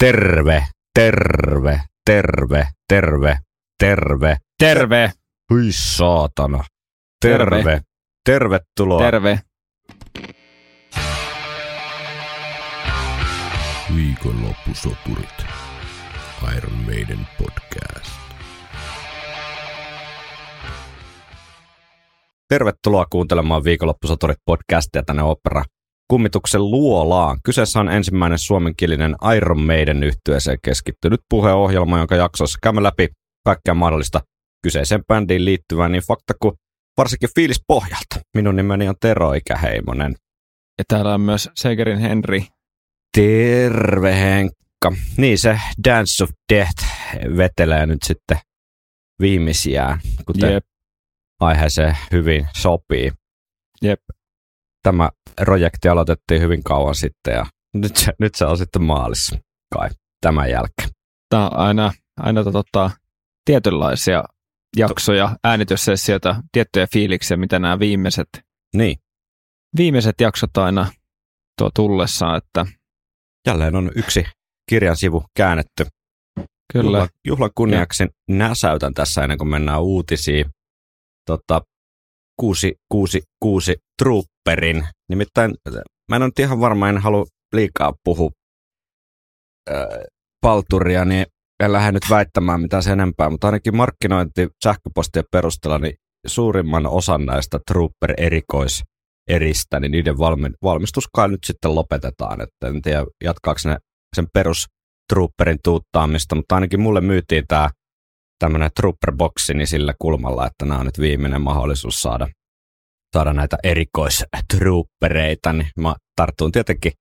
Terve, terve, terve, terve, terve. Terve. Hyi saatana. Terve. Terve. Tervetuloa. Terve. Viikonloppusoturit. Iron Maiden podcast. Tervetuloa kuuntelemaan viikonloppusoturit podcastia tänne opera kummituksen luolaan. Kyseessä on ensimmäinen suomenkielinen Iron Maiden yhtyeeseen keskittynyt puheohjelma, jonka jaksoissa käymme läpi kaikkea mahdollista kyseiseen bändiin liittyvää niin fakta kuin varsinkin fiilis pohjalta. Minun nimeni on Tero Ikäheimonen. Ja täällä on myös Segerin Henri. Terve Henkka. Niin se Dance of Death vetelee nyt sitten viimeisiään, kuten Jep. aiheeseen hyvin sopii. Jep. Tämä projekti aloitettiin hyvin kauan sitten ja nyt se, nyt se on sitten maalissa kai tämän jälkeen. Tää on aina, aina tota, tietynlaisia jaksoja, äänityssessioita, tiettyjä fiiliksiä, mitä nämä viimeiset, Niin, viimeiset jaksot aina tuo tullessaan, että jälleen on yksi kirjan sivu käännetty. kyllä, Juhlan, juhlan kunniaksi näsäytän tässä ennen kuin mennään uutisiin. Tota, 666 Trooperin. Nimittäin mä en ole ihan varma, en halua liikaa puhua äh, palturia, niin en lähde nyt väittämään mitään sen enempää, mutta ainakin markkinointi sähköpostien perusteella niin suurimman osan näistä Trooper-erikoiseristä, niin niiden valmi- valmistus kai nyt sitten lopetetaan. Että en tiedä, jatkaako ne sen perus Trooperin tuuttaamista, mutta ainakin mulle myytiin tämä tämmöinen Trooper-boksi niin sillä kulmalla, että nämä on nyt viimeinen mahdollisuus saada, saada näitä erikoistroopereita, niin mä tartun tietenkin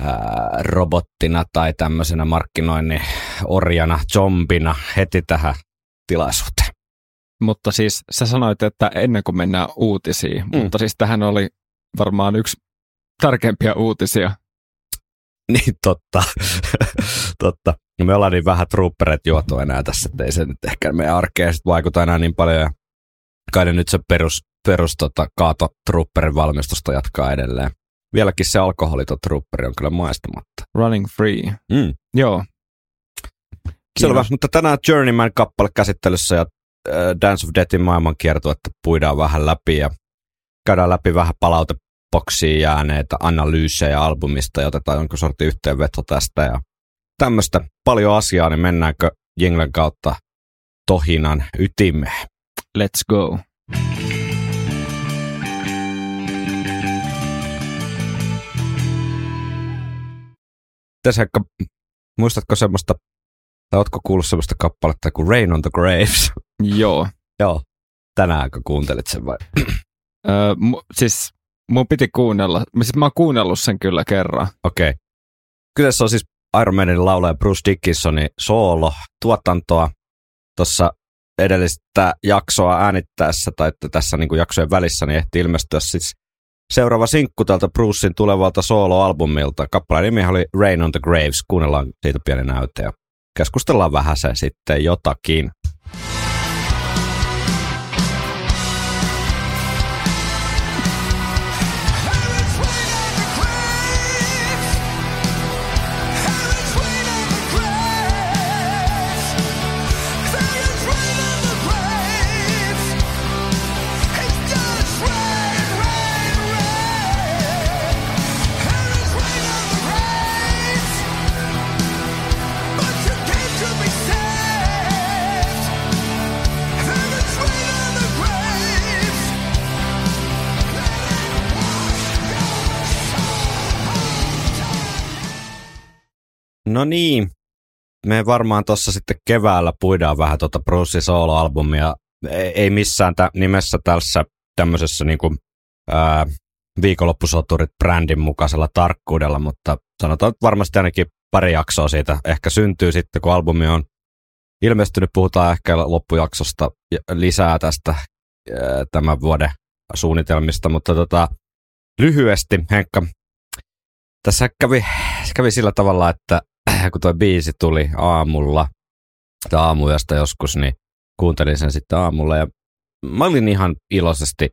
ää, robottina tai tämmöisenä markkinoinnin orjana, zombina heti tähän tilaisuuteen. mutta siis sä sanoit, että ennen kuin mennään uutisiin, mm. mutta siis tähän oli varmaan yksi tärkeimpiä uutisia. Niin totta. totta. No me ollaan niin vähän troopereita juotu enää tässä, että ei se nyt ehkä meidän arkeen sit vaikuta enää niin paljon. Ja kai ne nyt se perus, perus tota, kaato trooperin valmistusta jatkaa edelleen. Vieläkin se alkoholiton trooperi on kyllä maistamatta. Running Free. Mm. Joo. Selvä, Kiitos. mutta tänään Journeyman kappale käsittelyssä ja äh, Dance of Deathin maailmankiertuetta puidaan vähän läpi ja käydään läpi vähän palauteboksia jääneitä analyysejä albumista ja otetaan jonkun sortin yhteenveto tästä ja tämmöistä paljon asiaa, niin mennäänkö Jinglen kautta tohinan ytimeen. Let's go. Tässä muistatko semmoista, tai ootko kuullut semmoista kappaletta kuin Rain on the Graves? Joo. Joo. Tänäänkö kuuntelit sen vai? Öö, mu- siis mun piti kuunnella, siis mä oon kuunnellut sen kyllä kerran. Okei. Okay. Kyseessä on siis Iron Maidenin laulaja Bruce Dickinsonin soolo tuotantoa tuossa edellistä jaksoa äänittäessä tai että tässä niin kuin jaksojen välissä niin ehti ilmestyä siis seuraava sinkku tältä Brucein tulevalta soloalbumilta. Kappaleen nimi oli Rain on the Graves. Kuunnellaan siitä pieni näyte ja keskustellaan vähän se sitten jotakin. No niin, me varmaan tuossa sitten keväällä puidaan vähän tuota Brucein soloalbumia. Ei, ei missään tä- nimessä tässä tämmöisessä niin kuin, ää, viikonloppusoturit-brändin mukaisella tarkkuudella, mutta sanotaan että varmasti ainakin pari jaksoa siitä ehkä syntyy sitten, kun albumi on ilmestynyt. Puhutaan ehkä loppujaksosta ja lisää tästä ää, tämän vuoden suunnitelmista, mutta tota, lyhyesti Henkka, tässä kävi, kävi sillä tavalla, että kun tuo biisi tuli aamulla, tai aamuyöstä joskus, niin kuuntelin sen sitten aamulla ja mä olin ihan iloisesti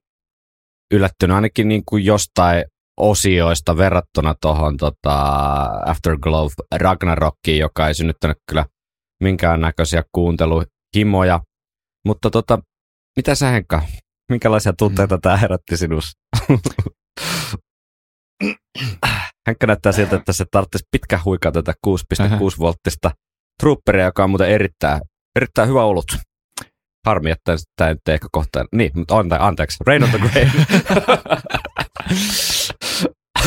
yllättynyt ainakin niin kuin jostain osioista verrattuna tuohon tota, Afterglow Ragnarokkiin, joka ei synnyttänyt kyllä minkäännäköisiä kuunteluhimoja. Mutta tota, mitä sä Henkka, minkälaisia tunteita mm. tämä herätti sinussa? Henkka näyttää siltä, että se tarvitsisi pitkä huikaa tätä 6,6 volttista trooperia, joka on muuten erittäin, erittäin hyvä olut. Harmi, että tämä nyt ehkä kohta. Niin, mutta ante, anteeksi. Rain on the Grave.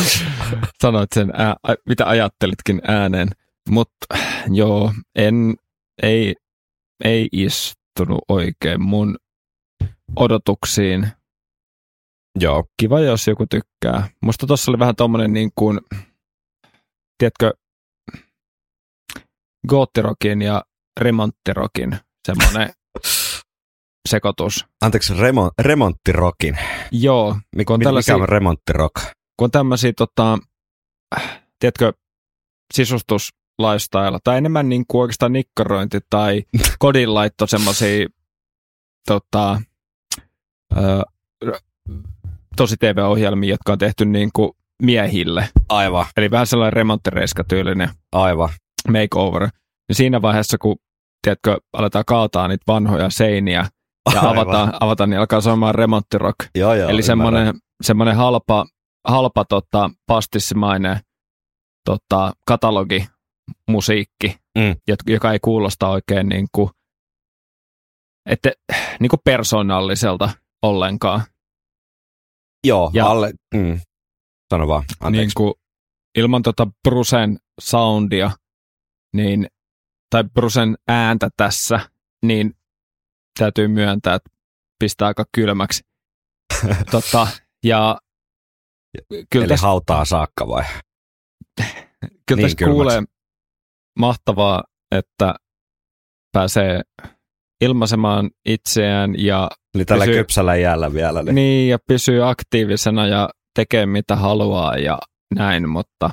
Sanoit sen, ää, mitä ajattelitkin ääneen. Mutta joo, en, ei, ei istunut oikein mun odotuksiin. Joo. Kiva, jos joku tykkää. Musta tuossa oli vähän tommonen niin kuin, tiedätkö, goottirokin ja remonttirokin semmoinen sekoitus. Anteeksi, remo, remonttirokin. Joo. Mikä on, mikä on remonttirok? Kun on tämmöisiä, tota, tiedätkö, sisustuslifestyle, tai enemmän niin kuin oikeastaan nikkarointi tai kodinlaitto semmoisia tota, tosi TV-ohjelmia, jotka on tehty niin kuin miehille. Aivan. Eli vähän sellainen remonttireiska-tyylinen Aivan. makeover. Ja siinä vaiheessa, kun tiedätkö, aletaan kaataa niitä vanhoja seiniä ja avataan, avataan niin alkaa soimaan remonttirock. Joo, joo, Eli semmoinen, semmoinen halpa, halpa tota, pastissimainen tota, katalogi musiikki, Mm. joka ei kuulosta oikein niin kuin, että, niin kuin persoonalliselta ollenkaan. Joo, Ja- alle, mm. sano vaan, Niin anteeksi. kuin, ilman tota Brusen soundia, niin, tai Brusen ääntä tässä, niin täytyy myöntää, että pistää aika kylmäksi. tota, ja kyllä Eli tässä, hautaa saakka vai? kyllä niin tässä kylmäksi. kuulee mahtavaa, että pääsee ilmaisemaan itseään ja, Eli tällä Pysyy- kypsällä jäällä vielä. Niin. niin, ja pysyy aktiivisena ja tekee mitä haluaa ja näin, mutta,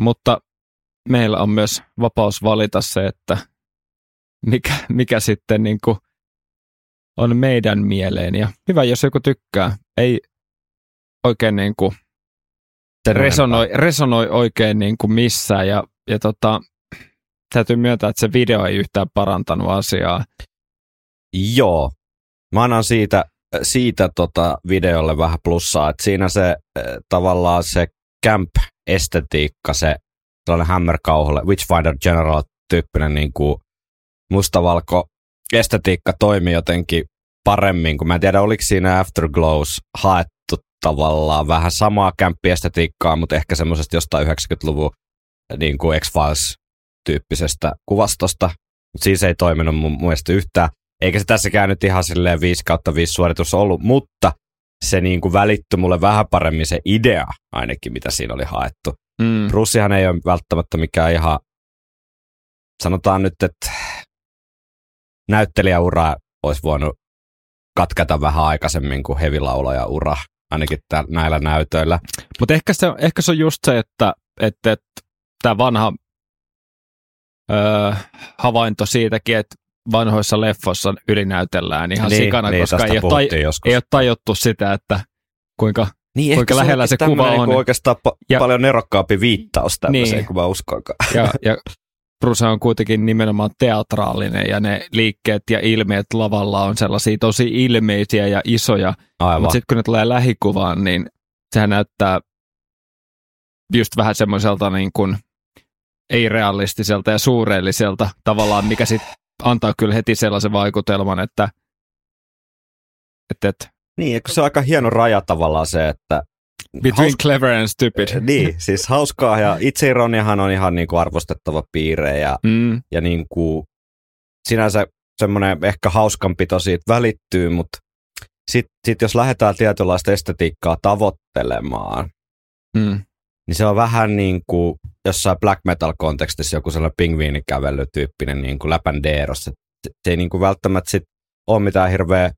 mutta meillä on myös vapaus valita se, että mikä, mikä sitten niin kuin on meidän mieleen. Ja hyvä, jos joku tykkää. Ei oikein niin kuin resonoi, resonoi oikein niin kuin missään. Ja, ja tota, täytyy myöntää, että se video ei yhtään parantanut asiaa. Joo. Mä annan siitä, siitä tota videolle vähän plussaa, että siinä se äh, tavallaan se camp-estetiikka, se sellainen hämmerkauhulle, Witchfinder General-tyyppinen niin kuin mustavalko estetiikka toimi jotenkin paremmin, kun mä en tiedä, oliko siinä Afterglows haettu tavallaan vähän samaa kämppiestetiikkaa, mutta ehkä semmoisesta jostain 90-luvun niin kuin X-Files-tyyppisestä kuvastosta. Mutta siis ei toiminut mun mielestä yhtään. Eikä se tässäkään nyt ihan silleen 5 kautta 5 suoritus ollut, mutta se niin kuin välittyi mulle vähän paremmin se idea ainakin, mitä siinä oli haettu. Mm. Brussihan ei ole välttämättä mikään ihan, sanotaan nyt, että näyttelijäura olisi voinut katketa vähän aikaisemmin kuin hevilaulaja ura, ainakin tää, näillä näytöillä. Mutta ehkä se, ehkä se on just se, että, että, että tämä vanha öö, havainto siitäkin, että vanhoissa leffoissa ylinäytellään ihan Niin, sikana, niin, koska ei ole, joskus. ei ole tajuttu sitä, että kuinka Niin, kuinka lähellä se kuva on. Niinku oikeastaan pa- Ja- paljon nerokkaampi viittaus tämmöiseen, Niin. kuin mä uskonkaan. ja, ja Bruce on kuitenkin nimenomaan teatraalinen ja ne liikkeet ja ilmeet lavalla on sellaisia tosi ilmeisiä ja isoja, Aivan. mutta sitten kun ne tulee lähikuvaan, niin sehän näyttää just vähän semmoiselta niin kuin ei-realistiselta ja suureelliselta tavallaan, mikä sitten antaa kyllä heti sellaisen vaikutelman, että, että, että Niin, se on aika hieno raja tavallaan se, että between Haus- clever and stupid. niin, siis hauskaa ja itseironiahan on ihan niin kuin arvostettava piirre ja, Mm, ja niin kuin sinänsä semmoinen ehkä hauskanpito siitä välittyy, mutta sitten sit jos lähdetään tietynlaista estetiikkaa tavoittelemaan, mm, niin se on vähän niin kuin jossain black metal-kontekstissa joku sellainen pingviinikävelytyyppinen niin kuin läpändeeros. Se, se ei niin kuin välttämättä sit ole mitään hirveä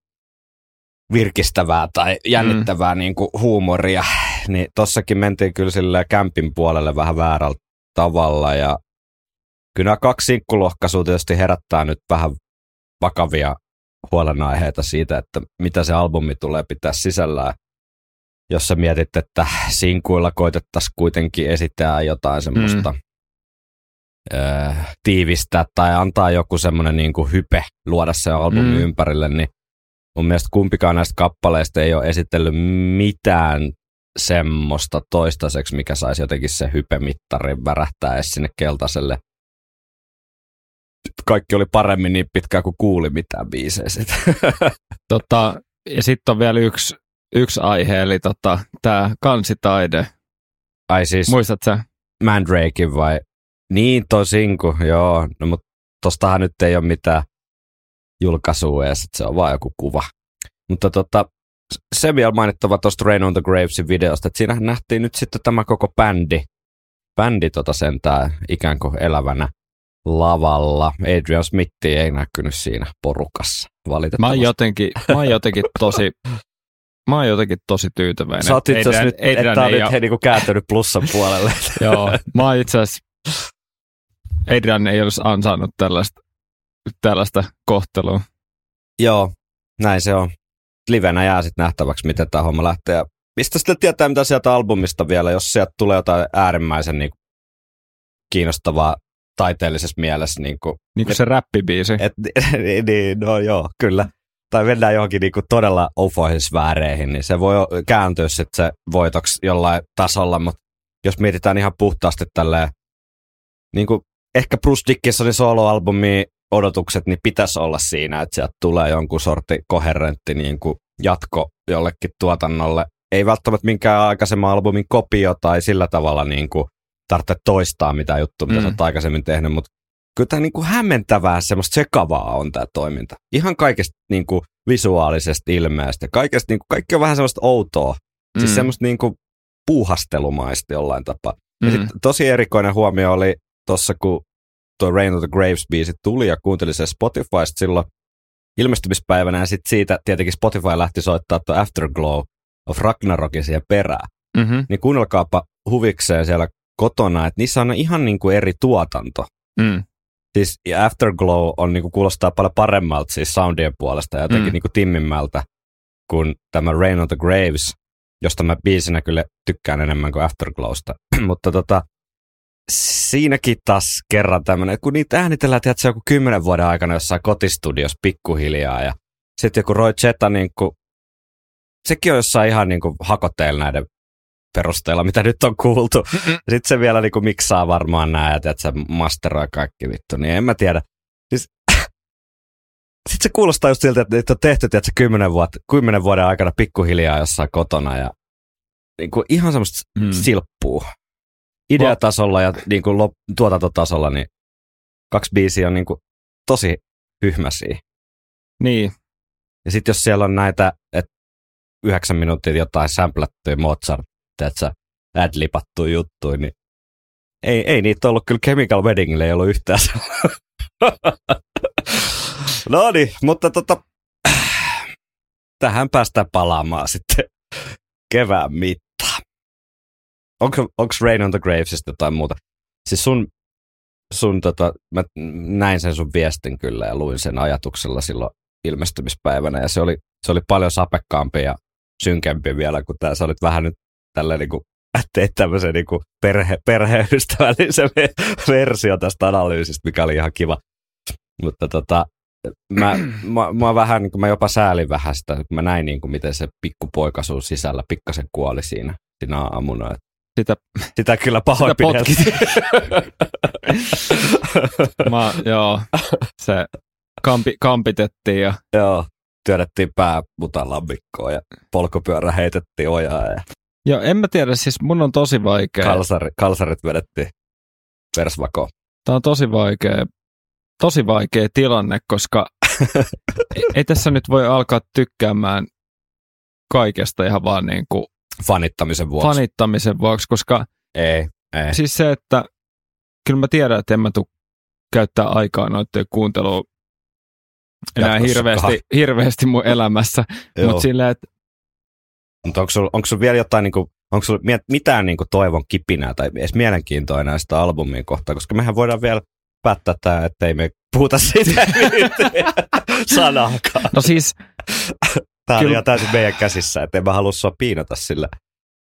virkistävää tai jännittävää mm. niin kuin huumoria. Niin tossakin mentiin kyllä sille kämpin puolelle vähän väärällä tavalla ja kyllä nämä kaksi sinkkulohkaisua tietysti herättää nyt vähän vakavia huolenaiheita siitä, että mitä se albumi tulee pitää sisällään. Jos sä mietit, että sinkuilla koitettaisiin kuitenkin esittää jotain semmoista mm. ö, tiivistä tai antaa joku semmoinen niin kuin hype luoda se albumi mm. ympärille, niin mun mielestä kumpikaan näistä kappaleista ei ole esitellyt mitään semmoista toistaiseksi, mikä saisi jotenkin se hypemittarin värähtää edes sinne keltaiselle. Kaikki oli paremmin niin pitkään kuin kuuli mitään biisejä tota, ja sitten on vielä yksi, yksi aihe, eli tota, tämä kansitaide. Ai siis Muistat sä? Mandrakein vai? Niin tosinku, joo. No mutta tostahan nyt ei ole mitään julkaisua edes, se on vaan joku kuva. Mutta tota, se vielä mainittava tuosta Rain on the Gravesin videosta, että siinähän nähtiin nyt sitten tämä koko bändi, bändi tota sentään ikään kuin elävänä lavalla. Adrian Smith ei näkynyt siinä porukassa, valitettavasti. Mä oon jotenkin, mä oon jotenkin tosi, mä oon jotenkin tosi tyytyväinen. Sä oot itse asiassa nyt, että tää on nyt he, niinku kääntynyt plussan puolelle. Joo, mä oon itse asiassa, Adrian ei olisi ansainnut tällaista, tällaista kohtelua. Joo, näin se on livenä jää sitten nähtäväksi, miten tämä homma lähtee. Ja mistä sitten tietää, mitä sieltä albumista vielä, jos sieltä tulee jotain äärimmäisen niin kuin, kiinnostavaa taiteellisessa mielessä. Niin kuin, niin kuin se räppibiisi. Et, niin, no joo, kyllä. Tai mennään johonkin niin kuin todella ofoihin sfääreihin, niin se voi kääntyä sitten se voitoksi jollain tasolla, mutta jos mietitään ihan puhtaasti tälleen, niin kuin ehkä Bruce Dickinsonin soloalbumi odotukset, niin pitäisi olla siinä, että sieltä tulee jonkun sorti koherentti niin kuin jatko jollekin tuotannolle. Ei välttämättä minkään aikaisemman albumin kopio tai sillä tavalla niin kuin tarvitse toistaa mitä juttu, mitä mm. sä oot aikaisemmin tehnyt, mutta kyllä tämä niin kuin hämmentävää, semmoista sekavaa on tämä toiminta. Ihan kaikesta niin kuin visuaalisesta ilmeestä, kaikesta, niin kuin, kaikki on vähän semmoista outoa, siis mm. siis semmoista niin kuin puuhastelumaista jollain tapaa. Mm. Ja sit tosi erikoinen huomio oli tuossa, kun tuo Rain of the Graves-biisi tuli ja kuuntelin sen Spotifysta silloin ilmestymispäivänä ja sitten siitä tietenkin Spotify lähti soittaa tuo Afterglow of Ragnarokin siihen perään. Mm-hmm. Niin kuunnelkaapa huvikseen siellä kotona, että niissä on ihan niin kuin eri tuotanto. Mm. Siis Afterglow on, niin kuin, kuulostaa paljon paremmalta siis soundien puolesta ja jotenkin mm. niin kuin timmimmältä kuin tämä Rain of the Graves, josta mä biisinä kyllä tykkään enemmän kuin Afterglowsta. Mutta tota, siinäkin taas kerran tämmöinen, kun niitä äänitellään, tiedätkö, joku kymmenen vuoden aikana jossain kotistudios pikkuhiljaa ja sitten joku Roy Cheta, niin kuin, sekin on jossain ihan niin kuin hakoteilla näiden perusteella, mitä nyt on kuultu. Sitten se vielä niin kuin miksaa varmaan nää, että se masteroi kaikki vittu, niin en mä tiedä. Siis, sitten se kuulostaa just siltä, että niitä on tehty, se kymmenen, vuotta, kymmenen vuoden aikana pikkuhiljaa jossain kotona ja niin kuin ihan semmoista mm. silppuu ideatasolla ja niin kuin lop, tuotantotasolla, niin kaksi biisiä on niin kuin tosi hyhmäsiä. Niin. Ja sitten jos siellä on näitä, että yhdeksän minuuttia jotain samplattuja Mozart, että adlipattu juttuja, niin ei, ei niitä ollut kyllä Chemical Weddingille, ei ollut yhtään No niin, mutta tota, tähän päästään palaamaan sitten kevään mit onko, onko Rain on the Gravesista tai muuta? Siis sun, sun tota, mä näin sen sun viestin kyllä ja luin sen ajatuksella silloin ilmestymispäivänä ja se oli, se oli paljon sapekkaampi ja synkempi vielä kuin tämä. Sä olit vähän nyt tällä niin kuin, teit tämmöisen niin kuin perhe, perheystävällisen versio tästä analyysistä, mikä oli ihan kiva. Mutta tota, mä, mä, mä, vähän, niin kuin, mä jopa säälin vähän sitä, kun mä näin niin kuin, miten se pikkupoika sun sisällä pikkasen kuoli siinä, siinä aamuna. Että sitä, sitä kyllä pahoinpideltiin. Mä, joo, se kampi, kampitettiin ja... Joo, työdettiin pää mutalammikkoon ja polkupyörä heitettiin ojaa. Ja... Joo, en mä tiedä, siis mun on tosi vaikea. Kalsari, kalsarit vedettiin persvakoon. Tämä on tosi vaikea, tosi vaikea tilanne, koska ei, ei tässä nyt voi alkaa tykkäämään kaikesta ihan vaan niin kuin Fanittamisen vuoksi. Fanittamisen vuoksi, koska ei, ei. siis se, että kyllä mä tiedän, että en mä tule käyttää aikaa noiden kuunteluun enää hirveästi, hirveästi mun elämässä, mutta silleen, että mutta onko sulla, onko sulla vielä jotain, niin kuin, onko sulla mitään niin kuin toivon kipinää tai edes mielenkiintoa näistä albumien kohtaa, koska mehän voidaan vielä päättää tämä, että ei me puhuta siitä nyt sanaakaan. No siis Tämä on Kyllä. ihan täysin meidän käsissä, että en mä halua sua piinata sillä.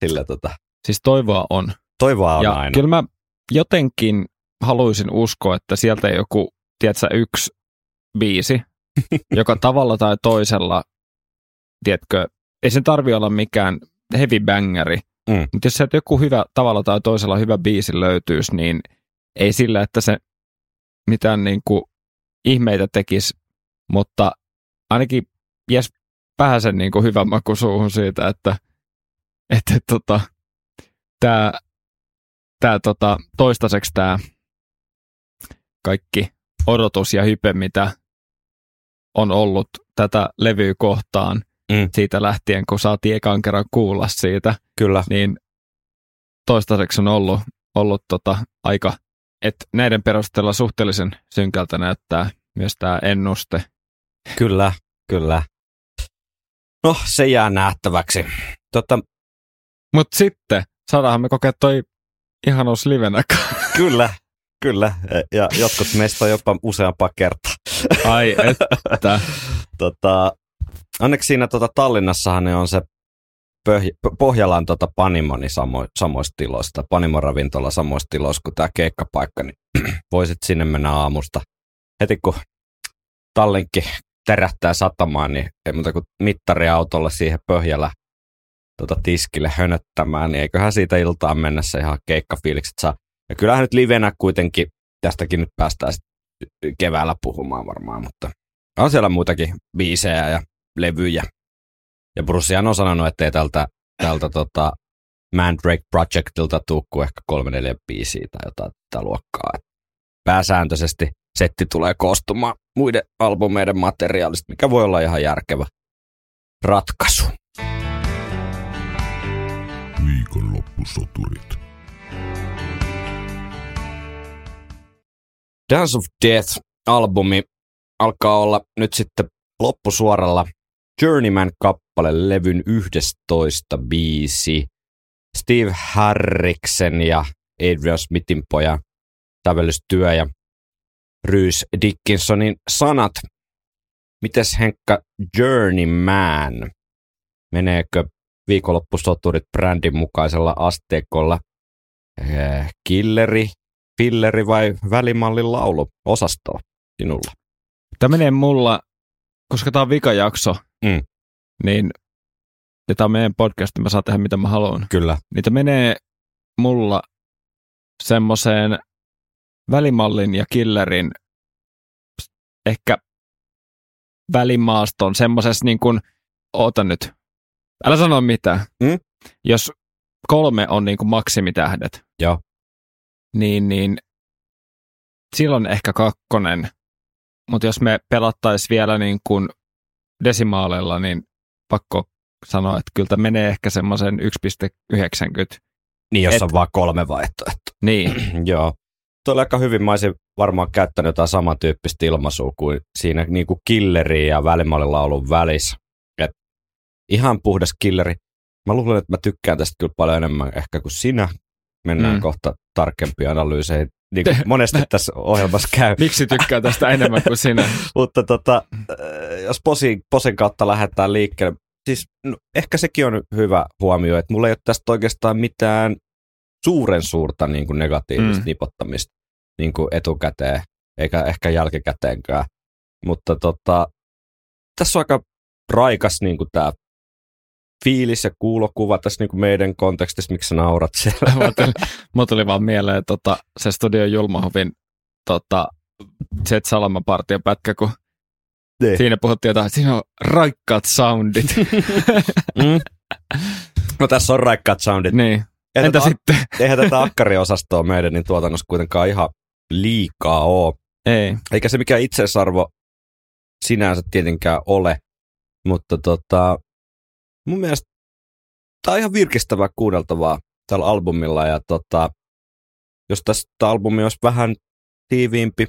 sillä tota. Siis toivoa on. Toivoa on ja aina. kyllä mä jotenkin haluaisin uskoa, että sieltä joku, tiedätkö, yksi biisi, joka tavalla tai toisella, tiedätkö, ei sen tarvi olla mikään heavy bangeri, Mm. mutta jos sieltä joku hyvä, tavalla tai toisella hyvä biisi löytyisi, niin ei sillä, että se mitään niin kuin ihmeitä tekisi, mutta ainakin jes vähäsen niin kuin hyvä maku suuhun siitä, että, että tota, tämä tää, tota, toistaiseksi tämä kaikki odotus ja hype, mitä on ollut tätä levyä kohtaan Mm. siitä lähtien, kun saatiin ekan kerran kuulla siitä, Kyllä. niin toistaiseksi on ollut, ollut tota aika, että näiden perusteella suhteellisen synkältä näyttää myös tämä ennuste. Kyllä, kyllä. No, se jää nähtäväksi. Totta, Mutta sitten saadaanhan me kokea toi ihanuus livenä. kyllä, kyllä. Ja jotkut meistä on jopa useampaa kertaa. Ai että. tota, onneksi siinä tota, Tallinnassahan ne on se Pöh- Pohjalan tota, Panimoni samo, samoista tiloista, Panimon ravintola samoista tiloista kuin tämä keikkapaikka, niin voisit sinne mennä aamusta. Heti kun tallinkki terähtää satamaan, niin ei muuta kuin mittariautolla siihen Pöhjälä tota, tiskille hönöttämään, niin eiköhän siitä iltaan mennessä ihan keikkafiilikset saa. Ja kyllähän nyt livenä kuitenkin, tästäkin nyt päästään keväällä puhumaan varmaan, mutta on siellä muitakin biisejä ja levyjä. Ja Brucehan on sanonut, että ei tältä, tältä tota Mandrake Projectilta tuu kuin ehkä kolme neljä biisiä tai jotain tätä luokkaa. Et pääsääntöisesti setti tulee koostumaan muiden albumeiden materiaalista, mikä voi olla ihan järkevä ratkaisu. Viikonloppusoturit. Dance of Death-albumi alkaa olla nyt sitten loppusuoralla Journeyman-kappale levyn 11 biisi. Steve Harriksen ja Adrian Smithin pojan sävellystyö ja Bruce Dickinsonin sanat. Mites Henkka Journeyman? Meneekö viikonloppusoturit brändin mukaisella asteikolla eh, killeri, filleri vai välimallin laulu osastoa sinulla? Tämä menee mulla, koska tämä on vikajakso, Mm. niin ja tämä on meidän podcast, niin mä saan tehdä mitä mä haluan. Kyllä. Niitä menee mulla semmoiseen välimallin ja killerin ehkä välimaaston semmoisessa niin kuin, oota nyt, älä sano mitään. Mm? Jos kolme on niin kuin maksimitähdet, Joo. niin, niin silloin ehkä kakkonen. Mutta jos me pelattaisiin vielä niin kuin desimaaleilla, niin pakko sanoa, että kyllä tämä menee ehkä semmoisen 1,90. Niin, jos Et- on vaan kolme vaihtoehtoa. Niin, Joo. Tuo aika hyvin. Mä olisin varmaan käyttänyt jotain samantyyppistä ilmaisua kuin siinä niin kuin killeri ja välimallin laulun välissä. Et ihan puhdas killeri. Mä luulen, että mä tykkään tästä kyllä paljon enemmän ehkä kuin sinä. Mennään Mm. mm. kohta tarkempiin analyyseihin. Niin kuin monesti tässä ohjelmassa käy. miksi tykkää tästä enemmän kuin sinä? Mutta tota, äh, jos posin, posin kautta lähdetään liikkeelle, siis no, ehkä sekin on hyvä huomio, että mulla ei ole tästä oikeastaan mitään suuren suurta niin kuin negatiivista Mm. mm. nipottamista niin kuin etukäteen, eikä ehkä jälkikäteenkään. Mutta tota, tässä on aika raikas niin kuin tämä fiilis ja kuulokuva tässä niin kuin meidän kontekstissa, miksi sä naurat siellä. Mulla tuli, mulla tuli vaan mieleen tota, se Studio Julmahovin tota, Jet Salama-partion pätkä, kun Niin. siinä puhuttiin jotain, että siinä on raikkaat soundit. Mm. No tässä on raikkaat soundit. niin. Eihän Entä tätä- sitten? eihän tätä akkariosastoa meidän niin tuotannossa kuitenkaan ihan liikaa ole. Ei. Eikä se mikään itseisarvo sinänsä tietenkään ole, mutta tota, mun mielestä tämä on ihan virkistävää kuunneltavaa tällä albumilla ja tota, jos tästä albumi olisi vähän tiiviimpi,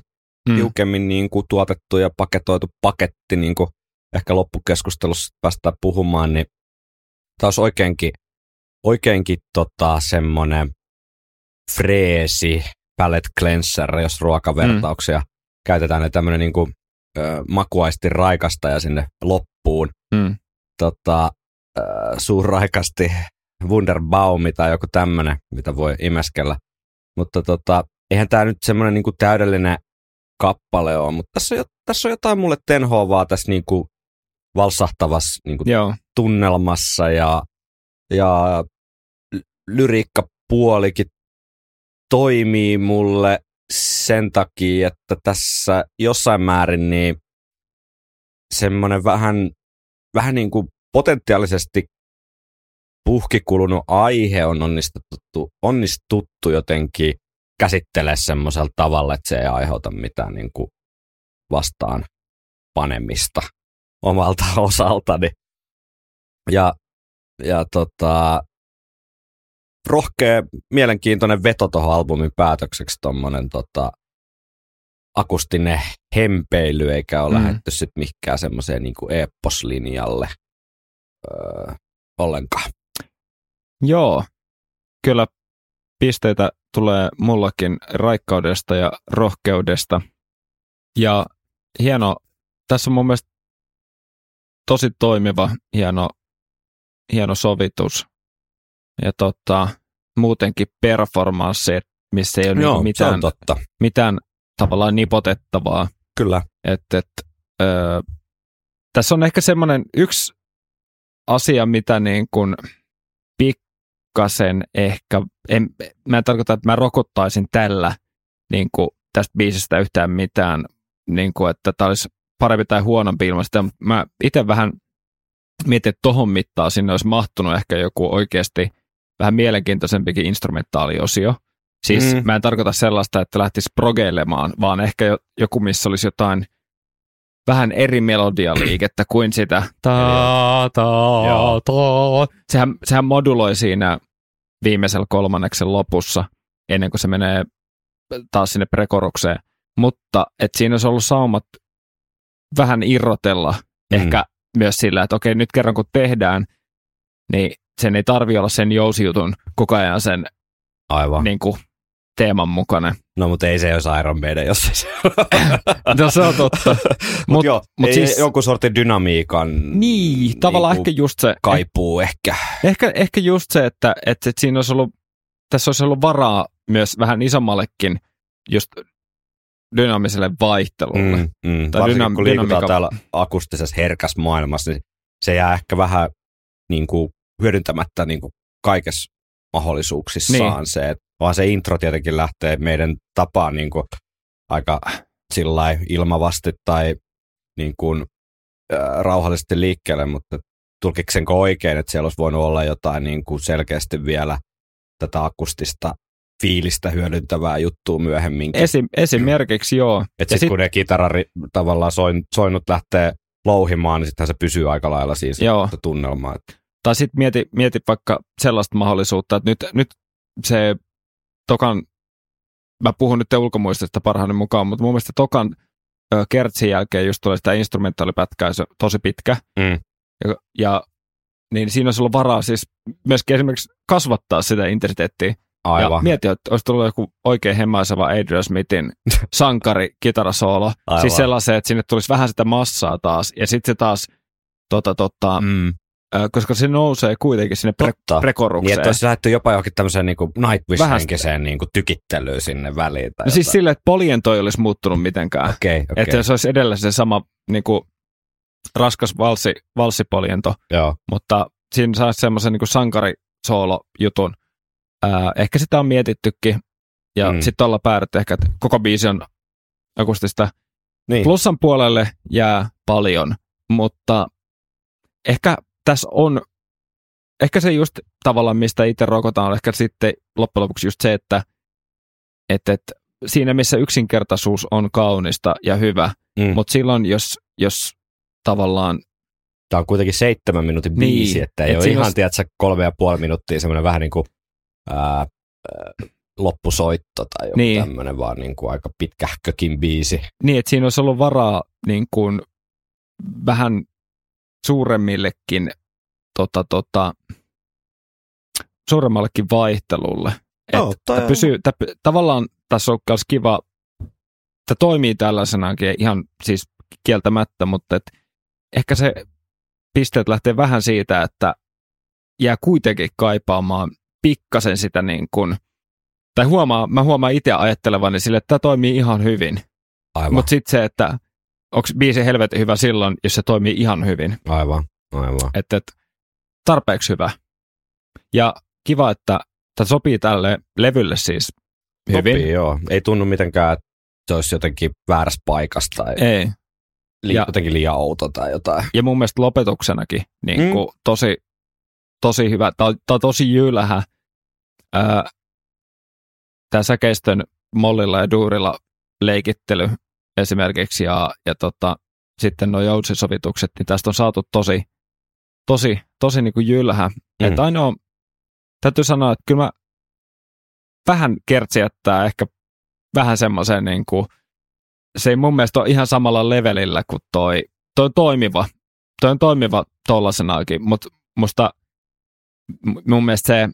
Mm. tiukemmin niin kuin tuotettu ja paketoitu paketti, niin kuin ehkä loppukeskustelussa päästään puhumaan, niin tämä olisi oikeinkin, oikeinkin tota, semmoinen freesi palette cleanser, jos ruokavertauksia mm. käytetään, niin tämmöinen niin kuin, ö, makuaisti raikastaja sinne loppuun. Mm. tota, äh, suurraikasti Wunderbaumi tai joku tämmöinen, mitä voi imeskellä. Mutta tota, eihän tämä nyt semmoinen niinku täydellinen kappale ole, mutta tässä on, jo, tässä on jotain mulle tenhoavaa tässä niinku valsahtavassa niinku tunnelmassa ja, ja lyriikkapuolikin toimii mulle sen takia, että tässä jossain määrin niin semmoinen vähän, vähän niin kuin potentiaalisesti puhkikulunut aihe on onnistuttu, onnistuttu jotenkin käsittelee semmoisella tavalla, että se ei aiheuta mitään niin kuin vastaan panemista omalta osaltani. Ja, ja tota, rohkea, mielenkiintoinen veto tuohon albumin päätökseksi tuommoinen tota, akustinen hempeily, eikä ole mm. lähdetty sitten mihinkään semmoiseen niin eepposlinjalle öö, ollenkaan. Joo, kyllä pisteitä tulee mullakin raikkaudesta ja rohkeudesta. Ja hieno, tässä on mun mielestä tosi toimiva, hieno, hieno sovitus. Ja tota, muutenkin performanssi, missä ei ole Joo, niinku mitään, totta. mitään tavallaan nipotettavaa. Kyllä. Et, et, ö, tässä on ehkä semmoinen yksi asia, mitä niin kuin pikkasen ehkä, en, mä en tarkoita, että mä rokottaisin tällä niin kuin tästä biisistä yhtään mitään, niin kuin, että tämä olisi parempi tai huonompi ilmasta. Mä itse vähän mietin, että tohon mittaan sinne olisi mahtunut ehkä joku oikeasti vähän mielenkiintoisempikin instrumentaaliosio. Siis mm. mä en tarkoita sellaista, että lähtisi progeilemaan, vaan ehkä joku, missä olisi jotain vähän eri melodialiikettä kuin sitä ta, ta, ta. Sehän, sehän moduloi siinä viimeisellä kolmanneksen lopussa, ennen kuin se menee taas sinne prekorukseen. Mutta että siinä olisi ollut saumat vähän irrotella mm. ehkä myös sillä, että okei, nyt kerran kun tehdään, niin sen ei tarvi olla sen jousijutun koko ajan sen Aivan. niin kuin, teeman mukainen. No, mutta ei se olisi Iron Maiden, jos ei se No se on totta. Mut, mut joo, mut ei, siis, jonkun sortin dynamiikan niin, tavallaan niinku ehkä just se. kaipuu eh, ehkä. Ehkä, ehkä just se, että, että, että siinä olisi ollut, tässä olisi ollut varaa myös vähän isommallekin just dynaamiselle vaihtelulle. Mm, mm. Tai Varsinkin dynam- kun liikutaan dynamika... täällä akustisessa herkässä maailmassa, niin se jää ehkä vähän niin kuin, hyödyntämättä niin kuin, kaikessa mahdollisuuksissaan niin. se, että vaan se intro tietenkin lähtee meidän tapaan niin kuin, aika sillä ilmavasti tai niin kuin, äh, rauhallisesti liikkeelle, mutta tulkiksenko oikein, että siellä olisi voinut olla jotain niin kuin selkeästi vielä tätä akustista fiilistä hyödyntävää juttua myöhemmin. Esim, esimerkiksi joo. Että sitten sit, kun ne kitarari tavallaan soin, soinut lähtee louhimaan, niin sittenhän se pysyy aika lailla siinä joo. tunnelmaa. Tai sitten mieti, mieti vaikka sellaista mahdollisuutta, että nyt, nyt se tokan, mä puhun nyt ulkomuistista parhaani mukaan, mutta mun mielestä tokan ö, kertsin jälkeen just tulee sitä instrumentaalipätkää, se tosi pitkä. Mm. Ja, ja niin siinä olisi ollut varaa siis myöskin esimerkiksi kasvattaa sitä intensiteettiä. Aivan. Ja mieti, että olisi tullut joku oikein hemmaiseva Adrian Smithin sankari kitarasoolo. Aivan. Siis sellaisen, että sinne tulisi vähän sitä massaa taas. Ja sitten se taas, tota, tota, mm koska se nousee kuitenkin sinne pre- prekorukseen. Niin, että olisi lähdetty jopa johonkin tämmöiseen niin Nightwish-henkiseen niin tykittelyyn sinne väliin. Tai no siis sille, että poliento ei olisi muuttunut mitenkään. Okay, okay. Että se olisi edelleen se sama niin kuin, raskas valssi, valssipoliento, Joo. mutta siinä saisi semmoisen niin sankarisoolo-jutun. Ää, ehkä sitä on mietittykin, ja mm. sitten ollaan päädytty ehkä, että koko biisi on akustista. Niin. Plussan puolelle jää paljon, mutta ehkä tässä on, ehkä se just tavallaan, mistä itse rokotaan, on ehkä sitten loppujen lopuksi just se, että, että, että siinä missä yksinkertaisuus on kaunista ja hyvä, mm. mutta silloin jos, jos tavallaan Tämä on kuitenkin seitsemän minuutin niin, biisi, että ei et ole ihan, olisi... tiedätkö, kolme ja puoli minuuttia semmoinen vähän niin kuin ää, loppusoitto tai joku niin. tämmöinen, vaan niin kuin aika pitkähkökin biisi. Niin, että siinä olisi ollut varaa niin kuin vähän suuremmillekin tota, tota, suuremmallekin vaihtelulle. Oh, että pysyy, tää, tavallaan tässä on myös kiva, että toimii tällaisenakin ihan siis kieltämättä, mutta et ehkä se pisteet lähtee vähän siitä, että jää kuitenkin kaipaamaan pikkasen sitä niin kuin, tai huomaa, mä huomaan itse ajattelevani sille, että tämä toimii ihan hyvin. Aivan, Mutta sitten se, että onko biisi helvetin hyvä silloin, jos se toimii ihan hyvin. aivan, aivan. Että et, tarpeeksi hyvä. Ja kiva, että tämä sopii tälle levylle siis hyvin. Sopii, joo. Ei tunnu mitenkään, että se olisi jotenkin väärässä paikassa tai Ei. li- ja- jotenkin liian outo tai jotain. Ja mun mielestä lopetuksenakin niin Mm. tosi, tosi hyvä. Tämä on tosi jylähä. Tämä säkeistön mollilla ja duurilla leikittely esimerkiksi ja, ja tota, sitten nuo joutsisovitukset, niin tästä on saatu tosi, tosi, tosi niin kuin jylhä. Mm. Että ainoa, täytyy sanoa, että kyllä mä vähän kertsi jättää ehkä vähän semmoisen niin kuin, se ei mun mielestä ole ihan samalla levelillä kuin toi, toi toimiva, toi on toimiva tollasenakin, mutta musta mun mielestä se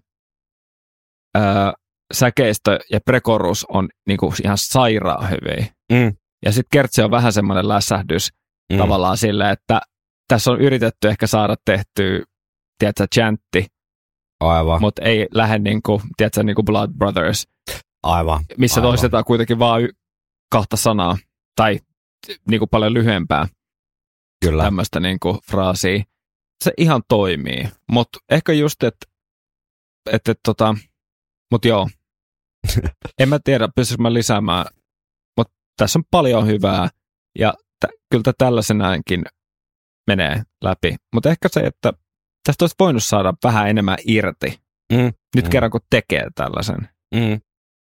ää, säkeistö ja prekorus on niinku ihan sairaan hyviä. Mm. Ja sitten kertsi on vähän semmoinen lässähdys Mm. tavallaan sille, että tässä on yritetty ehkä saada tehtyä, tiedätkö, chantti, Aivan, mutta ei lähde niinku, tiedätkö, niinku Blood Brothers, aivan. missä Aivan. toistetaan kuitenkin vaan y- kahta sanaa tai niinku paljon lyhyempää Kyllä. tämmöistä niinku fraasia. Se ihan toimii, mutta ehkä just, että et, et, tota, mut joo, en mä tiedä, pystyisikö mä lisäämään, mutta tässä on paljon hyvää ja t- kyllä tää tällaisenaankin menee läpi. Mutta ehkä se, että tästä olisi voinut saada vähän enemmän irti, Mm. nyt Mm. kerran kun tekee tällaisen. Mm.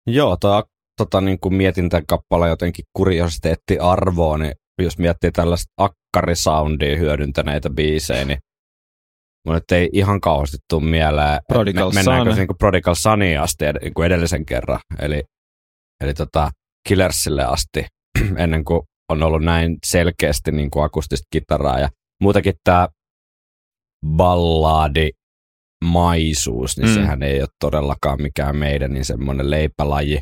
Joo, toi, tota, niin kuin mietin tämän kappaleen jotenkin kuriositeettiarvoa, niin jos miettii tällaista akkarisoundia hyödyntäneitä biisejä, niin mun nyt ei ihan kauheasti tule mieleen, Prodigal mennäänkö se niin kuin Prodigal Suniin asti ed- niin kuin edellisen kerran, eli, eli tota Killersille asti, ennen kuin on ollut näin selkeästi niin kuin akustista kitaraa ja muutenkin tämä balladi maisuus, niin Mm. mm. sehän ei ole todellakaan mikään meidän niin semmoinen leipälaji.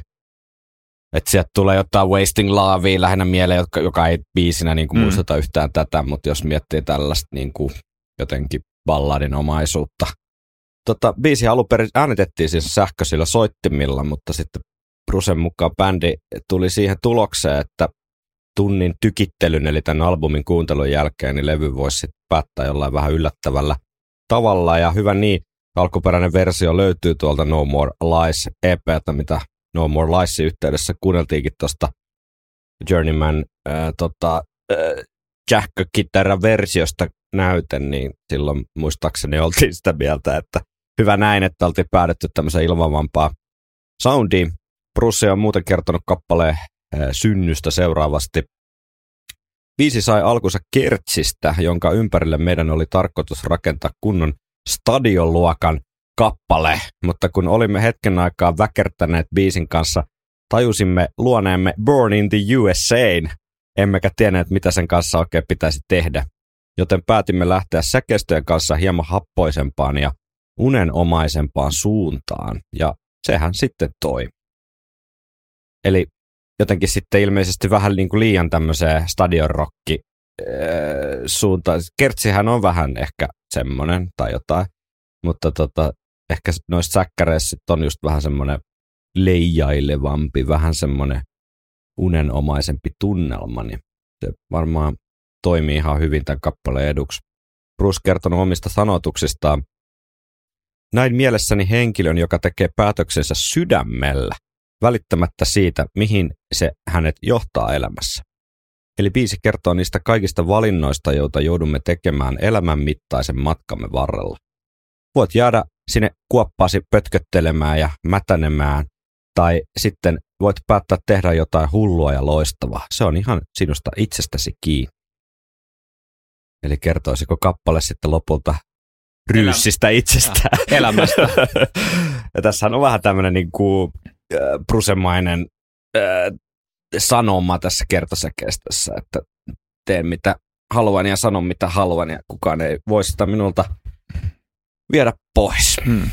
Että sieltä tulee jotain Wasting Lovea lähinnä mieleen, joka, joka ei biisinä niin kuin Mm. muistuta yhtään tätä, mutta jos miettii tällaista niin kuin jotenkin balladinomaisuutta. Tota, biisi alun perin äänitettiin siis sähköisillä soittimilla, mutta sitten Brusen mukaan bändi tuli siihen tulokseen, että tunnin tykittelyn, eli tämän albumin kuuntelun jälkeen, niin levy voisi sitten päättää jollain vähän yllättävällä tavalla, ja hyvä niin, alkuperäinen versio löytyy tuolta No More Lies EPtä, mitä No More Liesin yhteydessä kuunneltiinkin tuosta Journeyman äh, tota, äh, versiosta näyten, niin silloin muistaakseni oltiin sitä mieltä, että hyvä näin, että oltiin päädytty tämmöiseen ilmavampaan soundiin. Bruce on muuten kertonut kappaleen synnystä seuraavasti. Biisi sai alkunsa Kertsistä, jonka ympärille meidän oli tarkoitus rakentaa kunnon stadionluokan kappale, mutta kun olimme hetken aikaa väkertäneet biisin kanssa, tajusimme luoneemme Born in the USA, emmekä tienneet mitä sen kanssa oikein pitäisi tehdä, joten päätimme lähteä säkeistöjen kanssa hieman happoisempaan ja unenomaisempaan suuntaan, ja sehän sitten toi. Eli jotenkin sitten ilmeisesti vähän niin kuin liian tämmöiseen stadionrokki suuntaan. Kertsihän on vähän ehkä semmoinen tai jotain, mutta tota, ehkä noissa säkkäreissä on just vähän semmoinen leijailevampi, vähän semmoinen unenomaisempi tunnelma, niin se varmaan toimii ihan hyvin tämän kappaleen eduksi. Bruce kertonut omista sanotuksistaan. Näin mielessäni henkilön, joka tekee päätöksensä sydämellä, välittämättä siitä, mihin se hänet johtaa elämässä. Eli biisi kertoo niistä kaikista valinnoista, joita joudumme tekemään elämän mittaisen matkamme varrella. Voit jäädä sinne kuoppaasi pötköttelemään ja mätänemään, tai sitten voit päättää tehdä jotain hullua ja loistavaa. Se on ihan sinusta itsestäsi kiinni. Eli kertoisiko kappale sitten lopulta ryyssistä itsestään? Elämästä. ja tässähän on vähän tämmöinen niin kuin, äh, brusemainen äh, sanoma tässä kertosäkeistössä, että teen mitä haluan ja sanon mitä haluan ja kukaan ei voi sitä minulta viedä pois. Hmm.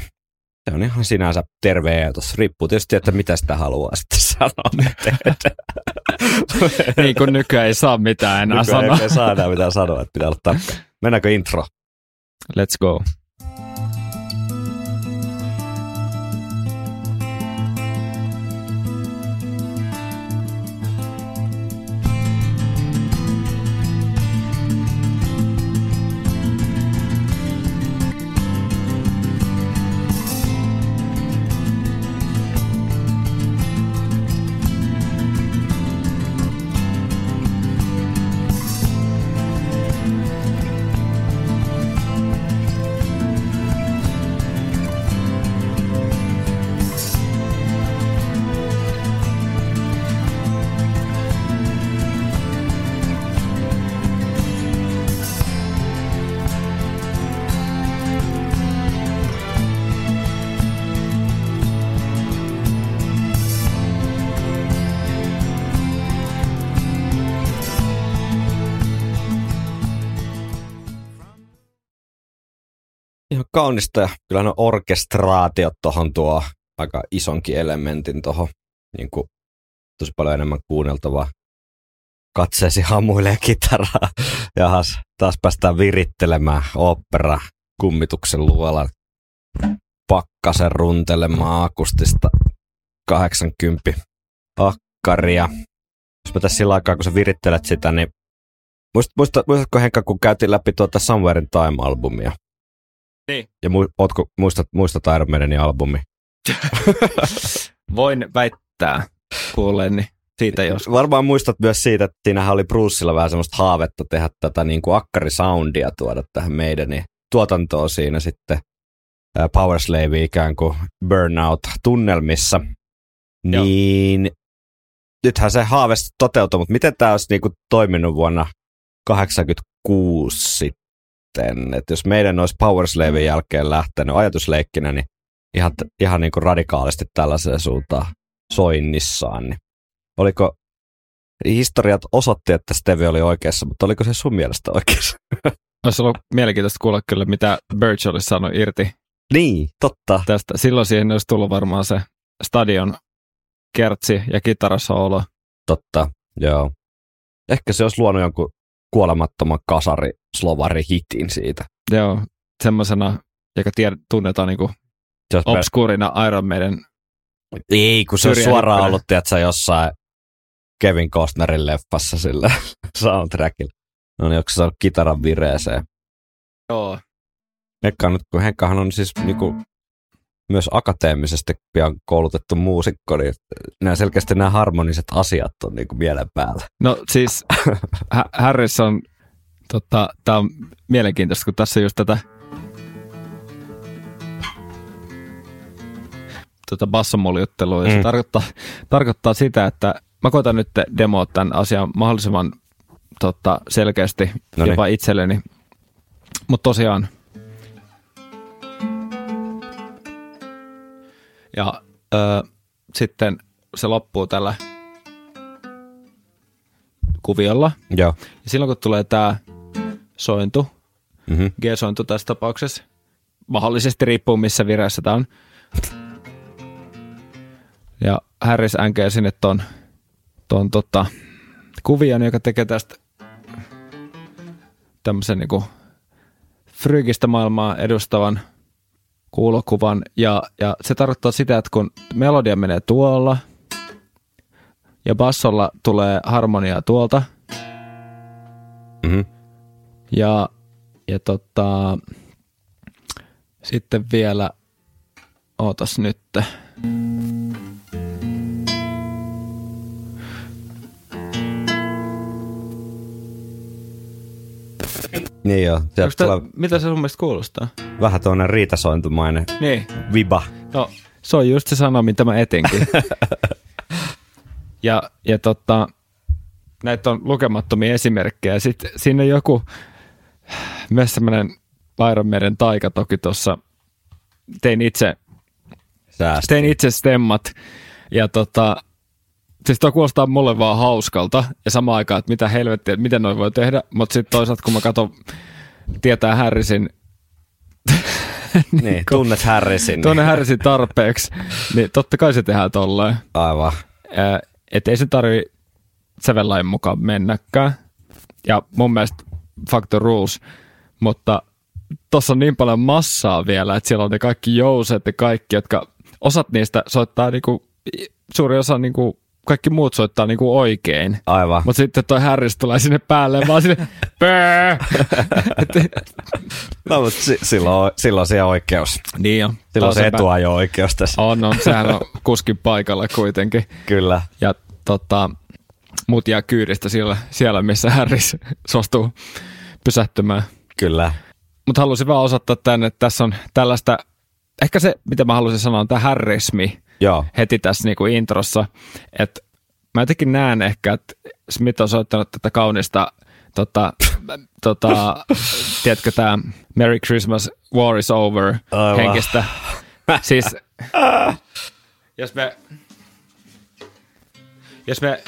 Se on ihan sinänsä terve ajatus. Riippuu tietysti, että mitä sitä haluaa sitten sanoa. niin kuin nykyään ei saa mitään enää Nykyään sanoa. ei saa enää mitään sanoa, että pitää olla tarkka. Mennäänkö intro? Let's go. Kaunista ja kyllä ne orkestraatiot tuohon tuo aika isonkin elementin tuohon. Niin tosi paljon enemmän kuunneltavaa. Katseesi hamuilee kitaraa. Ja taas päästään virittelemään opera kummituksen luolan pakkasen runtelemaan akustista 80 akkaria. Jos mä tässä sillä aikaa, kun sä virittelet sitä, niin muist, muista, muistatko Henkka, kun käytiin läpi tuota Somewhere in Time-albumia? Niin. Ja mu, ootko, muistat, muistat Iron Maidenin albumi? Voin väittää kuulleeni siitä jos. Varmaan muistat myös siitä, että siinähän oli Brucella vähän semmoista haavetta tehdä tätä niin kuin akkarisoundia tuoda tähän meidän tuotantoon siinä sitten Power Slave ikään kuin burnout-tunnelmissa. Joo. Niin nythän se haave toteutui, mutta miten tämä olisi niin kuin toiminut vuonna 86 sitten? Että jos meidän olisi Power Slavein jälkeen lähtenyt ajatusleikkinä, niin ihan, ihan niin kuin radikaalisti tällaiseen suuntaan soinnissaan, niin oliko historiat osoitti, että Steve oli oikeassa, mutta oliko se sun mielestä oikeassa? Olisi ollut mielenkiintoista kuulla kyllä, mitä Birch olisi saanut irti niin, totta. tästä. Silloin siihen olisi tullut varmaan se stadion kertsi ja kitarasoolo. Totta, joo. Ehkä se olisi luonut jonkun kuolemattoman kasari slovari hitin siitä. Joo, semmoisena, joka tied, tunnetaan niin obskuurina Iron Maiden. Ei, kun se on suoraan ollut, tiedätkö, jossain Kevin Costnerin leffassa sillä soundtrackilla. No niin, onko se saanut kitaran vireeseen? Joo. Henkka, on nyt, kun Henkkahan on siis niinku, myös akateemisesti pian koulutettu muusikko, niin nämä selkeästi nämä harmoniset asiat on niinku mielen päällä. No siis Hä- Harrison, tota, tämä on mielenkiintoista, kun tässä just tätä tota bassomuljuttelua, ja se Mm. tarkoittaa, tarkoittaa sitä, että mä koitan nyt demoa tämän asian mahdollisimman tota, selkeästi Noniin. jopa itselleni. Mutta tosiaan, ja ö, sitten se loppuu tällä kuviolla. Joo. Ja silloin kun tulee tämä sointu, Mm-hmm. G-sointu tässä tapauksessa, mahdollisesti riippuu missä vireessä tämä on. Ja Harris änkee sinne ton, ton tota, kuvion, joka tekee tästä tämmöisen niinku frygistä maailmaa edustavan kuulokuvan. Ja, ja se tarkoittaa sitä, että kun melodia menee tuolla ja bassolla tulee harmonia tuolta, Mm-hmm. ja, ja tota, sitten vielä, ootas nyt. Niin joo, tää, tulee mitä se sun mielestä kuulostaa? vähän tuonne riitasointumainen Niin, viba. no se on just se sana, mitä mä etinkin. ja, ja tota, näitä on lukemattomia esimerkkejä. Sitten siinä on joku, myös semmoinen Ironmaiden taika toki tuossa, tein itse tein itse stemmat ja tota, siis toi kuulostaa mulle vaan hauskalta ja samaan aikaan, että mitä helvettiä, että miten noin voi tehdä, mutta sitten toisaalta kun mä katson, tietää Harrisin, Niin, tunnet Harrisin. tuonne Harrisin tarpeeksi, niin totta kai se tehdään tolleen. Aivan. Että ei se tarvi sävellain mukaan mennäkään. Ja mun mielestä factor rules, mutta tuossa on niin paljon massaa vielä, että siellä on ne kaikki jouset ja kaikki, jotka osat niistä soittaa niinku, suuri osa niinku, kaikki muut soittaa niinku oikein. Aivan. Mutta sitten toi Harris tulee sinne päälle vaan sinne pöö. No, mutta si- silloin, silloin se oikeus. niin on. Silloin se etuajo-oikeus tässä. On, on. Sehän on kuskin paikalla kuitenkin. Kyllä. Ja tota, mut jää kyydistä siellä, siellä missä Harris suostuu pysähtymään. Kyllä. Mutta halusin vaan osoittaa tänne, että tässä on tällaista, ehkä se, mitä mä halusin sanoa, on tämä harrismi Joo. heti tässä niinku introssa. Että mä jotenkin näen ehkä, että Smith on soittanut tätä kaunista, tota, tota, tiedätkö, tämä Merry Christmas, War is over Aivan. henkistä. Siis, jos me, jos me,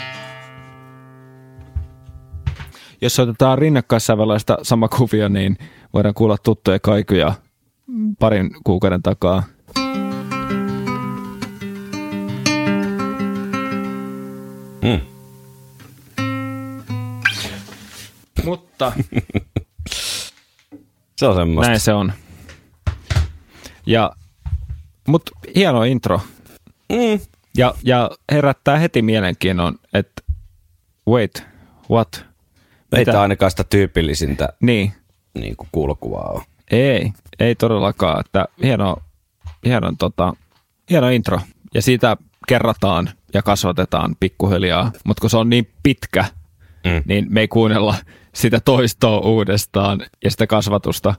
jos otetaan rinnakkaissävelaista sama kuvio, niin voidaan kuulla tuttuja kaikuja parin kuukauden takaa. Mm. Mutta Se on semmoista. näin se on. Ja, mut hieno intro. Mm. Ja, ja herättää heti mielenkiinnon, että wait, what? Ei tämä ainakaan sitä tyypillisintä Niin, niin kuin kuulokuvaa ole. ei, ei todellakaan. Että hieno, hieno, tota, hieno intro. Ja siitä kerrataan ja kasvatetaan pikkuhiljaa. Mutta kun se on niin pitkä, Mm. niin me ei kuunnella sitä toistoa uudestaan ja sitä kasvatusta.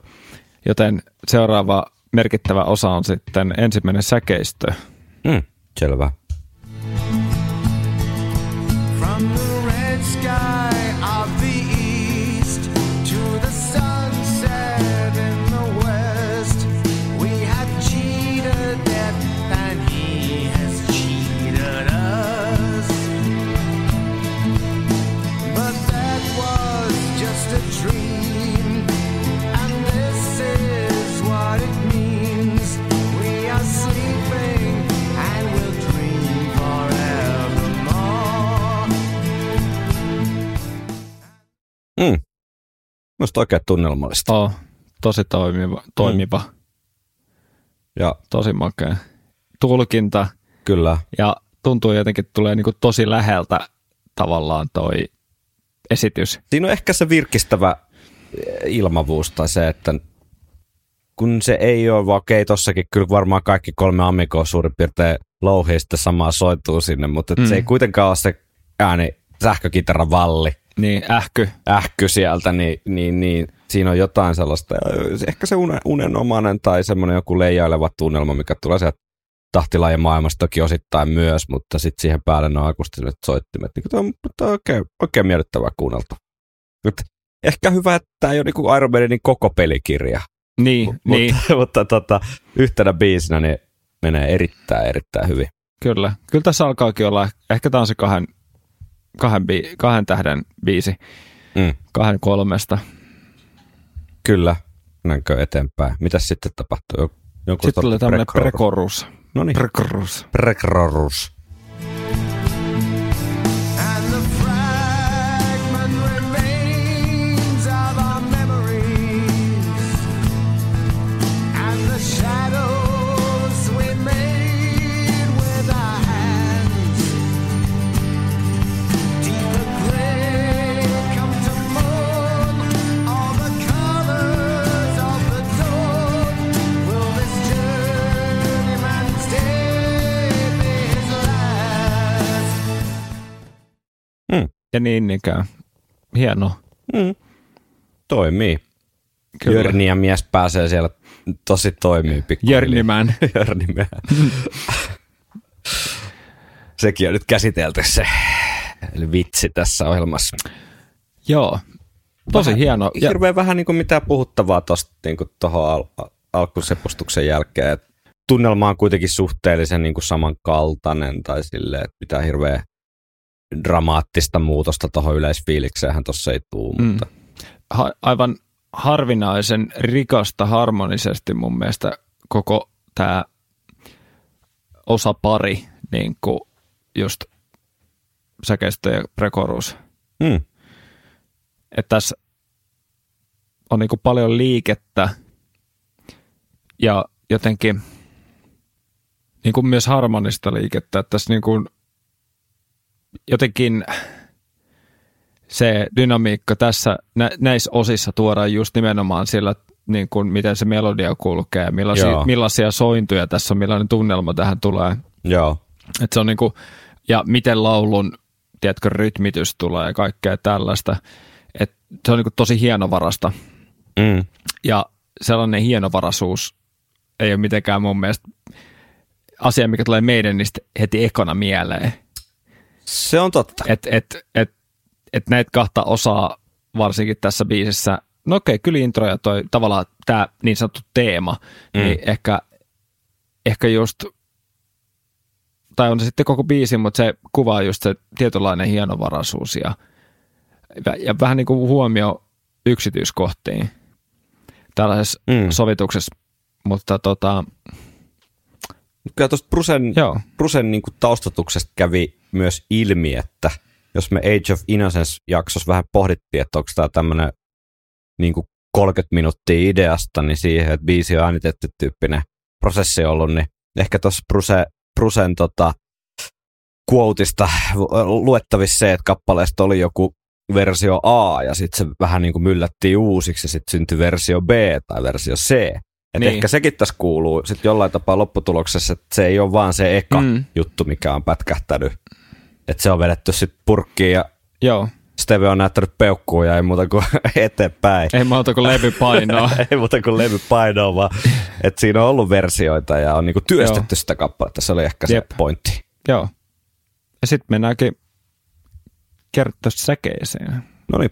Joten seuraava merkittävä osa on sitten ensimmäinen säkeistö. Mm. Selvä. Musta oikein tunnelmallista. Oh, tosi toimiva, toimiva Ja tosi makea. Tulkinta kyllä. ja tuntuu jotenkin, että tulee niinku tosi läheltä tavallaan toi esitys. Siinä on ehkä se virkistävä eh, ilmavuus tai se, että kun se ei ole, vaan okei, tossakin kyllä varmaan kaikki kolme Amigoa suurin piirtein louhii sitten samaa soituu sinne, mutta mm. Mm. se ei kuitenkaan ole se ääni sähkökitaran valli, Niin, ähky. ähky sieltä, niin, niin, niin siinä on jotain sellaista, ehkä se une, unenomainen tai semmoinen joku leijaileva tunnelma, mikä tulee sieltä tahtilajien maailmasta toki osittain myös, mutta sitten siihen päälle ne akustiset soittimet. Niin tämä on, tämä on oikein, oikein miellyttävää kuunneltu. Mutta ehkä hyvä, että tämä ei ole niin Iron Maidenin koko pelikirja, Niin, niin, mutta, mutta tota, yhtenä biisinä niin menee erittäin, erittäin hyvin. kyllä. Kyllä tässä alkaakin olla, ehkä tämä on se kahden, kahden, bi, kahden tähden biisi, Mm, kahden kolmesta. kyllä, mennäänkö eteenpäin. Mitäs sitten tapahtuu? Joku, Sitten tulee tämmöinen prekorus. prekorus. No niin, Prekorus. prekorus. Ja niin ikään. Hieno. Mm. Toimii. Kyllä. Jörni ja mies pääsee siellä tosi toimii pikkuhiljaa. Jörnimän. Jörnimään. Sekin on nyt käsitelty se eli vitsi tässä ohjelmassa. Joo. Tosi Vähän- hieno. Ja, Hirveän vähän niin kuin mitään puhuttavaa tuosta niin tuohon al- al- alkusepustuksen jälkeen. Et tunnelma on kuitenkin suhteellisen niin kuin samankaltainen tai silleen, että mitään hirveän dramaattista muutosta tuohon yleisfiilikseenhän tuossa ei tule, Mm. mutta ha, aivan harvinaisen rikasta harmonisesti mun mielestä koko tämä osa pari, niin kuin just säkeistö ja prekorus. mm, Että tässä on niin kuin paljon liikettä ja jotenkin niin kuin myös harmonista liikettä. Että tässä niin kuin jotenkin se dynamiikka tässä nä, näissä osissa tuodaan just nimenomaan sillä, niin kuin miten se melodia kulkee, millaisia, Joo. millaisia sointuja tässä on, millainen tunnelma tähän tulee. Joo. Et se on niinku, ja miten laulun, tiedätkö, rytmitys tulee ja kaikkea tällaista. Et se on niinku tosi hienovarasta. Mm. Ja sellainen hienovaraisuus ei ole mitenkään mun mielestä asia, mikä tulee meidän niistä heti ekana mieleen. Se on totta. Että et, et, et näitä kahta osaa varsinkin tässä biisissä, no okei, kyllä intro ja toi tavallaan tämä niin sanottu teema, mm. niin ehkä, ehkä just, tai on se sitten koko biisi, mutta se kuvaa just se tietynlainen hienovaraisuus ja, ja vähän niin kuin huomio yksityiskohtiin tällaisessa Mm. sovituksessa, mutta tota, Kyllä tuosta Brusen, joo, Brusen niin kuin taustatuksesta kävi myös ilmi, että jos me Age of Innocence-jaksossa vähän pohdittiin, että onko tämä tämmöinen niin kuin 30 minuuttia ideasta, niin siihen, että biisi on äänitetty tyyppinen prosessi ollut, niin ehkä tuossa Bruse, Brusen tota, quoteista luettavissa se, että kappaleesta oli joku versio A ja sitten se vähän niin kuin myllättiin uusiksi ja sitten syntyi versio B tai versio C. Et Niin. ehkä sekin tässä kuuluu sitten jollain tapaa lopputuloksessa, että se ei ole vaan se eka Mm. juttu, mikä on pätkähtänyt. Että se on vedetty sitten purkkiin ja joo, Steve on näyttänyt peukkuu ja ei muuta kuin eteenpäin. ei muuta kuin levypainoa. ei muuta kuin levy painoa, vaan että siinä on ollut versioita ja on niinku työstetty sitä kappaletta. Se oli ehkä se Jep. pointti. Joo. Ja sitten mennäänkin kerttosäkeeseen. No niin,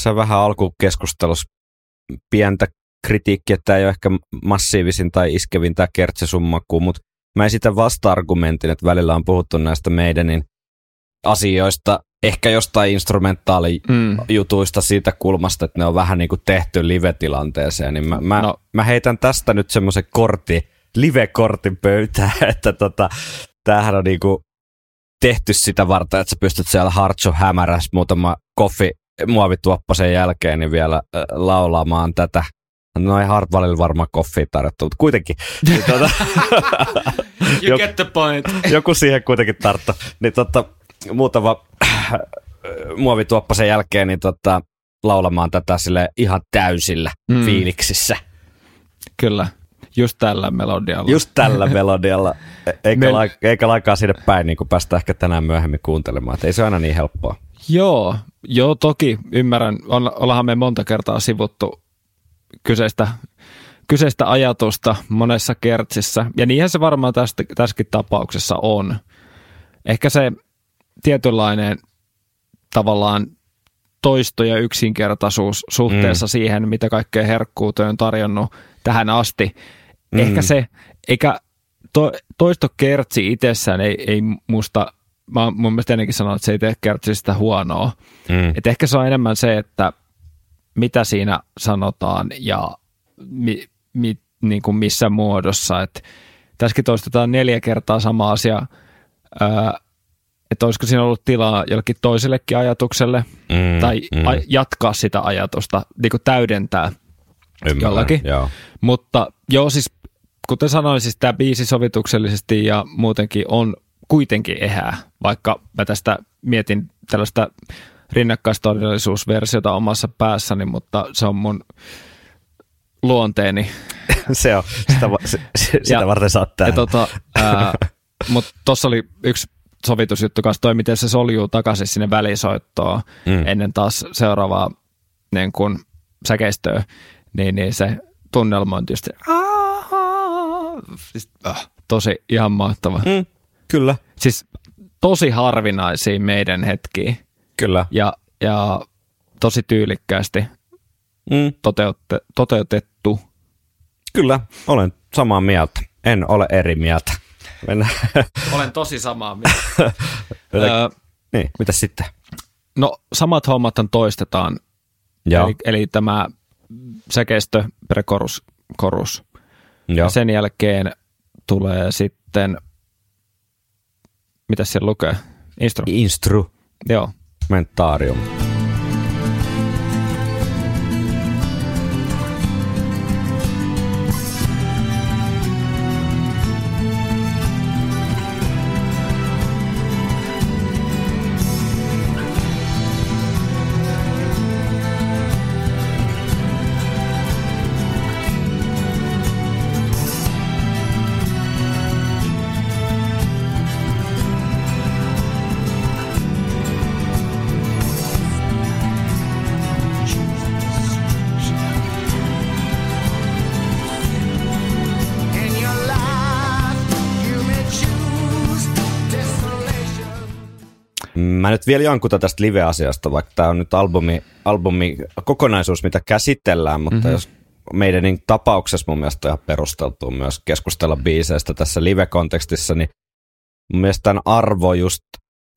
Sä vähän alkukeskustelussa pientä kritiikkiä, että tämä ei ole ehkä massiivisin tai iskevin tämä kertsisummaku, mutta mä esitän vasta-argumentin, että välillä on puhuttu näistä meidänin asioista, ehkä jostain instrumentaalijutuista Mm. siitä kulmasta, että ne on vähän niin kuin tehty live-tilanteeseen, niin mä, mä. No. mä heitän tästä nyt semmoisen kortti, live-kortin pöytään, että tota, tämähän on niin kuin tehty sitä varten, että sä pystyt siellä Hartso hämärässä muutama koffi muovituoppasen jälkeen niin vielä äh, laulamaan tätä. No ei Hartwallilla varmaan koffia tarjottu, mutta kuitenkin. Niin, tota, You get the point. joku siihen kuitenkin tarttu. Niin tota, muutama äh, muovituoppasen jälkeen niin tota, laulamaan tätä sille ihan täysillä mm. Fiiliksissä. Kyllä, just tällä melodialla. Just tällä melodialla, E- eikä, Mel- laik- eikä laikaa sinne päin, niin kuin päästä ehkä tänään myöhemmin kuuntelemaan. Et ei se ole aina niin helppoa. Joo, joo toki ymmärrän. Ollaanhan me monta kertaa sivuttu kyseistä, kyseistä ajatusta monessa kertsissä. Ja niinhän se varmaan tästä, tässäkin tapauksessa on. Ehkä se tietynlainen tavallaan toisto ja yksinkertaisuus suhteessa mm. siihen, mitä kaikkea herkkuuteen on tarjonnut tähän asti. Mm. Ehkä se, eikä to, toistokertsi itsessään ei, ei musta, mä mun mielestä ennenkin sanonut, että se ei tee kertsistä huonoa. Mm. Et ehkä se on enemmän se, että mitä siinä sanotaan ja mi, mi, niin kuin missä muodossa. Et tässäkin toistetaan neljä kertaa sama asia, että olisiko siinä ollut tilaa jollekin toisellekin ajatukselle Mm, tai mm. a, jatkaa sitä ajatusta, niin kuin täydentää. Ymmärrän, jollakin. Joo. Mutta joo, siis kuten sanoin, siis tämä biisi sovituksellisesti ja muutenkin on kuitenkin ehää, vaikka mä tästä mietin tällaista rinnakkaistodellisuusversiota omassa päässäni, mutta se on mun luonteeni. se on, sitä, va- se, sitä Ja- varten Ja täällä. tota, mutta tuossa oli yksi sovitusjuttu kanssa, toi miten se soljuu takaisin sinne välisoittoon Mm. mm. ennen taas seuraavaa niin kun säkeistöä, niin, niin se tunnelma on tietysti siis, äh, tosi ihan mahtava. Mm, kyllä, Siis tosi harvinaisia meidän hetkiä kyllä. ja, ja tosi tyylikkäästi Mm, toteutte, toteutettu. kyllä, olen samaa mieltä. En ole eri mieltä. Mennään. Olen tosi samaa mieltä. Öö, Öö, niin, mitä sitten? no samat hommathan toistetaan. Joo, Eli, eli tämä säkeistö, prekorus, korus. joo. Ja sen jälkeen tulee sitten, mitä siellä lukee? Instru. Instru. Joo. Mentarium. Nyt vielä jankutan tästä live-asiasta, vaikka tämä on nyt albumi, albumi kokonaisuus, mitä käsitellään, mutta mm-hmm. jos meidän niin tapauksessa mun mielestä on ihan perusteltua myös keskustella biiseistä tässä live-kontekstissa, niin mun mielestä tämän arvo just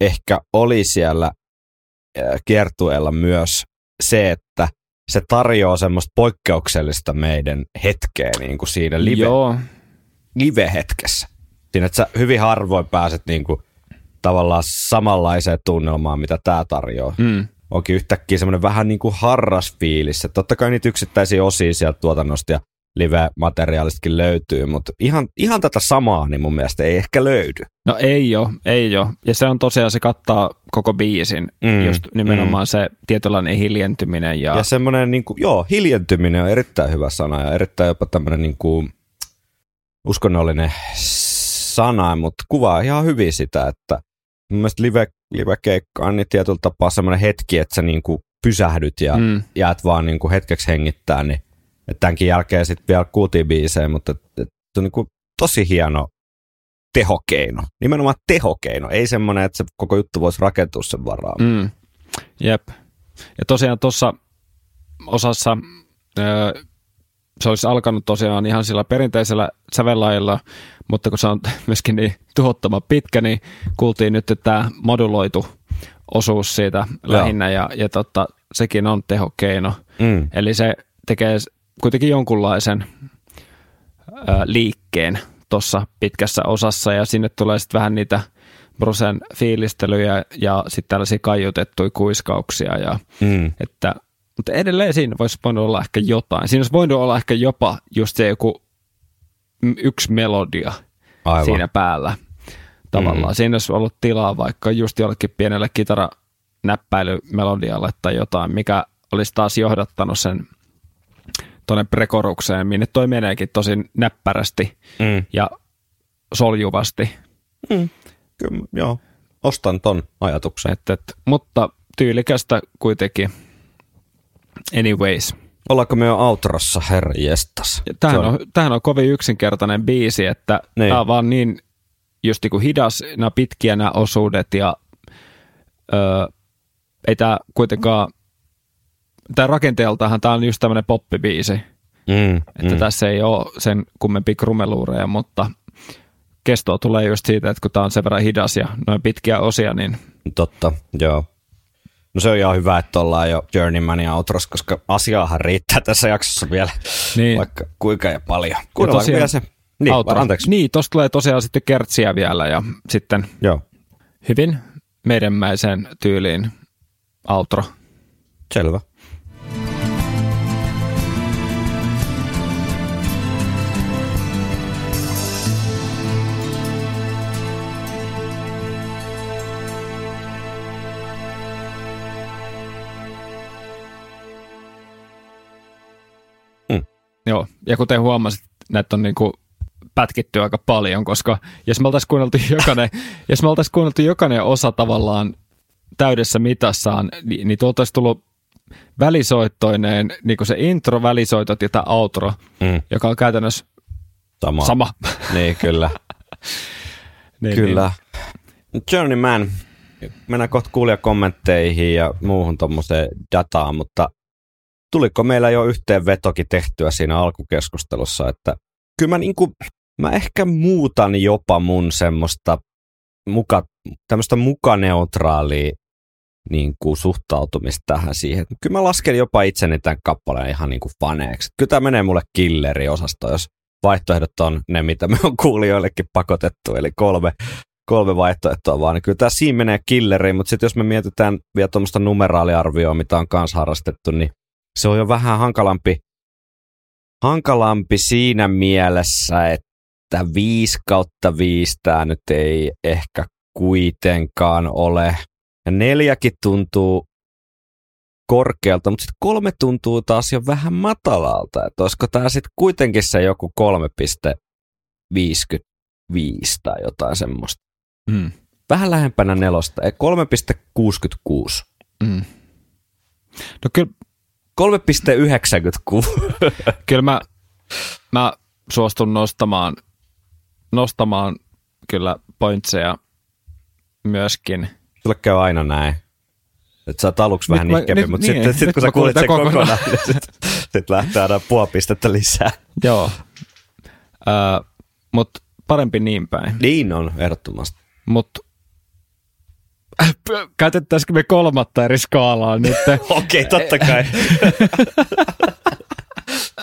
ehkä oli siellä kiertueella myös se, että se tarjoaa semmoista poikkeuksellista meidän hetkeä niin kuin siinä live, Joo. live-hetkessä. Siinä, että sä hyvin harvoin pääset niin kuin, tavallaan samanlaiseen tunnelmaan, mitä tämä tarjoaa. Mm. Onkin yhtäkkiä semmoinen vähän niin kuin harras fiilis. Totta kai niitä yksittäisiä osia sieltä tuotannosta ja live-materiaalistakin löytyy, mutta ihan, ihan tätä samaa niin mun mielestä ei ehkä löydy. No ei ole, ei ole. Ja se on tosiaan, se kattaa koko biisin, mm. just nimenomaan mm. se tietynlainen hiljentyminen. Ja, Ja semmoinen, niin kuin, joo, hiljentyminen on erittäin hyvä sana ja erittäin jopa tämmöinen niin kuin, uskonnollinen sana, mutta kuvaa ihan hyvin sitä, että mun mielestä live, live-keikka on niin tietyllä tapaa semmoinen hetki, että sä niin kuin pysähdyt ja mm. jäät vaan niin kuin hetkeksi hengittää, niin että tämänkin jälkeen sitten vielä kuultiin biisejä, mutta et, et, se on niin kuin tosi hieno tehokeino. Nimenomaan tehokeino, ei semmoinen, että se koko juttu voisi rakentua sen varaan. Mm. mm, jep. Ja tosiaan tuossa osassa ö, se olisi alkanut tosiaan ihan sillä perinteisellä sävellajilla, mutta kun se on myöskin niin tuhottoman pitkä, niin kuultiin nyt että tämä moduloitu osuus siitä lähinnä, ja, ja tota, sekin on tehokeino. Mm. Eli se tekee kuitenkin jonkunlaisen ö, liikkeen tuossa pitkässä osassa, ja sinne tulee sitten vähän niitä Brusen fiilistelyjä ja sitten tällaisia kaiutettuja kuiskauksia, ja Mm. että, mutta edelleen siinä voisi voinut olla ehkä jotain. Siinä olisi voinut olla ehkä jopa just se joku yksi melodia Aivan. siinä päällä tavallaan. Mm. Siinä olisi ollut tilaa vaikka just jollekin pienelle kitaranäppäilymelodialle tai jotain, mikä olisi taas johdattanut sen tuonne prekorukseen, minne toi meneekin tosi näppärästi Mm. ja soljuvasti. Kyllä, joo. Ostan ton ajatuksen. Et, et, mutta tyylikästä kuitenkin. Anyways. Ollaanko me jo outrossa, herra jestas? Ja Tämähän on, tämähän on kovin yksinkertainen biisi, että Niin. niin. tämä on vaan niin just niin hidas, nämä pitkiä nämä osuudet ja öö, ei tämä kuitenkaan, tämä rakenteeltahan tämä on just tämmöinen poppibiisi, Mm, että mm. tässä ei ole sen kummempi krumeluureja, mutta kestoa tulee just siitä, että kun tämä on sen verran hidas ja noin pitkiä osia, niin Totta, joo. No se on ihan hyvä, että ollaan jo Journeymanin outros, koska asiaahan riittää tässä jaksossa vielä, Niin. vaikka kuinka ja paljon. Kuunnellaan tosiaan vielä se. Niin, outro. anteeksi. Niin, tosta tulee tosiaan sitten kertsiä vielä ja sitten Joo, hyvin meidänmäiseen tyyliin outro. selvä. Joo, ja kuten huomasit, näitä on niinku pätkitty aika paljon, koska jos me oltaisiin kuunneltu jokainen, jos me oltaisiin kuunneltu jokainen osa tavallaan täydessä mitassaan, niin, niin tuolta olisi tullut välisoittoineen, niin kuin se intro, välisoitot ja tämä outro, Mm. joka on käytännössä Sama. Sama. Niin, kyllä. niin, kyllä. Journeyman. Mennään kohta kuulijakommentteihin ja muuhun tuommoiseen dataan, mutta tuliko meillä jo yhteenvetokin tehtyä siinä alkukeskustelussa, että kyllä mä, niinku, mä ehkä muutan jopa mun semmoista muka, tämmöistä mukaneutraalia niin kuin suhtautumista tähän siihen. Kyllä mä lasken jopa itseni tämän kappaleen ihan niin kuin faneeksi. Kyllä tämä menee mulle killeri-osasto, jos vaihtoehdot on ne, mitä me on kuulijoillekin pakotettu, eli kolme, kolme vaihtoehtoa vaan. Niin kyllä tämä siinä menee killeriin, mutta sitten jos me mietitään vielä tuommoista numeraaliarvioa, mitä on kanssa harrastettu, niin se on jo vähän hankalampi, hankalampi siinä mielessä, että 5 kautta 5 tämä nyt ei ehkä kuitenkaan ole. Ja neljäkin tuntuu korkealta, mutta sitten kolme tuntuu taas jo vähän matalalta. Että olisiko tämä sitten kuitenkin se joku 3,55 tai jotain semmoista. Mm. Vähän lähempänä nelosta, ei 3,66. Mm. No kyllä, 3,96. kyllä mä, mä suostun nostamaan, nostamaan kyllä pointseja myöskin. Sulle käy aina näin. Että sä oot aluksi vähän Nyt nihkeämpi, mutta niin, sitten sit, kun sä kuulit sen kokonaan, kokonaan. niin sitten sit lähtee aina puoli pistettä lisää. Joo. Öö, Mutta parempi niin päin. Niin on, ehdottomasti. Mutta käytettäisikö me kolmatta eri skaalaa nyt? Okei, totta kai.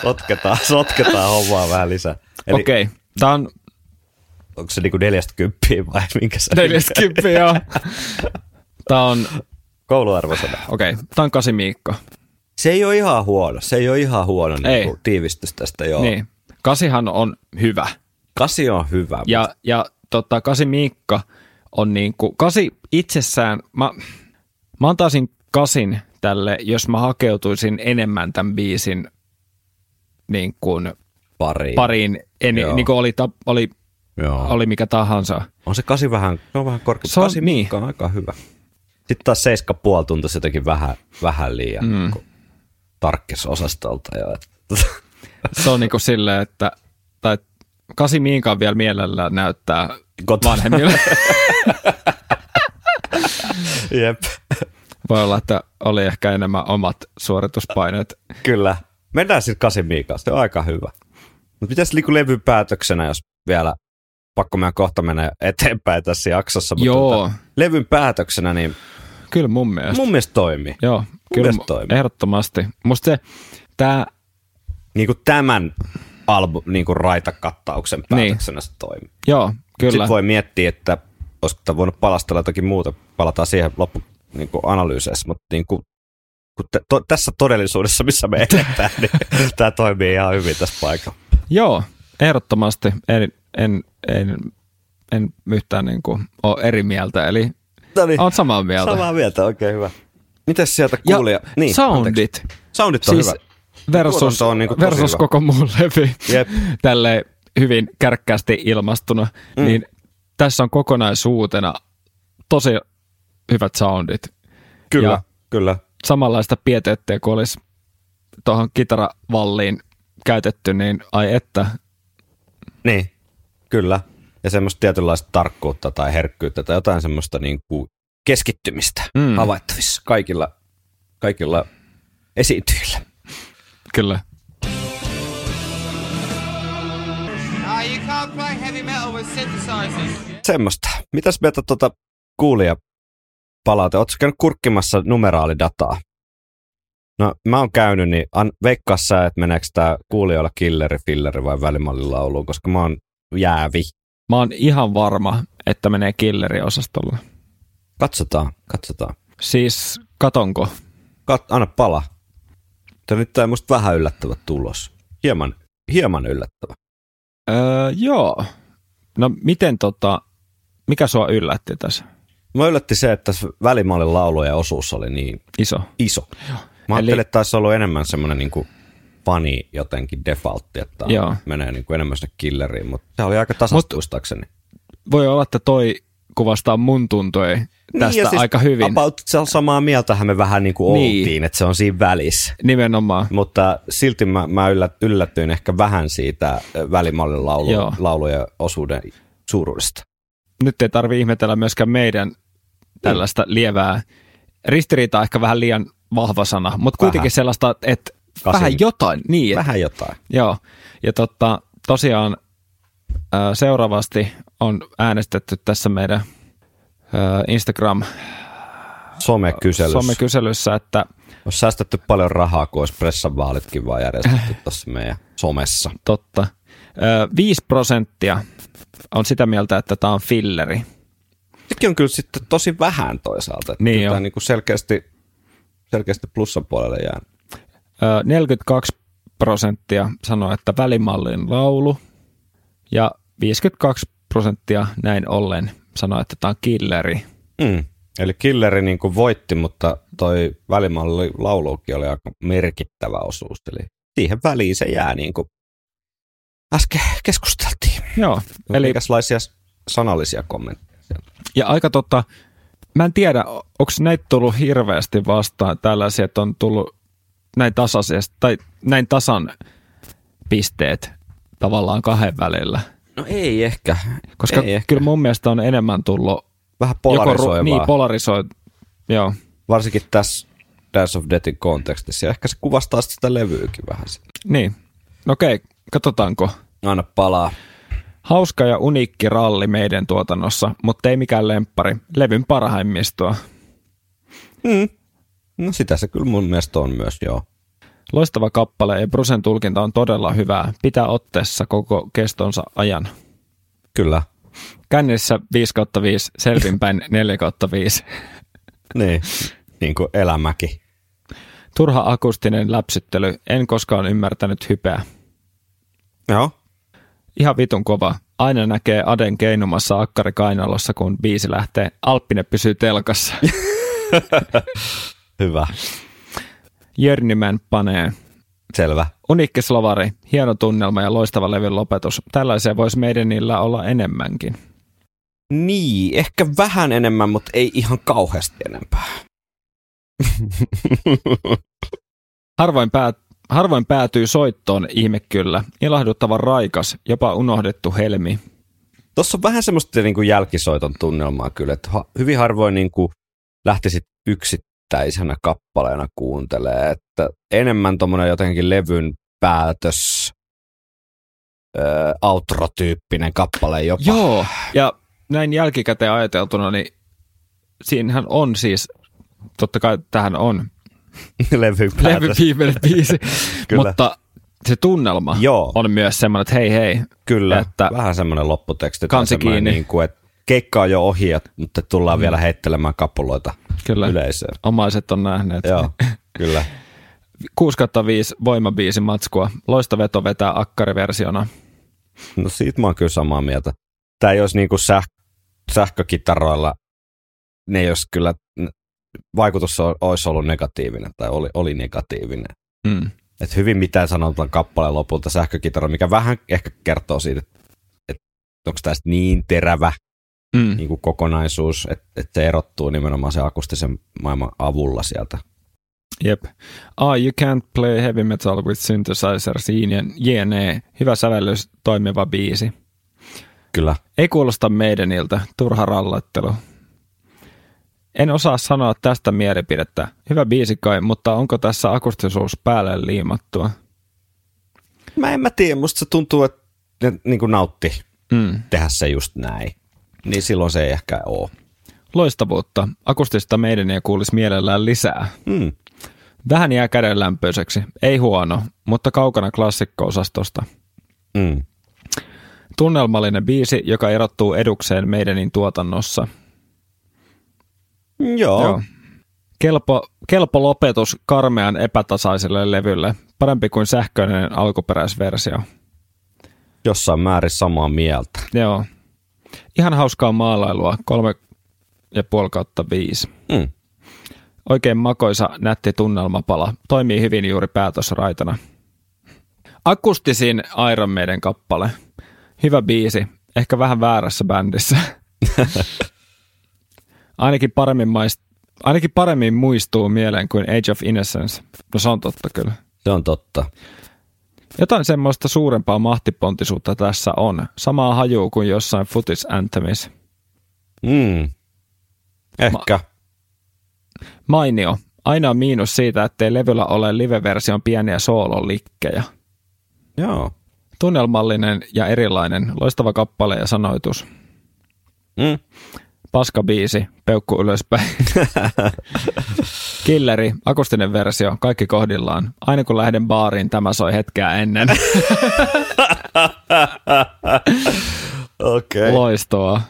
sotketaan, sotketaan hommaa vähän lisää. Eli Okei, okay. tämä on onko se niinku neljästä kymppiä vai minkä se 40, joo. Tämä on, kouluarvosana? okei, okay. tämä on kasi Miikko. Se ei ole ihan huono. Se ei ole ihan huono Ei. niinku tiivistys tästä, joo. Niin, kasihan on hyvä. Kasi on hyvä. Ja, ja tota, kasi Miikka on niin kuin, kasi itsessään, mä, mä antaisin kasin tälle, jos mä hakeutuisin enemmän tämän biisin niin kuin pari. pariin, en, Joo. niin kuin oli, ta- oli, Joo. oli mikä tahansa. On se kasi vähän, se on vähän korkea. Se on- kasi niin. On aika hyvä. Sitten taas seiska puoli tuntuisi jotenkin vähän, vähän liian Mm. mm. tarkkisosastolta. Jo. Se on niin kuin silleen, että tai kasi Miinkaan vielä mielellä näyttää Kotona. vanhemmille. Jep. Voi olla, että oli ehkä enemmän omat suorituspaineet. Kyllä. Mennään sitten kasi Miikaan, se on aika hyvä. Mutta pitäisi niinku levyn päätöksenä, jos vielä pakko meidän kohta mennä eteenpäin tässä jaksossa. Mutta Joo, Tota, levyn päätöksenä, niin kyllä mun mielestä. mun mielestä toimii. Joo, kyllä mielestä toimii. ehdottomasti. Musta se, tää, Niin kuin tämän albu, niin kuin raitakattauksen Niin. päätöksenä se toimii. joo, kyllä. Sitten voi miettiä, että olisiko tämä voinut palastella jotakin muuta. Palataan siihen loppu niin kuin analyyseissä, mutta niin kuin, kun te, to, tässä todellisuudessa, missä me eletään, niin tämä toimii ihan hyvin tässä paikalla. Joo, ehdottomasti. En, en, en, en yhtään niin kuin ole eri mieltä, eli No niin, olet samaa mieltä. samaa mieltä, oikein hyvä. Mites sieltä Ja kuulija? niin, soundit, anteeksi. Soundit on siis hyvä. Versus, on tosi versus hyvä. koko muu levy, Jep. tälleen hyvin kärkkäästi ilmastuna, Mm. niin tässä on kokonaisuutena tosi hyvät soundit. Kyllä, Ja- kyllä. Samanlaista pieteyttiä kuin olisi tuohon kitaravalliin käytetty, niin ai että, Niin, kyllä. Ja semmoista tietynlaista tarkkuutta tai herkkyyttä tai jotain semmoista niin kuin keskittymistä mm. havaittavissa kaikilla, kaikilla esiintyjillä. Kyllä. You can't play heavy metal with synthesizers. Semmoista. Mitäs mieltä tuota kuulija palaute? Oletko käynyt kurkkimassa numeraalidataa? No mä oon käynyt, niin an, veikkaa sä, että meneekö tämä kuulijoilla killeri, filleri vai välimallilauluun, koska mä oon jäävi. Mä oon ihan varma, että menee killeriosastolle. Katsotaan, katsotaan. Siis katonko? Kat, anna pala. Tämä nyt tämä musta vähän yllättävä tulos. Hieman, hieman yllättävä. Öö, joo. No miten tota, mikä sua yllätti tässä? Mä yllätti se, että se välimallin laulujen osuus oli niin Iso. iso. Mä ajattelin, että taisi olla enemmän semmoinen niin kuin fani jotenkin defaultti, että Joo. menee niin kuin enemmän sinne killeriin, mutta se oli aika tasasta Mut-. Voi olla, että toi kuvastaa mun tuntoja tästä ja aika hyvin. About se on samaa mieltähän me vähän niin kuin Niin. oltiin, että se on siinä välissä. Nimenomaan. Mutta silti mä, mä yllät, yllätyin ehkä vähän siitä ö, välimallin laulu, Joo. laulujen osuuden suuruudesta. Nyt ei tarvi ihmetellä myöskään meidän tällaista lievää ristiriitaa, ehkä vähän liian vahva sana, mutta kuitenkin Vähän. sellaista, että Kasin. vähän jotain. Niin, Vähän jotain. Joo, ja totta, tosiaan ää, seuraavasti on äänestetty tässä meidän Instagram Somekyselyssä. somekyselyssä, että On säästetty paljon rahaa, kun olisi pressan vaalitkin vaan järjestetty tuossa meidän somessa. totta, ää, 5 prosenttia on sitä mieltä, että tämä on filleri. Sekin on kyllä sitten tosi vähän toisaalta. Että Niin tämä on. niin kuin selkeästi, selkeästi plussan puolelle jää. Ää, 42 prosenttia sanoo, että välimallin laulu, ja 52 prosenttia näin ollen sanoo, että tämä on killeri. Mm. Eli Killeri niin kuin voitti, mutta toi välimalli laulukin oli aika merkittävä osuus. Eli siihen väliin se jää niin kuin äsken keskusteltiin. Joo, Eli minkälaisia sanallisia kommentteja? Ja aika totta, mä en tiedä, onko näitä tullut hirveästi vastaan tällaisia, että on tullut näin tasaisesti, tai näin tasan pisteet tavallaan kahden välillä. No ei ehkä. Koska ei ehkä. kyllä mun mielestä on enemmän tullut Vähän joko polarisoivaa. ru- niin, polarisoi, joo. Varsinkin tässä Dance of Deathin kontekstissa. Ja ehkä se kuvastaa sitä levyykin vähän. Niin, okei, katsotaanko. Anna palaa. Hauska ja uniikki ralli meidän tuotannossa, mutta ei mikään lemppari. Levyn parhaimmistoa. Mm. No sitä se kyllä mun mielestä on myös, joo. Loistava kappale ja Brusen tulkinta on todella hyvää. Pitää otteessa koko kestonsa ajan. Kyllä. Kännissä 5 kautta 5, selvinpäin 4 kautta 5. Niin. niin kuin elämäkin. Turha akustinen läpsyttely, en koskaan ymmärtänyt hypeä. Joo. Ihan vitun kova. Aina näkee Aden keinumassa akkari kainalossa, kun biisi lähtee. Alppinen pysyy telkassa. Hyvä. Jörnimän panee. Selvä. Uniikki slovari, hieno tunnelma ja loistava levyn lopetus. Tällaisia voisi meidän niillä olla enemmänkin. Niin, ehkä vähän enemmän, mutta ei ihan kauheasti enempää. Harvoin, päät, harvoin päätyy soittoon, ihme kyllä. Ilahduttava raikas, jopa unohdettu helmi. Tuossa on vähän semmoista niin kuin jälkisoiton tunnelmaa kyllä, että hyvin harvoin niin kuin lähtisit yksittäisenä kappaleena kuuntelee, että enemmän tuommoinen jotenkin levyn päätös, ö, outro-tyyppinen kappale jopa. Joo, ja näin jälkikäteen ajateltuna, niin siinähän on siis, totta kai tähän on levyn päätös. levy biisi, mutta se tunnelma Joo. on myös semmoinen, että hei hei, Kyllä, että- vähän semmoinen lopputeksti. Kansi kiinni. Niin kuin, että keikka on jo ohi, mutta tullaan vielä heittelemään kapuloita kyllä yleisöön. omaiset on nähneet. Joo, kyllä. 6 5 voimabiisi matskua, loista veto vetää akkariversiona. No siitä mä oon kyllä samaa mieltä. Tämä ei olisi niin kuin säh- sähkökitaroilla, ne ei olisi kyllä, vaikutus olisi ollut negatiivinen tai oli, oli negatiivinen. Mm. Et hyvin mitään sanotaan kappaleen lopulta sähkökitara, mikä vähän ehkä kertoo siitä, että, että onko tästä niin terävä Mm. niin kuin kokonaisuus, että, että se erottuu nimenomaan se akustisen maailman avulla sieltä. Jep. Ah, you can't play heavy metal with synthesizers, jne. Hyvä sävellys, toimiva biisi. Kyllä. Ei kuulosta meidäniltä, turha ralloittelu. En osaa sanoa tästä mielipidettä. Hyvä biisi kai, mutta onko tässä akustisuus päälle liimattua? Mä en mä tiedä, musta se tuntuu, että ne niin kuin nautti Mm. tehdä se just näin. Niin silloin se ei ehkä ole. Loistavuutta. Akustista meidän ei kuulisi mielellään lisää. Mm. Vähän jää kädenlämpöiseksi. Ei huono, mutta kaukana klassikko-osastosta. Mm. Tunnelmallinen biisi, joka erottuu edukseen meidänin tuotannossa. Joo. Joo. Kelpo, kelpo lopetus karmean epätasaiselle levylle. Parempi kuin sähköinen alkuperäisversio. Jossain määrin samaa mieltä. Joo. Ihan hauskaa maalailua. Kolme ja puoli kautta viisi. Mm. Oikein makoisa, nätti tunnelmapala. Toimii hyvin juuri päätösraitana. Akustisin Iron Maiden kappale. Hyvä biisi. Ehkä vähän väärässä bändissä. Ainakin paremmin, maist, ainakin paremmin muistuu mieleen kuin Age of Innocence. No se on totta kyllä. Se on totta. Jotain semmoista suurempaa mahtipontisuutta tässä on. Samaa hajuu kuin jossain Footis Anthemissa. Mm. Ehkä. Mainio. Ainoa miinus siitä, ettei levyllä ole live-version pieniä soololikkejä. Joo. Tunnelmallinen ja erilainen, loistava kappale ja sanoitus. Mm. Paska biisi, peukku ylöspäin. Killeri, akustinen versio, kaikki kohdillaan. Aina kun lähden baariin, tämä soi hetkeä ennen. Okei. Okay. Loistavaa.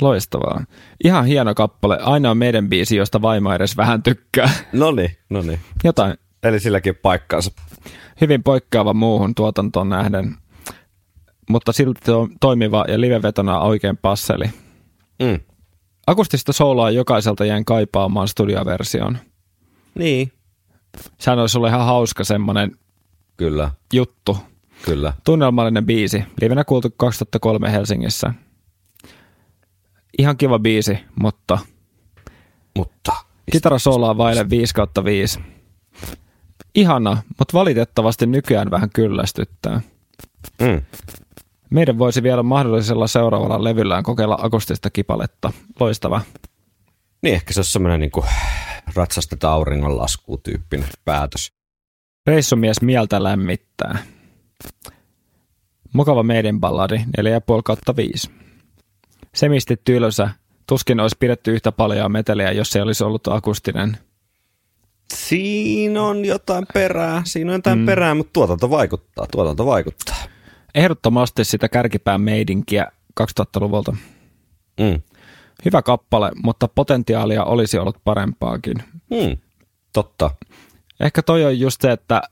Loistavaa. Ihan hieno kappale. Ainoa meidän biisi, josta vaimo edes vähän tykkää. Noni, noni. Jotain Eli silläkin paikkaansa. hyvin poikkeava muuhun tuotantoon nähden, mutta silti to- toimiva ja livevetona oikein passeli. Mm. Akustista sooloa jokaiselta jäin kaipaamaan studioversioon. Niin. Sehän olisi ollut ihan hauska semmoinen Kyllä, juttu. kyllä. Tunnelmallinen biisi. Livenä kuultu 2003 Helsingissä. Ihan kiva biisi, mutta Mutta. kitarasoolaa vaille 5 kautta 5. Ihana, mutta valitettavasti nykyään vähän kyllästyttää. Mm. Meidän voisi vielä mahdollisella seuraavalla levyllään kokeilla akustista kipaletta. Loistava. Niin ehkä se on semmoinen niin ratsastetaan auringonlaskuun tyyppinen päätös. Reissumies mieltä lämmittää. Mukava meidän balladi, 4,5 kautta 5. Semisti tylsä. Tuskin olisi pidetty yhtä paljon meteliä, jos ei olisi ollut akustinen. Siinä on jotain perää, siinä on jotain mm. perää, mutta tuotanto vaikuttaa, tuotanto vaikuttaa. Ehdottomasti sitä kärkipään meidinkiä 2000-luvulta. Mm. Hyvä kappale, mutta potentiaalia olisi ollut parempaakin. Mm. Totta. Ehkä toi on just se, että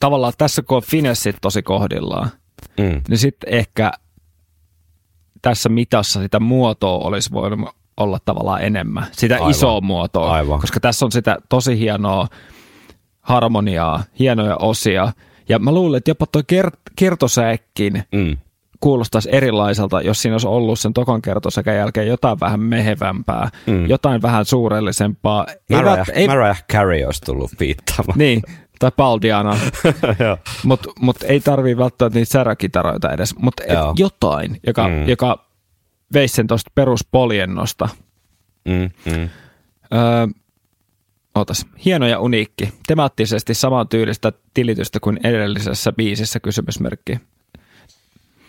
tavallaan tässä kun on finessit tosi kohdillaan, Mm. niin sitten ehkä tässä mitassa sitä muotoa olisi voinut olla tavallaan enemmän. Sitä Aivan. Isoa muotoa. Aivan. Koska tässä on sitä tosi hienoa harmoniaa, hienoja osia. Ja mä luulen, että jopa toi kert- kertosäekkin Mm. kuulostaisi erilaiselta, jos siinä olisi ollut sen tokan kertosäkän jälkeen jotain vähän mehevämpää, Mm. jotain vähän suurellisempaa. Mariah, ei, Mariah Carey olisi tullut viittaamaan. Niin, tai Paul Diana. Joo. Mutta mut ei tarvii välttämättä niitä säräkitaroita edes, mutta jotain, joka, mm. joka veisi sen tuosta peruspoljennosta. Mm, mm. Öö, otas. Hieno ja uniikki. Temaattisesti saman tyylistä tilitystä kuin edellisessä biisissä kysymysmerkki.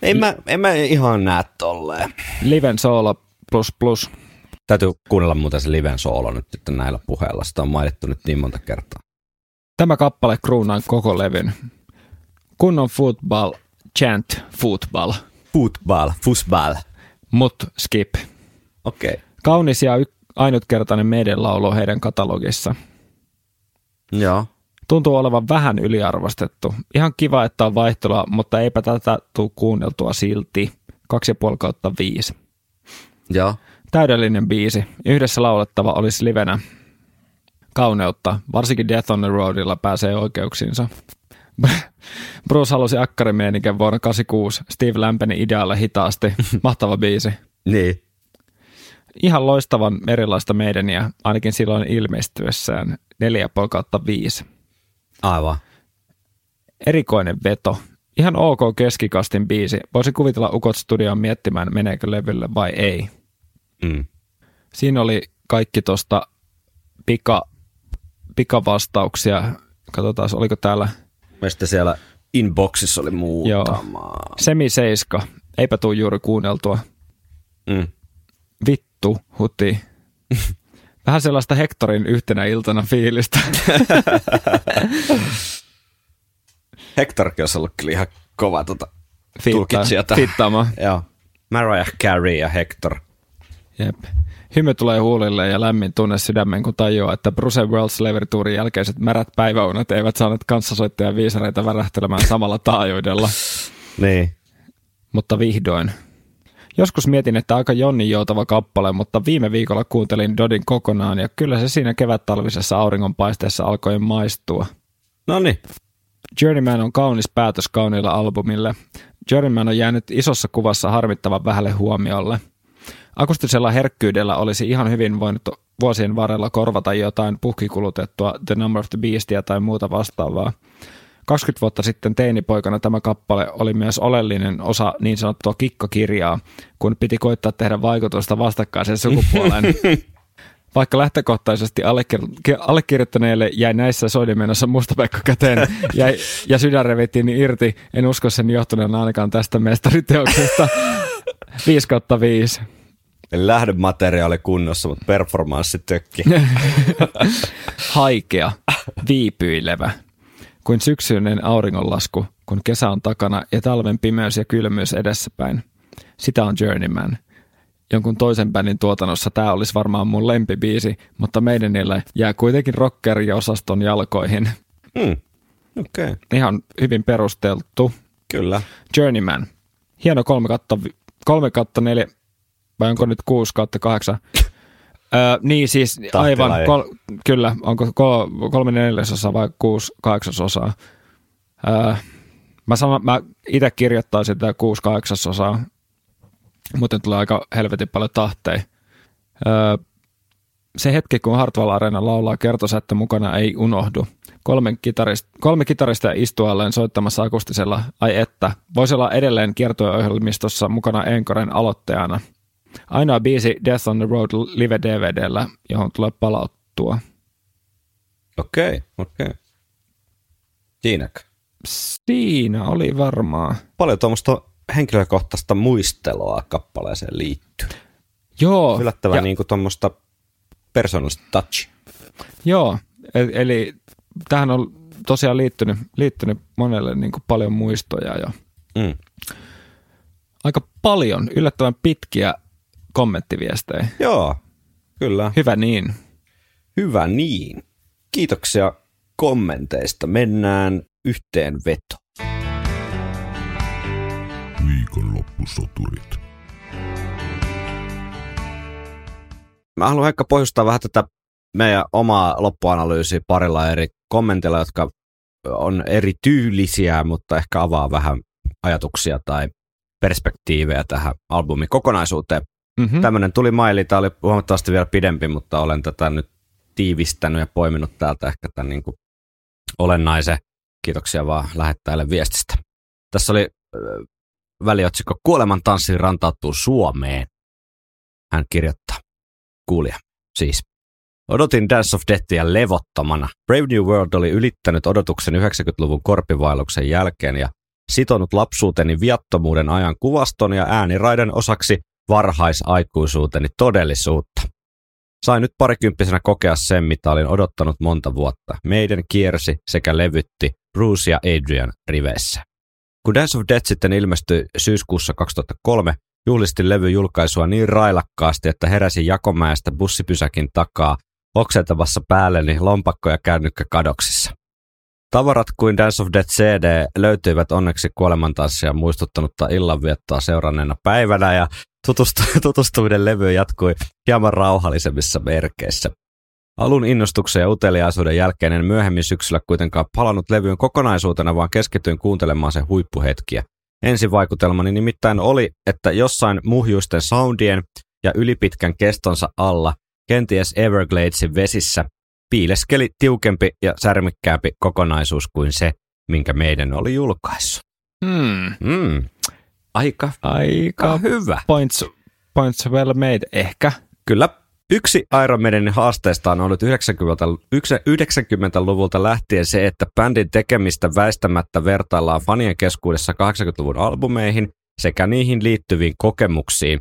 En, mä, en mä ihan näe tolleen. Liven solo plus plus. Täytyy kuunnella muuten se liven soolo nyt sitten näillä puheilla. Sitä on mainittu nyt niin monta kertaa. Tämä kappale kruunaa koko levyn. Kunnon football, chant football, Football, football. mut skip. Okei. Okay. Kaunis ja y- ainutkertainen meidän laulu heidän katalogissa. Joo. Tuntuu olevan vähän yliarvostettu. Ihan kiva, että on vaihtelua, mutta eipä tätä tuu kuunneltua silti. 2,5 kautta 5. Joo. Täydellinen biisi. Yhdessä laulettava olisi livenä. Kauneutta. Varsinkin Death on the Roadilla pääsee oikeuksiinsa. Bruce halusi akkarimieninken vuonna 86. Steve lämpeni idealle hitaasti. Mahtava biisi. Niin. Ihan loistavan erilaista meidäniä, ainakin silloin ilmestyessään 4,5 kautta 5. Aivan. Erikoinen veto. Ihan ok keskikastin biisi. Voisin kuvitella Ukot Studioon miettimään, meneekö levylle vai ei. Mm. Siinä oli kaikki tuosta pika, pikavastauksia. Katsotaan, oliko täällä Mielestäni siellä inboxissa oli muutama. Semi Seiska. Eipä tuu juuri kuunneltua. Mm. Vittu, huti. Vähän sellaista Hektorin yhtenä iltana fiilistä. Hectorkin olisi ollut kyllä ihan kova tota, Fiittaa- tulkitsija tähän. Fiittaama. Joo. Mariah Carey ja Hector. Jep. Hymy tulee huulille ja lämmin tunne sydämen, kun tajuaa, että Bruce World Slavery Tourin jälkeiset märät päiväunet eivät saaneet kanssasoittajan viisareita värähtelemään samalla taajuudella. Niin. Mutta vihdoin. Joskus mietin, että aika Jonni joutava kappale, mutta viime viikolla kuuntelin Dodin kokonaan ja kyllä se siinä kevättalvisessa auringonpaisteessa alkoi maistua. No niin. Journeyman on kaunis päätös kauniilla albumille. Journeyman on jäänyt isossa kuvassa harmittavan vähälle huomiolle. akustisella herkkyydellä olisi ihan hyvin voinut vuosien varrella korvata jotain puhkikulutettua The Number of the Beastia tai muuta vastaavaa. 20 vuotta sitten teinipoikana tämä kappale oli myös oleellinen osa niin sanottua kikkakirjaa, kun piti koittaa tehdä vaikutusta vastakkaiseen sukupuoleen. Vaikka lähtökohtaisesti allekir- allekirjoittaneelle jäi näissä soidimenossa mustapekka käteen jäi, ja sydän revittiin irti, en usko sen johtuneen ainakaan tästä mestariteoksesta. 5 kautta 5. Eli lähdemateriaali kunnossa, mutta performanssi tökki. Haikea, viipyilevä, kuin syksyinen auringonlasku, kun kesä on takana ja talven pimeys ja kylmyys edessäpäin. Sitä on Journeyman. Jonkun toisen bändin tuotannossa tämä olisi varmaan mun lempibiisi, mutta meidän niille jää kuitenkin rockeri-osaston jalkoihin. Okei, okay. Ihan hyvin perusteltu. kyllä. Journeyman. Hieno 3 kautta, 3 kautta 4, vai onko nyt 6 kautta 8? Öö, niin siis aivan, kol, kyllä, onko kol, kolme neljäsosaa vai kuusi kahdeksasosaa. Öö, mä, sama, mä itse kirjoittaisin tätä kuusi kahdeksasosaa, muuten tulee aika helvetin paljon tahteja. Öö, se hetki, kun Hartwall Arena laulaa kertosättä mukana, ei unohdu. Kolmen kitarist, kolme kitarista istualleen soittamassa akustisella, ai että, voisi olla edelleen kiertueohjelmistossa mukana Enkoren aloittajana. Ainoa biisi Death on the Road live DVDllä, johon tulee palauttua. Okei, okay, okei. Okay. Siinäkö? Siinä oli varmaan. Paljon tuommoista henkilökohtaista muistelua kappaleeseen liittyy. Joo, Yllättävän ja, niin kuin tuommoista persoonallista touch. joo e- eli tähän on tosiaan liittynyt, liittynyt monelle niin kuin paljon muistoja ja Mm. aika paljon yllättävän pitkiä kommenttiviestejä. Joo, kyllä. Hyvä niin. Hyvä niin. Kiitoksia kommenteista. Mennään yhteen veto. Viikonloppusoturit. Mä haluan ehkä pohjustaa vähän tätä meidän omaa loppuanalyysiä parilla eri kommentilla, jotka on eri tyylisiä, mutta ehkä avaa vähän ajatuksia tai perspektiivejä tähän albumin kokonaisuuteen. Mm-hmm. Tämmöinen tuli maili, tämä oli huomattavasti vielä pidempi, mutta olen tätä nyt tiivistänyt ja poiminut täältä ehkä tämän niin kuin olennaisen. Kiitoksia vaan lähettäjälle viestistä. Tässä oli äh, väliotsikko Kuoleman tanssi rantautuu Suomeen. Hän kirjoittaa. Kuulija, siis. Odotin Dance of Deathia levottomana. Brave New World oli ylittänyt odotuksen 90-luvun korpivaelluksen jälkeen ja sitonut lapsuuteni viattomuuden ajan kuvaston ja ääniraiden osaksi varhaisaikuisuuteni todellisuutta. Sain nyt parikymppisenä kokea sen, mitä olin odottanut monta vuotta. Meidän kiersi sekä levytti Bruce ja Adrian riveissä. Kun Dance of Death sitten ilmestyi syyskuussa 2003, juhlistin levy julkaisua niin railakkaasti, että heräsin Jakomäestä bussipysäkin takaa oksentamassa päälleni lompakko ja kännykkä kadoksissa. Tavarat kuin Dance of Death CD löytyivät onneksi kuolemantanssia muistuttanutta illanviettoa seuranneena päivänä ja tutustu- tutustuminen levyyn jatkui hieman rauhallisemmissa merkeissä. Alun innostuksen ja uteliaisuuden jälkeen en myöhemmin syksyllä kuitenkaan palannut levyyn kokonaisuutena, vaan keskityin kuuntelemaan sen huippuhetkiä. Ensivaikutelmani nimittäin oli, että jossain muhjuisten soundien ja ylipitkän kestonsa alla, kenties Evergladesin vesissä, piileskeli tiukempi ja särmikkäämpi kokonaisuus kuin se, minkä meidän oli julkaissut. Hmm. Mm. Aika, Aika hyvä. points, points well made ehkä. Kyllä. Yksi Iron Maidenin haasteista on ollut 90, 90-luvulta lähtien se, että bändin tekemistä väistämättä vertaillaan fanien keskuudessa 80-luvun albumeihin sekä niihin liittyviin kokemuksiin.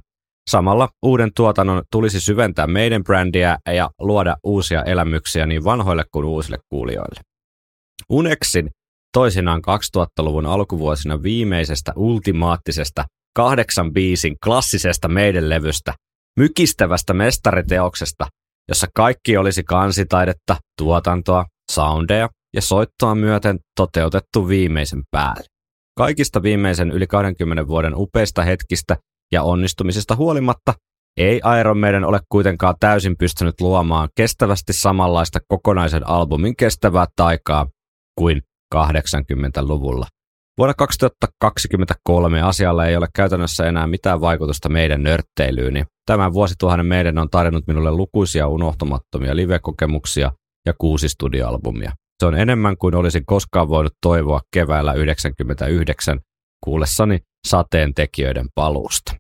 Samalla uuden tuotannon tulisi syventää meidän brändiä ja luoda uusia elämyksiä niin vanhoille kuin uusille kuulijoille. Unexin toisinaan 2000-luvun alkuvuosina viimeisestä ultimaattisesta kahdeksan biisin klassisesta meidän levystä, mykistävästä mestariteoksesta, jossa kaikki olisi kansitaidetta, tuotantoa, soundeja ja soittoa myöten toteutettu viimeisen päälle. Kaikista viimeisen yli 20 vuoden upeista hetkistä ja onnistumisesta huolimatta ei Iron Maiden ole kuitenkaan täysin pystynyt luomaan kestävästi samanlaista kokonaisen albumin kestävää taikaa kuin 80-luvulla. Vuonna 2023 asialla ei ole käytännössä enää mitään vaikutusta meidän nörtteilyyn, niin tämän vuosituhannen meidän on tarjonnut minulle lukuisia unohtumattomia live-kokemuksia ja kuusi studioalbumia. Se on enemmän kuin olisin koskaan voinut toivoa keväällä 99 kuullessani sateen tekijöiden paluusta.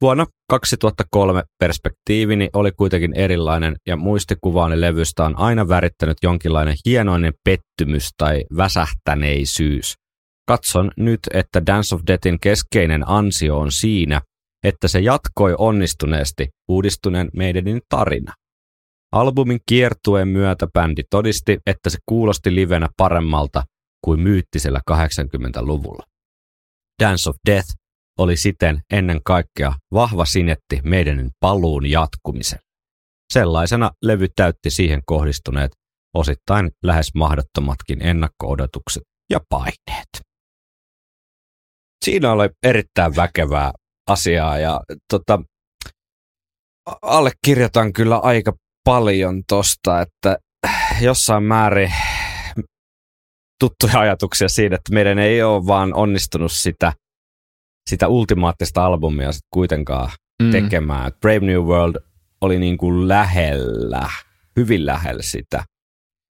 Vuonna 2003 perspektiivini oli kuitenkin erilainen ja muistikuvaani levystä on aina värittänyt jonkinlainen hienoinen pettymys tai väsähtäneisyys. Katson nyt, että Dance of Deathin keskeinen ansio on siinä, että se jatkoi onnistuneesti uudistuneen meidänin tarina. Albumin kiertueen myötä bändi todisti, että se kuulosti livenä paremmalta kuin myyttisellä 80-luvulla. Dance of Death oli siten ennen kaikkea vahva sinetti meidän paluun jatkumisen. Sellaisena levy täytti siihen kohdistuneet osittain lähes mahdottomatkin ennakko-odotukset ja paineet. Siinä oli erittäin väkevää asiaa ja tota, allekirjoitan kyllä aika paljon tosta, että jossain määrin tuttuja ajatuksia siitä, että meidän ei ole vaan onnistunut sitä, sitä ultimaattista albumia sit kuitenkaan mm. tekemään. Brave New World oli niin kuin lähellä, hyvin lähellä sitä.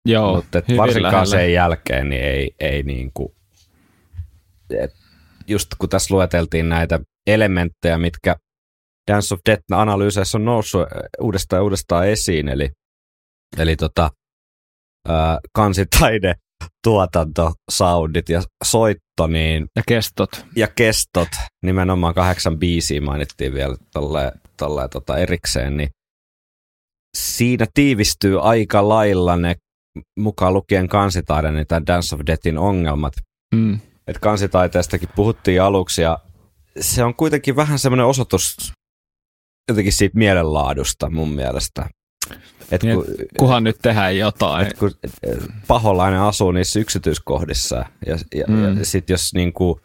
Joo, Mutta varsinkaan lähellä. sen jälkeen niin ei, ei niin kuin, et just kun tässä lueteltiin näitä elementtejä, mitkä Dance of Death-analyyseissä on noussut uudestaan ja uudestaan esiin, eli, eli tota, ää, kansitaide, tuotanto, soundit ja soitto, niin Ja kestot. ja kestot, nimenomaan kahdeksan biisiä mainittiin vielä tolle, tolle, tota erikseen, niin siinä tiivistyy aika lailla ne mukaan lukien kansitaiden, niin tämän Dance of Deathin ongelmat. Mm. Et kansitaiteestakin puhuttiin aluksi ja se on kuitenkin vähän semmoinen osoitus jotenkin siitä mielenlaadusta mun mielestä. Et Niin, kun, Kuhan nyt tehdään jotain. et kun paholainen asuu niissä yksityiskohdissa ja, ja, mm. Ja sit jos niinku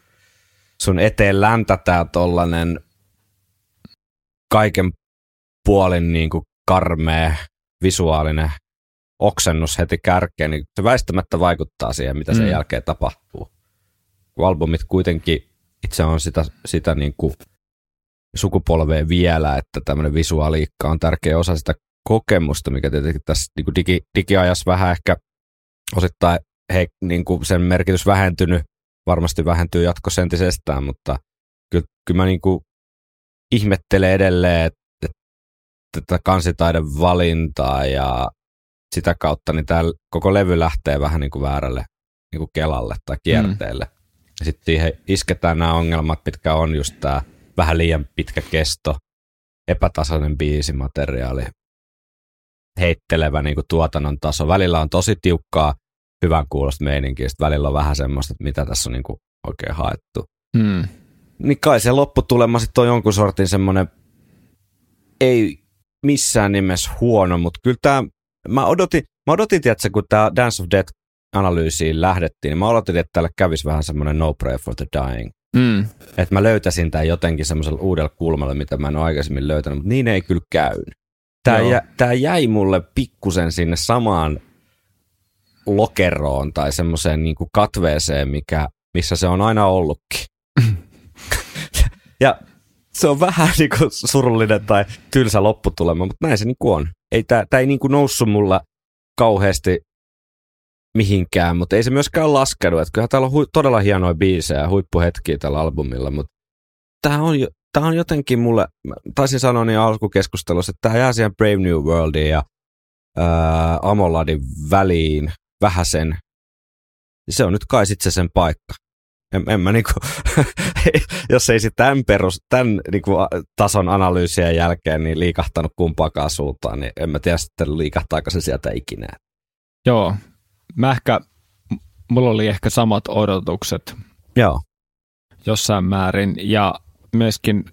sun eteen läntätään tollanen kaiken puolin niinku karmea visuaalinen oksennus heti kärkeen, niin se väistämättä vaikuttaa siihen, mitä sen Mm. jälkeen tapahtuu. Kun albumit kuitenkin itse on sitä, sitä niinku sukupolvea vielä, että tämmöinen visuaaliikka on tärkeä osa sitä kokemusta, mikä tietenkin tässä niin kuin digi, digiajassa vähän ehkä osittain he, niin kuin sen merkitys vähentynyt, varmasti vähentyy jatkossa entisestään, mutta kyllä, kyllä mä niin kuin ihmettelen edelleen, että, että tätä kansitaiden valintaa ja sitä kautta niin tämä koko levy lähtee vähän niin kuin väärälle niin kuin kelalle tai kierteelle. Mm. Ja sitten siihen isketään nämä ongelmat, mitkä on just tämä vähän liian pitkä kesto, epätasainen biisimateriaali, heittelevä niin kuin tuotannon taso. Välillä on tosi tiukkaa hyvän kuulosta meininkiä, sitten välillä on vähän semmoista, että mitä tässä on niin kuin oikein haettu. Mm. Niin kai se lopputulema sitten on jonkun sortin semmoinen, ei missään nimessä huono, mutta kyllä tämä, mä odotin, mä odotin, tiedätkö, kun tämä Dance of Death analyysiin lähdettiin, niin mä odotin, että täällä kävisi vähän semmoinen No Prayer for the Dying. Mm. Että mä löytäisin tämän jotenkin semmoisella uudella kulmalla, mitä mä en ole aikaisemmin löytänyt, mutta niin ei kyllä käynyt. Tämä, jä, tämä jäi mulle pikkusen sinne samaan lokeroon tai semmoiseen niin kuin katveeseen, mikä, missä se on aina ollutkin. ja se on vähän niin kuin surullinen tai tylsä lopputulema, mutta näin se niin kuin on. Ei, tämä, tämä ei niin kuin noussut mulla kauheasti mihinkään, mutta ei se myöskään laskenut. Että kyllähän täällä on hui, todella hienoja biisejä ja huippuhetkiä tällä albumilla, mutta tämä on, jo- tämä on jotenkin mulle, taisin sanoa niin alkukeskustelussa, että tämä jää siihen Brave New Worldiin ja ää, Amoladin väliin vähäsen. Se on nyt kai sitten se sen paikka. En, en mä niinku, jos ei sitten tämän, perus, tämän niinku tason analyysien jälkeen niin liikahtanut kumpaakaan suuntaan, niin en mä tiedä sitten liikahtaako se sieltä ikinä. Joo. Mä ehkä, mulla oli ehkä samat odotukset Joo. jossain määrin ja myöskin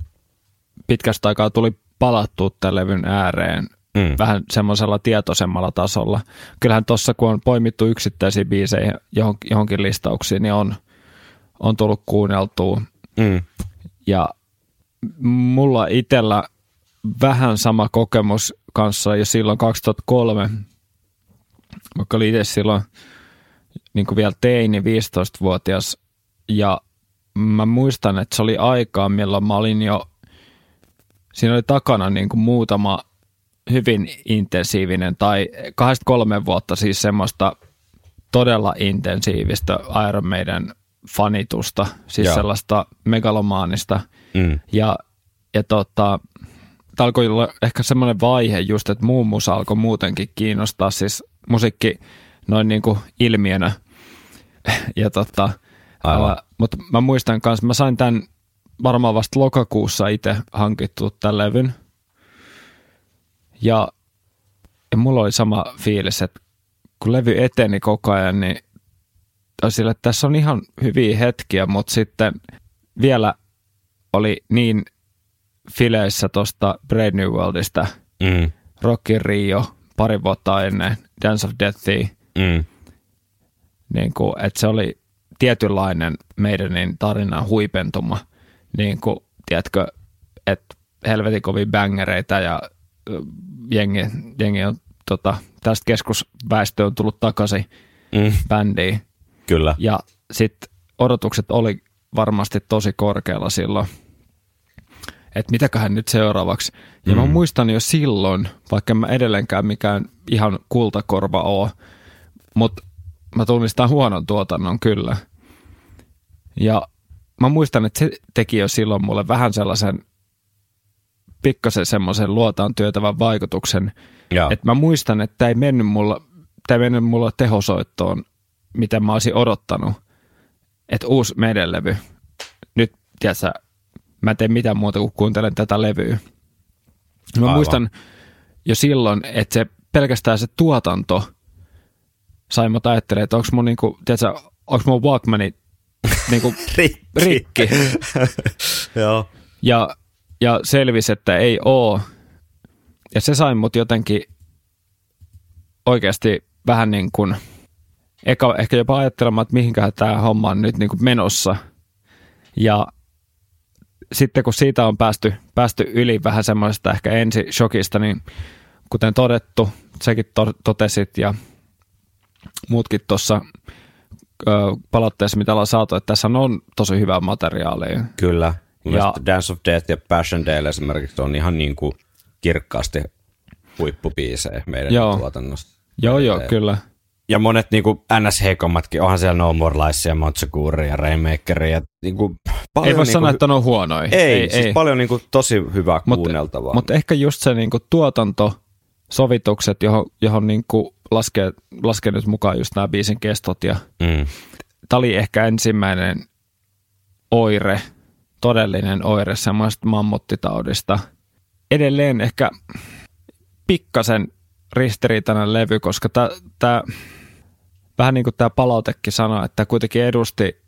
pitkästä aikaa tuli palattua tämän levyn ääreen Mm. vähän semmoisella tietoisemmalla tasolla. Kyllähän tuossa, kun on poimittu yksittäisiä biisejä johonkin, johonkin listauksiin, niin on, on tullut kuunneltua. Mm. Ja mulla itsellä vähän sama kokemus kanssa jo silloin 2003, vaikka oli itse silloin niin kuin vielä teini, 15-vuotias ja mä muistan, että se oli aikaa, milloin mä olin jo, siinä oli takana niin kuin muutama hyvin intensiivinen tai kahdesta kolme vuotta siis semmoista todella intensiivistä Iron Maiden fanitusta, siis Joo. sellaista megalomaanista. Mm. Ja, ja tota, alkoi olla ehkä semmoinen vaihe just, että muu musa alkoi muutenkin kiinnostaa, siis musiikki noin niin kuin ilmiönä. Ja tota, Aivan. Mutta mä muistan kanssa, mä sain tämän varmaan vasta lokakuussa itse hankittu tämän levyn. Ja, ja mulla oli sama fiilis, että kun levy eteni koko ajan, niin sillä, että tässä on ihan hyviä hetkiä, mutta sitten vielä oli niin fileissä tuosta Brave New Worldista Mm. Rock in Rio pari vuotta ennen Dance of Deathia, Mm. niin kuin, että se oli tietynlainen meidän niin tarinan huipentuma, niin kuin, tiedätkö, että helvetin kovin bängereitä ja jengi, jengi on tota, tästä keskusväestö on tullut takaisin Mm. bändiin. Kyllä. Ja sitten odotukset oli varmasti tosi korkealla silloin, että mitäköhän nyt seuraavaksi. Ja mä Mm. muistan jo silloin, vaikka mä edelleenkään mikään ihan kultakorva oo, mutta mä tunnistan huonon tuotannon kyllä. Ja mä muistan, että se teki jo silloin mulle vähän sellaisen pikkasen semmoisen luotaan työtävän vaikutuksen, että mä muistan, että tämä ei mennyt mulla, tämä ei mennyt mulla tehosoittoon, mitä mä olisin odottanut. Että uusi meidän levy. Nyt, tiedätkö, mä en tee mitään muuta kuin kuuntelen tätä levyä. Mä Aivan. muistan jo silloin, että se pelkästään se tuotanto sai mut ajattelemaan, että onko mun, niinku, tiedätkö, onko mun Walkmani niinku Rikki. rikki. Joo. Ja, ja selvisi, että ei oo. Ja se sai mut jotenkin oikeasti vähän niin kuin, eka, ehkä jopa ajattelemaan, että mihinkähän tämä homma on nyt niin kuin menossa. Ja sitten kun siitä on päästy, päästy yli vähän semmoista ehkä ensi shokista, niin kuten todettu, sekin to- totesit ja muutkin tuossa palautteessa, mitä ollaan saatu, että tässä on tosi hyvää materiaalia. Kyllä. Ja- Dance of Death ja Passion Dale esimerkiksi on ihan niin kuin kirkkaasti huippubiisejä meidän Joo. tuotannosta. Joo, joo, Ja- kyllä. Ja monet niin kuin NS-heikommatkin, onhan siellä No More Lies ja Montsecuria ja Rainmakeria. Ja, niin kuin, paljon Ei voi niin sanoa, kuin, että ne on huonoja. Ei, ei, siis paljon niin kuin, tosi hyvää kuunneltavaa. Mutta ehkä just se niinku tuotanto, sovitukset, johon, johon niinku laskee, laskee nyt mukaan just nämä biisin kestot. Ja mm. tämä oli ehkä ensimmäinen oire, todellinen oire semmoista mammuttitaudista. Edelleen ehkä pikkasen ristiriitainen levy, koska tämä vähän niin kuin tämä palautekin sanoi, että kuitenkin edusti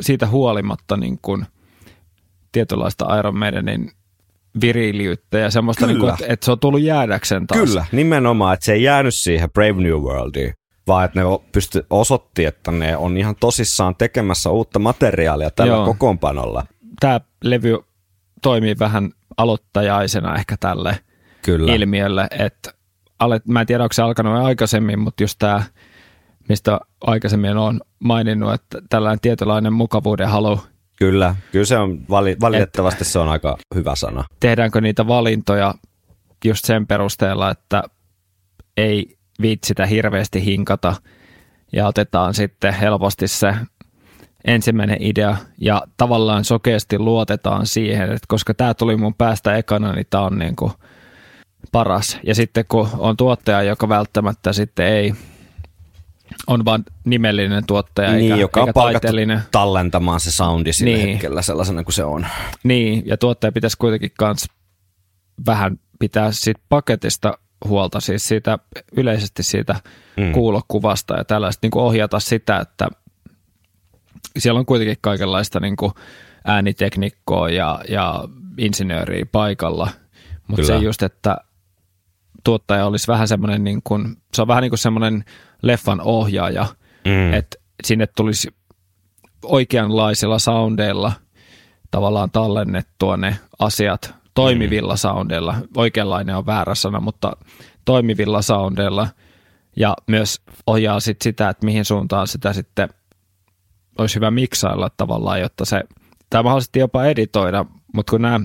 siitä huolimatta niin kuin tietynlaista Iron Maidenin viriliyttä ja semmoista, Kyllä. niin kuin, että, että se on tullut jäädäkseen taas. Kyllä, nimenomaan, että se ei jäänyt siihen Brave New Worldiin, vaan että ne pysty, osoitti, että ne on ihan tosissaan tekemässä uutta materiaalia tällä Joo. kokoonpanolla. Tämä levy toimii vähän aloittajaisena ehkä tälle Kyllä. ilmiölle, että alet, mä en tiedä, onko se alkanut aikaisemmin, mutta just tämä, mistä aikaisemmin on maininnut, että tällainen tietynlainen mukavuuden halu, Kyllä, kyllä se on, vali, valitettavasti se on aika hyvä sana. tehdäänkö niitä valintoja just sen perusteella, että ei viitsitä hirveästi hinkata ja otetaan sitten helposti se ensimmäinen idea ja tavallaan sokeasti luotetaan siihen, että koska tämä tuli mun päästä ekana, niin tämä on niin kuin paras. Ja sitten kun on tuottaja, joka välttämättä sitten ei, on vain nimellinen tuottaja niin, eikä, joka on eikä taiteellinen. tallentamaan se soundi sillä Niin. hetkellä sellaisena kuin se on. Niin, ja tuottaja pitäisi kuitenkin kans vähän pitää siitä paketista huolta, siis siitä yleisesti siitä Mm. kuulokuvasta ja tällaista niin kuin ohjata sitä, että siellä on kuitenkin kaikenlaista niin kuin ääniteknikkoa ja, ja insinööriä paikalla, mutta se just, että tuottaja olisi vähän semmoinen, niin kuin, se on vähän niin kuin semmoinen leffan ohjaaja, Mm. että sinne tulisi oikeanlaisilla soundeilla tavallaan tallennettua ne asiat toimivilla soundeilla. Oikeanlainen on väärä sana, mutta toimivilla soundeilla ja myös ohjaa sit sitä, että mihin suuntaan sitä sitten olisi hyvä miksailla tavallaan, jotta se, tai mahdollisesti jopa editoida, mutta kun nämä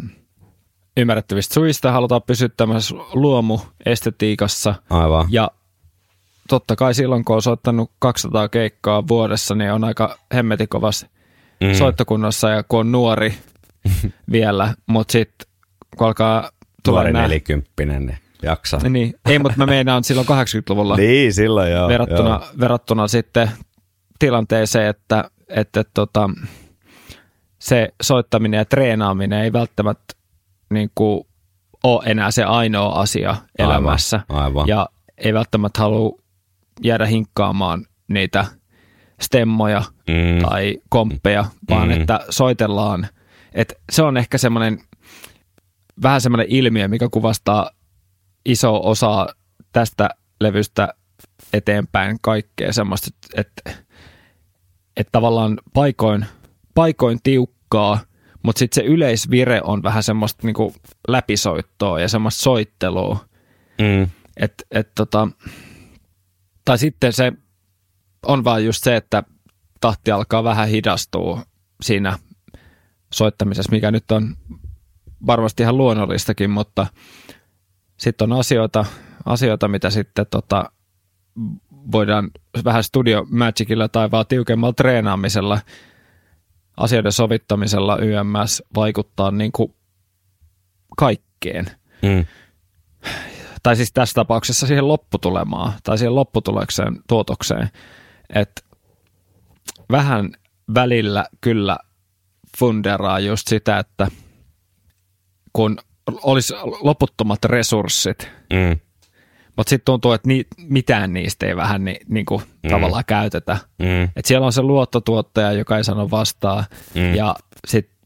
ymmärrettävistä suista halutaan pysyä tämmöisessä luomuestetiikassa, Aivan. ja totta kai silloin, kun on soittanut 200 keikkaa vuodessa, niin on aika hemmetin kovasti mm. soittokunnassa ja kun on nuori vielä, mutta sitten kun alkaa tulla Tuori nää- nelikymppinen, niin jaksaa. Niin, ei, mutta mä meinaan silloin 80-luvulla Niin, silloin joo. verrattuna, joo. verrattuna sitten tilanteeseen, että, että tota, se soittaminen ja treenaaminen ei välttämättä niin kuin, ole enää se ainoa asia elämässä. aivan. Ja ei välttämättä halua jäädä hinkkaamaan niitä stemmoja Mm. tai komppeja, vaan Mm. että soitellaan. Et se on ehkä semmoinen vähän semmoinen ilmiö, mikä kuvastaa iso osa tästä levystä eteenpäin kaikkea semmoista, että, että tavallaan paikoin, paikoin tiukkaa, mutta sitten se yleisvire on vähän semmoista niinku läpisoittoa ja semmoista soittelua. Mm. Et, et tota, tai sitten se on vaan just se, että tahti alkaa vähän hidastua siinä soittamisessa, mikä nyt on varmasti ihan luonnollistakin, mutta sitten on asioita, asioita, mitä sitten tota, voidaan vähän studio magicilla tai vaan tiukemmalla treenaamisella, asioiden sovittamisella YMS vaikuttaa niin kuin kaikkeen Mm. Tai siis tässä tapauksessa siihen lopputulemaan tai siihen lopputulokseen, tuotokseen, että vähän välillä kyllä funderaa just sitä, että kun olisi loputtomat resurssit, Mm. mutta sitten tuntuu, että ni, mitään niistä ei vähän ni, niin kuin mm. tavallaan käytetä. Mm. Et siellä on se luottotuottaja, joka ei sano vastaa, Mm. ja sitten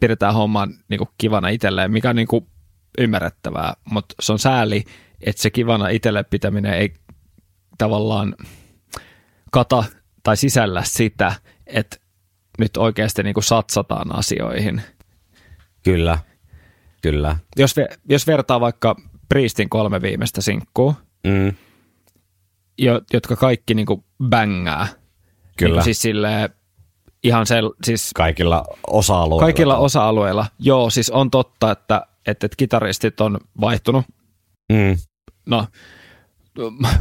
pidetään homman niin kuin kivana itselleen, mikä on niin kuin ymmärrettävää, mutta se on sääli, että se kivana itselle pitäminen ei tavallaan kata tai sisällä sitä, että nyt oikeasti niin kuin satsataan asioihin. Kyllä. Kyllä. Jos, ve, jos vertaa vaikka Priestin kolme viimeistä sinkkua, Mm. jo, jotka kaikki niin kuin bängää. Kyllä. Niin siis silleen, ihan sel, siis Kaikilla osa-alueilla. kaikilla osa-alueilla. Joo, siis on totta, että, että, että kitaristit on vaihtunut. Mm. No,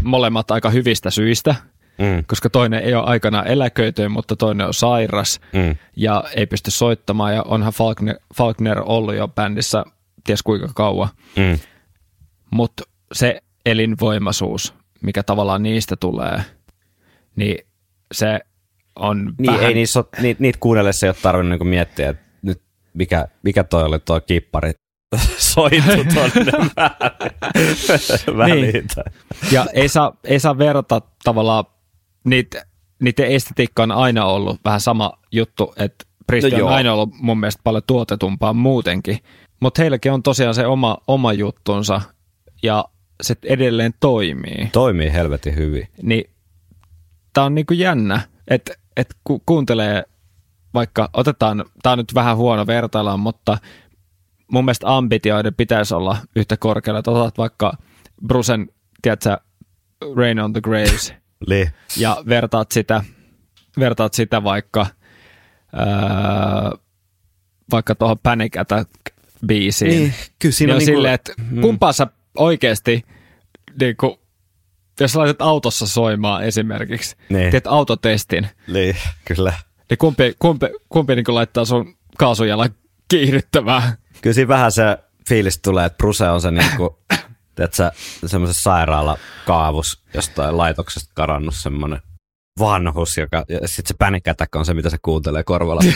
molemmat aika hyvistä syistä, Mm. koska toinen ei ole aikana eläköitynyt, mutta toinen on sairas Mm. ja ei pysty soittamaan. Ja onhan Faulkner, Faulkner ollut jo bändissä ties kuinka kauan. Mm. Mutta se elinvoimaisuus, mikä tavallaan niistä tulee, niin se on Niin, vähän... ei niissä ole, niitä, niitä kuunnellessa ei ole tarvinnut niinku miettiä, että nyt mikä, mikä toi oli tuo kippari soitu tonne väliin. väliin. Niin. Ja ei saa, ei saa verrata tavallaan, niitä, niiden estetiikka on aina ollut vähän sama juttu, että Priest No joo. on aina ollut mun mielestä paljon tuotetumpaa muutenkin. Mutta heilläkin on tosiaan se oma, oma juttunsa ja se edelleen toimii. Toimii helvetin hyvin. Niin tää on niinku jännä, että et ku, kuuntelee vaikka, otetaan, tää on nyt vähän huono vertailla, mutta mun mielestä ambitioiden pitäisi olla yhtä korkealla. Että otat vaikka Brusen, tiedätkö, Rain on the Graves, Li. ja vertaat sitä, vertaat sitä vaikka, ää, vaikka tuohon Panic Attack biisiin. Niin, kyllä siinä Niin on on niinku- silleen, että kumpaa sä oikeasti, niin kuin, jos laitat autossa soimaan esimerkiksi, Niin. teet autotestin, Li, kyllä. niin kumpi, kumpi, kumpi niin laittaa sun kaasujalan kiihdyttämään? Kyllä siinä vähän se fiilis tulee, että Bruse on se niinku, tiedätkö, semmoisessa sairaala kaavus jostain laitoksesta karannut semmoinen vanhus, joka, ja sitten se panic attack on se, mitä se kuuntelee korvalla.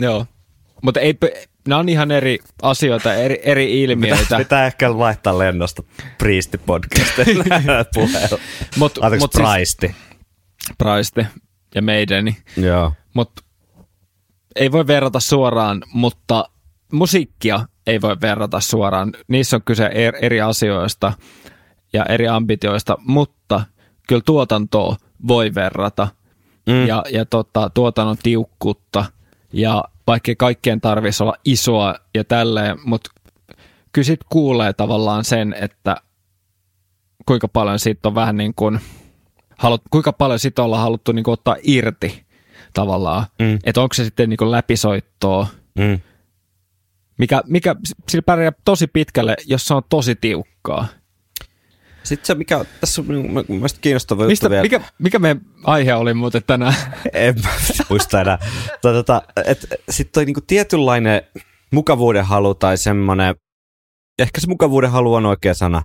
Joo. Mutta ei, nämä on ihan eri asioita, eri, eri ilmiöitä. Pitää ehkä vaihtaa lennosta Priesti-podcastin puheella. Mut, Anteeksi, mut siis- Praisti. Ja meidäni. Joo. Mutta ei voi verrata suoraan, mutta musiikkia ei voi verrata suoraan. Niissä on kyse er- eri asioista ja eri ambitioista, mutta kyllä tuotantoa voi verrata mm. ja, ja tota, tuotannon tiukkuutta ja vaikkei kaikkien tarvitsisi olla isoa ja tälleen, mutta kyllä sit kuulee tavallaan sen, että kuinka paljon siitä on vähän niin kuin, halut, kuinka paljon siitä ollaan haluttu niin kuin ottaa irti tavallaan. Mm. Että onko se sitten niin kuin läpisoittoa, Mm. mikä, mikä sillä pärjää tosi pitkälle, jos se on tosi tiukkaa. Sitten se, mikä tässä on mun mun mielestä kiinnostava juttu Mistä, vielä. mikä, mikä meidän aihe oli muuten tänään? En muista enää. Tota, Sitten toi niinku tietynlainen mukavuuden halu tai semmoinen, ehkä se mukavuuden halu on oikea sana,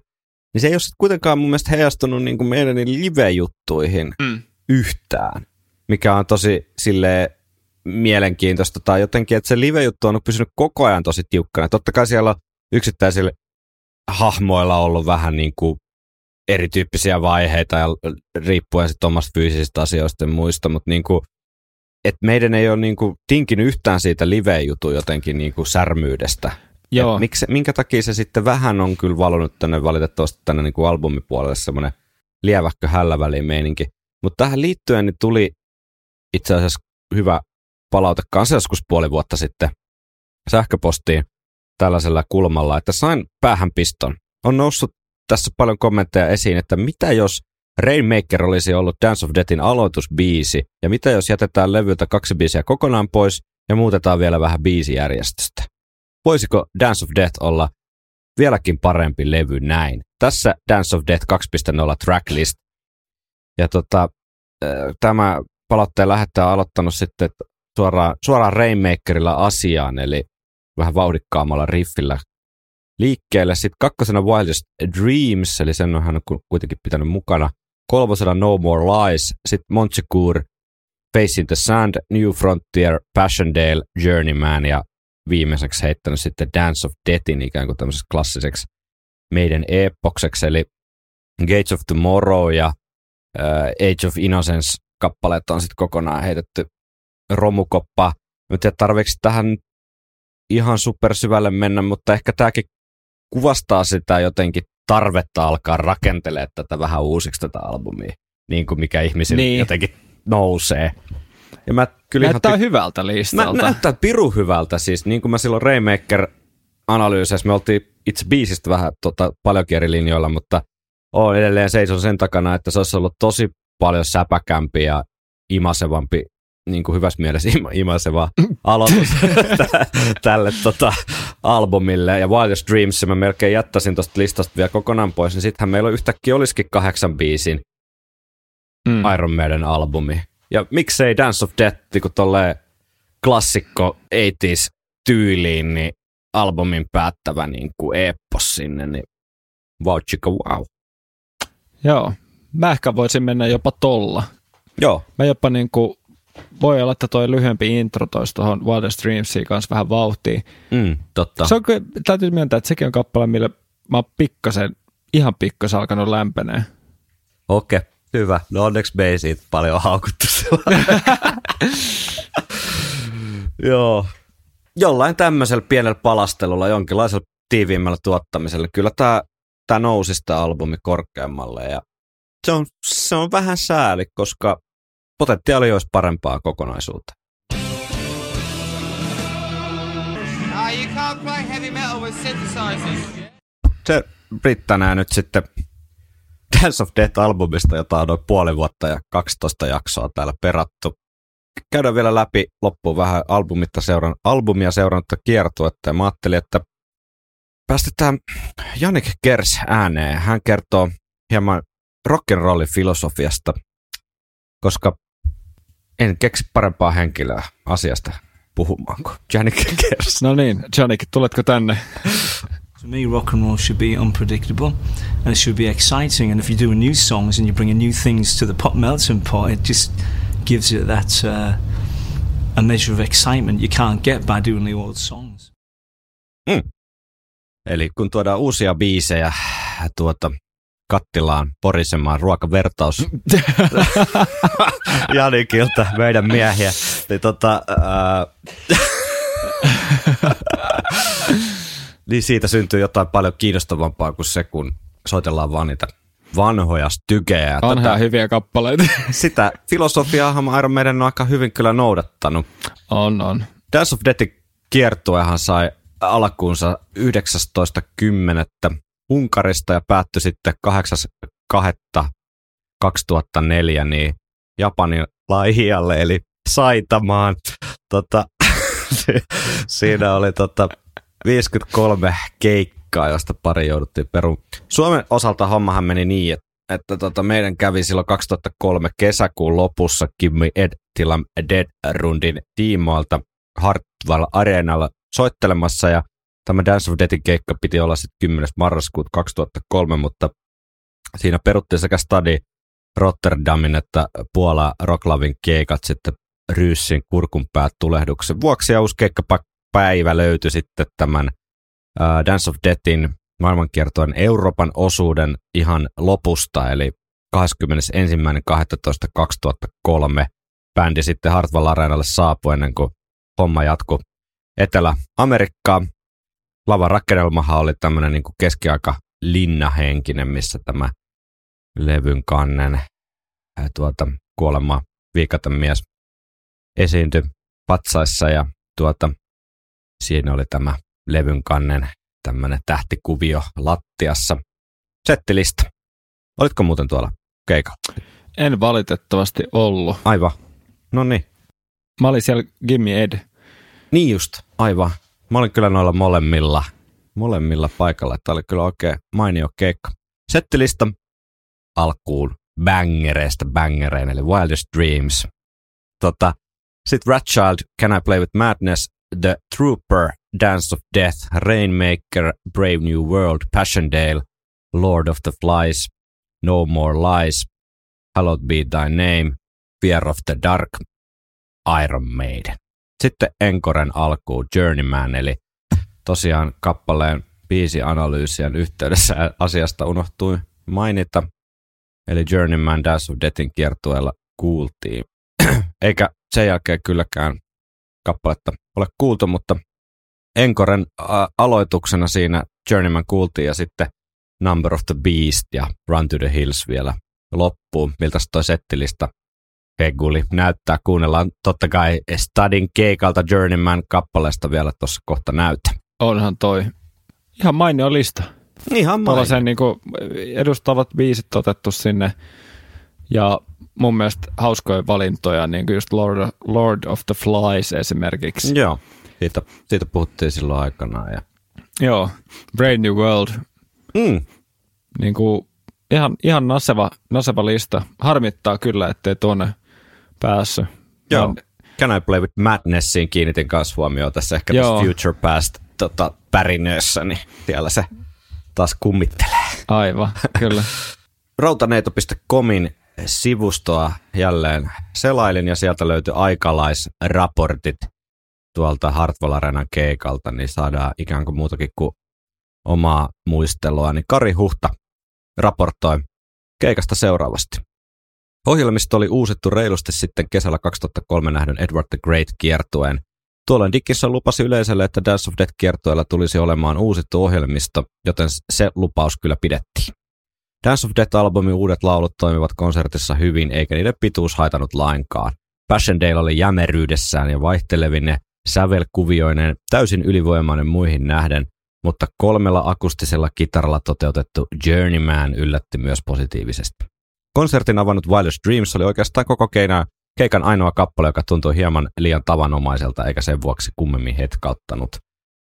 niin se ei ole sit kuitenkaan mun mielestä heijastunut niinku meidän live-juttuihin Mm. yhtään, mikä on tosi silleen mielenkiintoista tai jotenkin, että se live-juttu on pysynyt koko ajan tosi tiukkana. Totta kai siellä on yksittäisillä hahmoilla ollut vähän niin kuin erityyppisiä vaiheita ja riippuen sitten omasta fyysisistä asioista ja muista, mutta niin kuin, et meidän ei ole niin kuin tinkinyt yhtään siitä live-jutun jotenkin niin kuin särmyydestä. Joo. Et miksi, minkä takia se sitten vähän on kyllä valunut tänne valitettavasti tänne niin kuin albumipuolelle semmoinen lieväkkö hälläväliin meininki. Mutta tähän liittyen niin tuli itse asiassa hyvä palaute kanssa joskus puoli vuotta sitten sähköpostiin tällaisella kulmalla, että sain päähän piston. On noussut tässä paljon kommentteja esiin, että mitä jos Rainmaker olisi ollut Dance of Deathin aloitusbiisi, ja mitä jos jätetään levyltä kaksi biisiä kokonaan pois ja muutetaan vielä vähän biisijärjestystä? Voisiko Dance of Death olla vieläkin parempi levy näin? Tässä Dance of Death 2.0 tracklist. Ja tota, äh, tämä palautteen lähettäjä on aloittanut sitten suoraan, suoraan Rainmakerilla asiaan, eli vähän vauhdikkaammalla riffillä liikkeelle. Sitten kakkosena Wildest Dreams, eli sen on hän ku- kuitenkin pitänyt mukana. Kolmosena No More Lies, sitten Montsecour, Face in the Sand, New Frontier, Passiondale, Journeyman ja viimeiseksi heittänyt sitten Dance of Deathin ikään kuin tämmöiseksi klassiseksi meidän epokseksi, eli Gates of Tomorrow ja äh, Age of Innocence kappaleet on sitten kokonaan heitetty romukoppa. Mä tiedä, tarviiko tähän ihan supersyvälle mennä, mutta ehkä tämäkin kuvastaa sitä jotenkin tarvetta alkaa rakentelee tätä vähän uusiksi tätä albumia, niin kuin mikä ihmisillä Niin. jotenkin nousee. Ja mä kyllä Näyttää ihan hyvältä Mä, listalta. näyttää piru hyvältä siis, niin kuin mä silloin Rainmaker analyysissä, me oltiin itse biisistä vähän tota, paljonkin eri linjoilla, mutta on edelleen seison sen takana, että se olisi ollut tosi paljon säpäkämpi ja imasevampi, niin kuin hyvässä mielessä ima, imaseva aloitus tä- tälle tota, albumille. Ja Wildest Dreams mä melkein jättäisin tuosta listasta vielä kokonaan pois, niin sittenhän meillä yhtäkkiä olisikin kahdeksan biisin Mm. Iron Maiden albumi. Ja miksei Dance of Death, kun tolleen klassikko 80s tyyliin, niin albumin päättävä niin kuin epos sinne, niin wow chicka wow. Joo. Mä ehkä voisin mennä jopa tolla. Joo, Mä jopa niin kuin, voi olla, että toi lyhyempi intro toisi tuohon Wildest Dreamsiin kanssa vähän vauhtia. mm, totta. Se on, täytyy myöntää, että sekin on kappale, millä mä oon pikkasen, ihan pikkasen alkanut lämpenee. Okei, okay, hyvä. No onneksi me ei siitä paljon haukuttu Joo. Jollain tämmöisellä pienellä palastelulla, jonkinlaisella tiiviimmällä tuottamisella, kyllä tämä tää nousi sitä albumi korkeammalle ja se on, se on vähän sääli, koska potentiaali olisi parempaa kokonaisuutta. Ah. Se riittänää nyt sitten Dance of Death-albumista, jota on noin puoli vuotta ja 12 jaksoa täällä perattu. Käydään vielä läpi loppuun vähän albumitta seuran, albumia seurannutta kiertuetta. Ja mä ajattelin, että päästetään Janik Kers ääneen. Hän kertoo hieman rock'n'rollin filosofiasta, koska en keksi parempaa henkilöä asiasta puhumaan kuin Janik Kers. No niin, Janik, tuletko tänne? To me, rock and roll should be unpredictable, and it should be exciting. And if you do new songs and you bring new things to the pop melting pot, it just gives it that uh, a measure of excitement you can't get by doing the old songs. Eli kun tuodaan uusia biisejä tuota, kattilaan porisemaan ruokavertaus Janikilta, meidän miehiä, niin, tota, ää, niin siitä syntyy jotain paljon kiinnostavampaa kuin se, kun soitellaan vaan niitä vanhoja stykejä. On Tätä, ihan hyviä kappaleita. sitä filosofiaahan Iron Maiden on aika hyvin kyllä noudattanut. on, on. Dance of Deathin kiertuehan sai alkuunsa 19.10. Unkarista ja päättyi sitten 8.2.2004 niin Japanin laihialle eli Saitamaan. Tota, siinä oli tota 53 keikkaa, josta pari jouduttiin peruun. Suomen osalta hommahan meni niin, että, että tota, meidän kävi silloin 2003 kesäkuun lopussa Kimmy Ed Tilam Dead Rundin tiimoilta Hartwell Areenalla soittelemassa ja tämä Dance of Deathin keikka piti olla sitten 10. marraskuuta 2003, mutta siinä peruttiin sekä Stadi Rotterdamin että Puola Rocklavin keikat sitten Ryyssin kurkunpäät tulehduksen vuoksi ja uusi keikkapäivä löytyi sitten tämän uh, Dance of Deathin maailmankiertojen Euroopan osuuden ihan lopusta, eli 21.12.2003 bändi sitten Hartwell Areenalle saapui ennen kuin homma jatkui Etelä-Amerikkaa. Lavan rakennelmahan oli tämmöinen niin kuin keskiaika linnahenkinen, missä tämä levyn kannen ää, tuota, kuolema viikaten mies esiintyi patsaissa ja tuota, siinä oli tämä levyn kannen tämmöinen tähtikuvio lattiassa. Settilista. Olitko muuten tuolla keikalla? En valitettavasti ollut. Aivan. No niin. Mä olin siellä Gimme Ed. Niin just, aivan. Mä olin kyllä noilla molemmilla, molemmilla paikalla. Tämä oli kyllä oikein mainio keikka. Settilista alkuun bangereista bangereen, eli Wildest Dreams. Tota, Sitten Ratchild, Can I Play With Madness, The Trooper, Dance of Death, Rainmaker, Brave New World, Passchendaele, Lord of the Flies, No More Lies, Hallowed Be Thy Name, Fear of the Dark, Iron Maiden. Sitten Enkoren alkuun Journeyman, eli tosiaan kappaleen biisianalyysien yhteydessä asiasta unohtui mainita. Eli Journeyman Dance of Deathin kiertueella kuultiin. Eikä sen jälkeen kylläkään kappaletta ole kuultu, mutta Enkoren aloituksena siinä Journeyman kuultiin ja sitten Number of the Beast ja Run to the Hills vielä loppuun, miltä toi settilista Heguli näyttää. Kuunnellaan totta kai Stadin keikalta Journeyman kappaleesta vielä tuossa kohta näytä. Onhan toi ihan mainio lista. Ihan Tuollaisen niin edustavat biisit otettu sinne. Ja mun mielestä hauskoja valintoja, niin kuin just Lord, Lord of the Flies esimerkiksi. Joo, siitä, siitä puhuttiin silloin aikanaan. Ja... Joo, Brave New World, Mm, niin kuin ihan, ihan naseva, naseva lista. Harmittaa kyllä, ettei tuonne päässyt. joo. Can I Play With Madnessiin kiinnitin kanssa huomioon tässä ehkä Joo. tässä Future Past tota, pärinössä, niin siellä se taas kummittelee. Aivan, kyllä. Routaneito.comin sivustoa jälleen selailin ja sieltä löytyi aikalaisraportit tuolta Hartwell Arenan keikalta, niin saadaan ikään kuin muutakin kuin omaa muistelua. Niin Kari Huhta raportoi keikasta seuraavasti. Ohjelmisto oli uusittu reilusti sitten kesällä 2003 nähdyn Edward the Great kiertueen. Tuolloin Dickinson lupasi yleisölle, että Dance of Death kiertueella tulisi olemaan uusittu ohjelmisto, joten se lupaus kyllä pidettiin. Dance of Death-albumin uudet laulut toimivat konsertissa hyvin, eikä niiden pituus haitanut lainkaan. Passchendaele oli jämeryydessään ja vaihtelevine sävelkuvioinen täysin ylivoimainen muihin nähden, mutta kolmella akustisella kitaralla toteutettu Journeyman yllätti myös positiivisesti. Konsertin avannut Wildest Dreams oli oikeastaan koko keina, keikan ainoa kappale, joka tuntui hieman liian tavanomaiselta eikä sen vuoksi kummemmin hetkauttanut.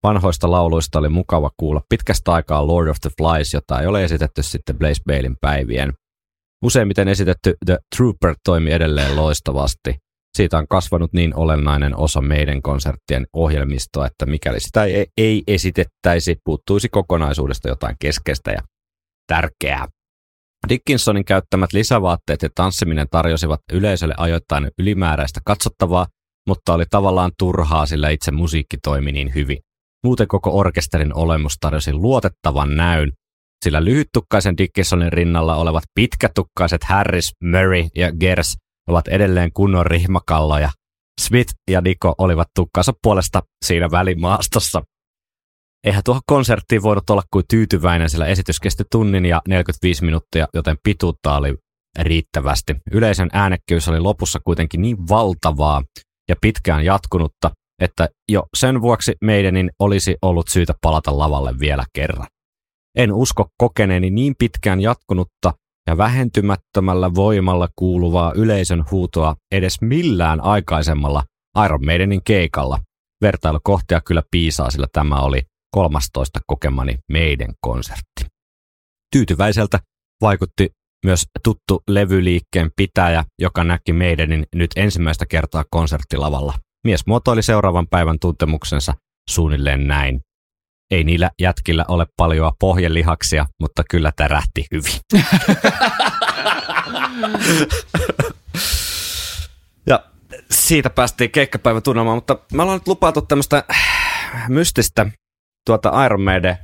Vanhoista lauluista oli mukava kuulla pitkästä aikaa Lord of the Flies, jota ei ole esitetty sitten Blaze Balein päivien. Useimmiten esitetty The Trooper toimi edelleen loistavasti. Siitä on kasvanut niin olennainen osa meidän konserttien ohjelmistoa, että mikäli sitä ei, ei esitettäisi, puuttuisi kokonaisuudesta jotain keskeistä ja tärkeää. Dickinsonin käyttämät lisävaatteet ja tanssiminen tarjosivat yleisölle ajoittain ylimääräistä katsottavaa, mutta oli tavallaan turhaa, sillä itse musiikki toimi niin hyvin. Muuten koko orkesterin olemus tarjosi luotettavan näyn, sillä lyhyttukkaisen Dickinsonin rinnalla olevat pitkätukkaiset Harris, Murray ja Gers ovat edelleen kunnon rihmakalloja. Smith ja Niko olivat tukkansa puolesta siinä välimaastossa. Eihän tuohon konserttiin voinut olla kuin tyytyväinen, sillä esitys kesti tunnin ja 45 minuuttia, joten pituutta oli riittävästi. Yleisön äänekkyys oli lopussa kuitenkin niin valtavaa ja pitkään jatkunutta, että jo sen vuoksi meidänin olisi ollut syytä palata lavalle vielä kerran. En usko kokeneeni niin pitkään jatkunutta ja vähentymättömällä voimalla kuuluvaa yleisön huutoa edes millään aikaisemmalla Iron Maidenin keikalla. Vertailukohtia kyllä piisaa, sillä tämä oli 13 kokemani meidän konsertti. Tyytyväiseltä vaikutti myös tuttu levyliikkeen pitäjä, joka näki meidänin nyt ensimmäistä kertaa konserttilavalla. Mies muotoili seuraavan päivän tuntemuksensa suunnilleen näin. Ei niillä jätkillä ole paljoa pohjelihaksia, mutta kyllä tärähti hyvin. ja siitä päästiin keikkapäivän tunnelmaan, mutta me ollaan nyt lupailtu tämmöistä mystistä tuota Iron Maiden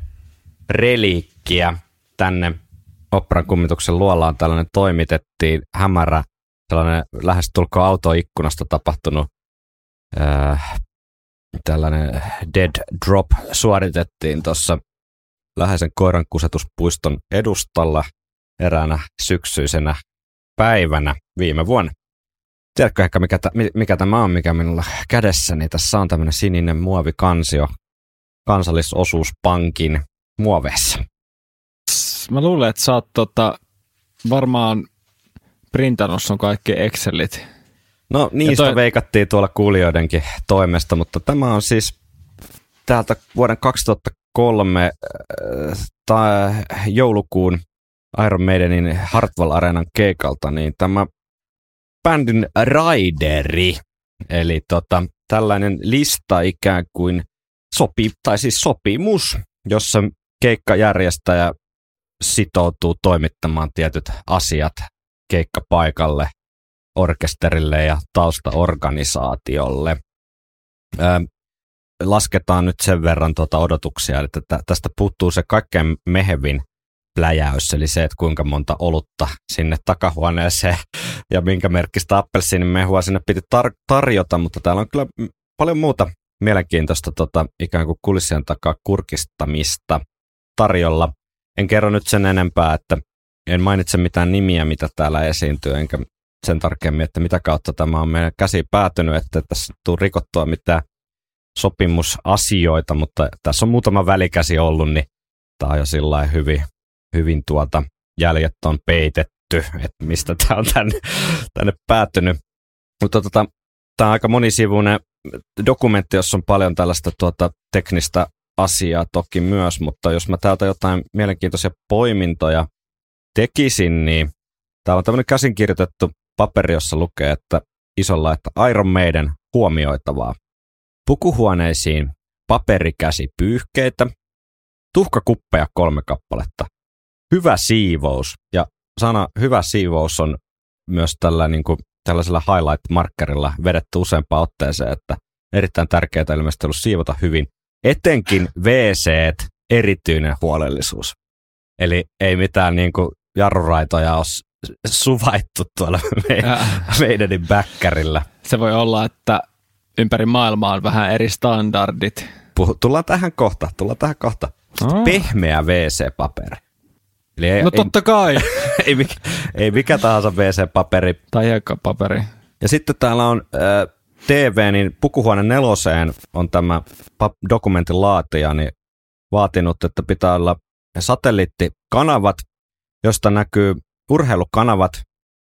reliikkiä tänne operan kummituksen luolaan tällainen toimitettiin hämärä, tällainen lähestulkoon autoikkunasta tapahtunut äh, tällainen dead drop suoritettiin tuossa läheisen koirankusetuspuiston edustalla eräänä syksyisenä päivänä viime vuonna. Tiedätkö ehkä, mikä, t- mikä tämä on, mikä minulla kädessäni? Tässä on tämmöinen sininen muovikansio kansallisosuuspankin muoveissa. Mä luulen, että sä oot tota, varmaan printannut sun kaikki Excelit. No niistä toi- veikattiin tuolla kuulijoidenkin toimesta, mutta tämä on siis täältä vuoden 2003 äh, tai joulukuun Iron Maidenin Hartwell Areenan keikalta, niin tämä bändin Raideri, eli tota, tällainen lista ikään kuin sopi, tai siis sopimus, jossa keikkajärjestäjä sitoutuu toimittamaan tietyt asiat keikkapaikalle, orkesterille ja taustaorganisaatiolle. Lasketaan nyt sen verran tuota odotuksia, että tä- tästä puuttuu se kaikkein mehevin pläjäys, eli se, että kuinka monta olutta sinne takahuoneeseen ja minkä merkkistä appelsiinimehua sinne piti tar- tarjota, mutta täällä on kyllä paljon muuta mielenkiintoista tota, ikään kuin kulissien takaa kurkistamista tarjolla. En kerro nyt sen enempää, että en mainitse mitään nimiä, mitä täällä esiintyy, enkä sen tarkemmin, että mitä kautta tämä on meidän käsi päätynyt, että tässä tuu rikottua mitään sopimusasioita, mutta tässä on muutama välikäsi ollut, niin tämä on jo sillä hyvin, hyvin tuota, jäljet on peitetty, että mistä tämä on tänne, tänne päätynyt. Mutta tota, tämä on aika monisivuinen dokumentti, jossa on paljon tällaista tuota, teknistä asiaa toki myös, mutta jos mä täältä jotain mielenkiintoisia poimintoja tekisin, niin täällä on tämmöinen käsinkirjoitettu paperi, jossa lukee, että isolla, että Iron Maiden huomioitavaa. Pukuhuoneisiin paperikäsipyyhkeitä, tuhkakuppeja kolme kappaletta, hyvä siivous, ja sana hyvä siivous on myös tällä, niin kuin, tällaisella highlight-markkerilla vedetty useampaan otteeseen, että erittäin tärkeää ilmeisesti ollut siivota hyvin, etenkin wc erityinen huolellisuus. Eli ei mitään niin kuin jarruraitoja ole suvaittu tuolla meidän, Äh, meidänin bäkkärillä. Se voi olla, että ympäri maailmaa on vähän eri standardit. Puhu, tullaan tähän kohta, tullaan tähän kohta. Aa. Pehmeä WC-paperi. Eli ei, No totta kai. ei, mikä, ei mikä tahansa WC-paperi. tai hiekkapaperi. Ja sitten täällä on äh, TV, niin Pukuhuone neloseen on tämä dokumentin laatija niin vaatinut, että pitää olla satelliittikanavat, josta näkyy urheilukanavat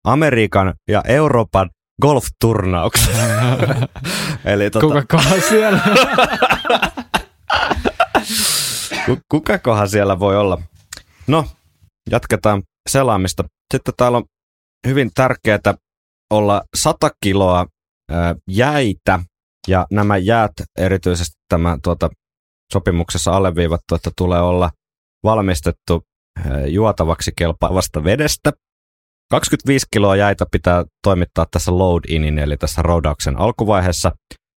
Amerikan ja Euroopan golf-turnaukset. Eli tota, Kukakohan siellä? Ku- Kukakohan siellä voi olla? No, jatketaan selaamista. Sitten täällä on hyvin tärkeää olla 100 kiloa jäitä, ja nämä jäät erityisesti tämä tuota, sopimuksessa alleviivattu, että tulee olla valmistettu juotavaksi kelpaavasta vedestä. 25 kiloa jäitä pitää toimittaa tässä load-inin, eli tässä roudauksen alkuvaiheessa.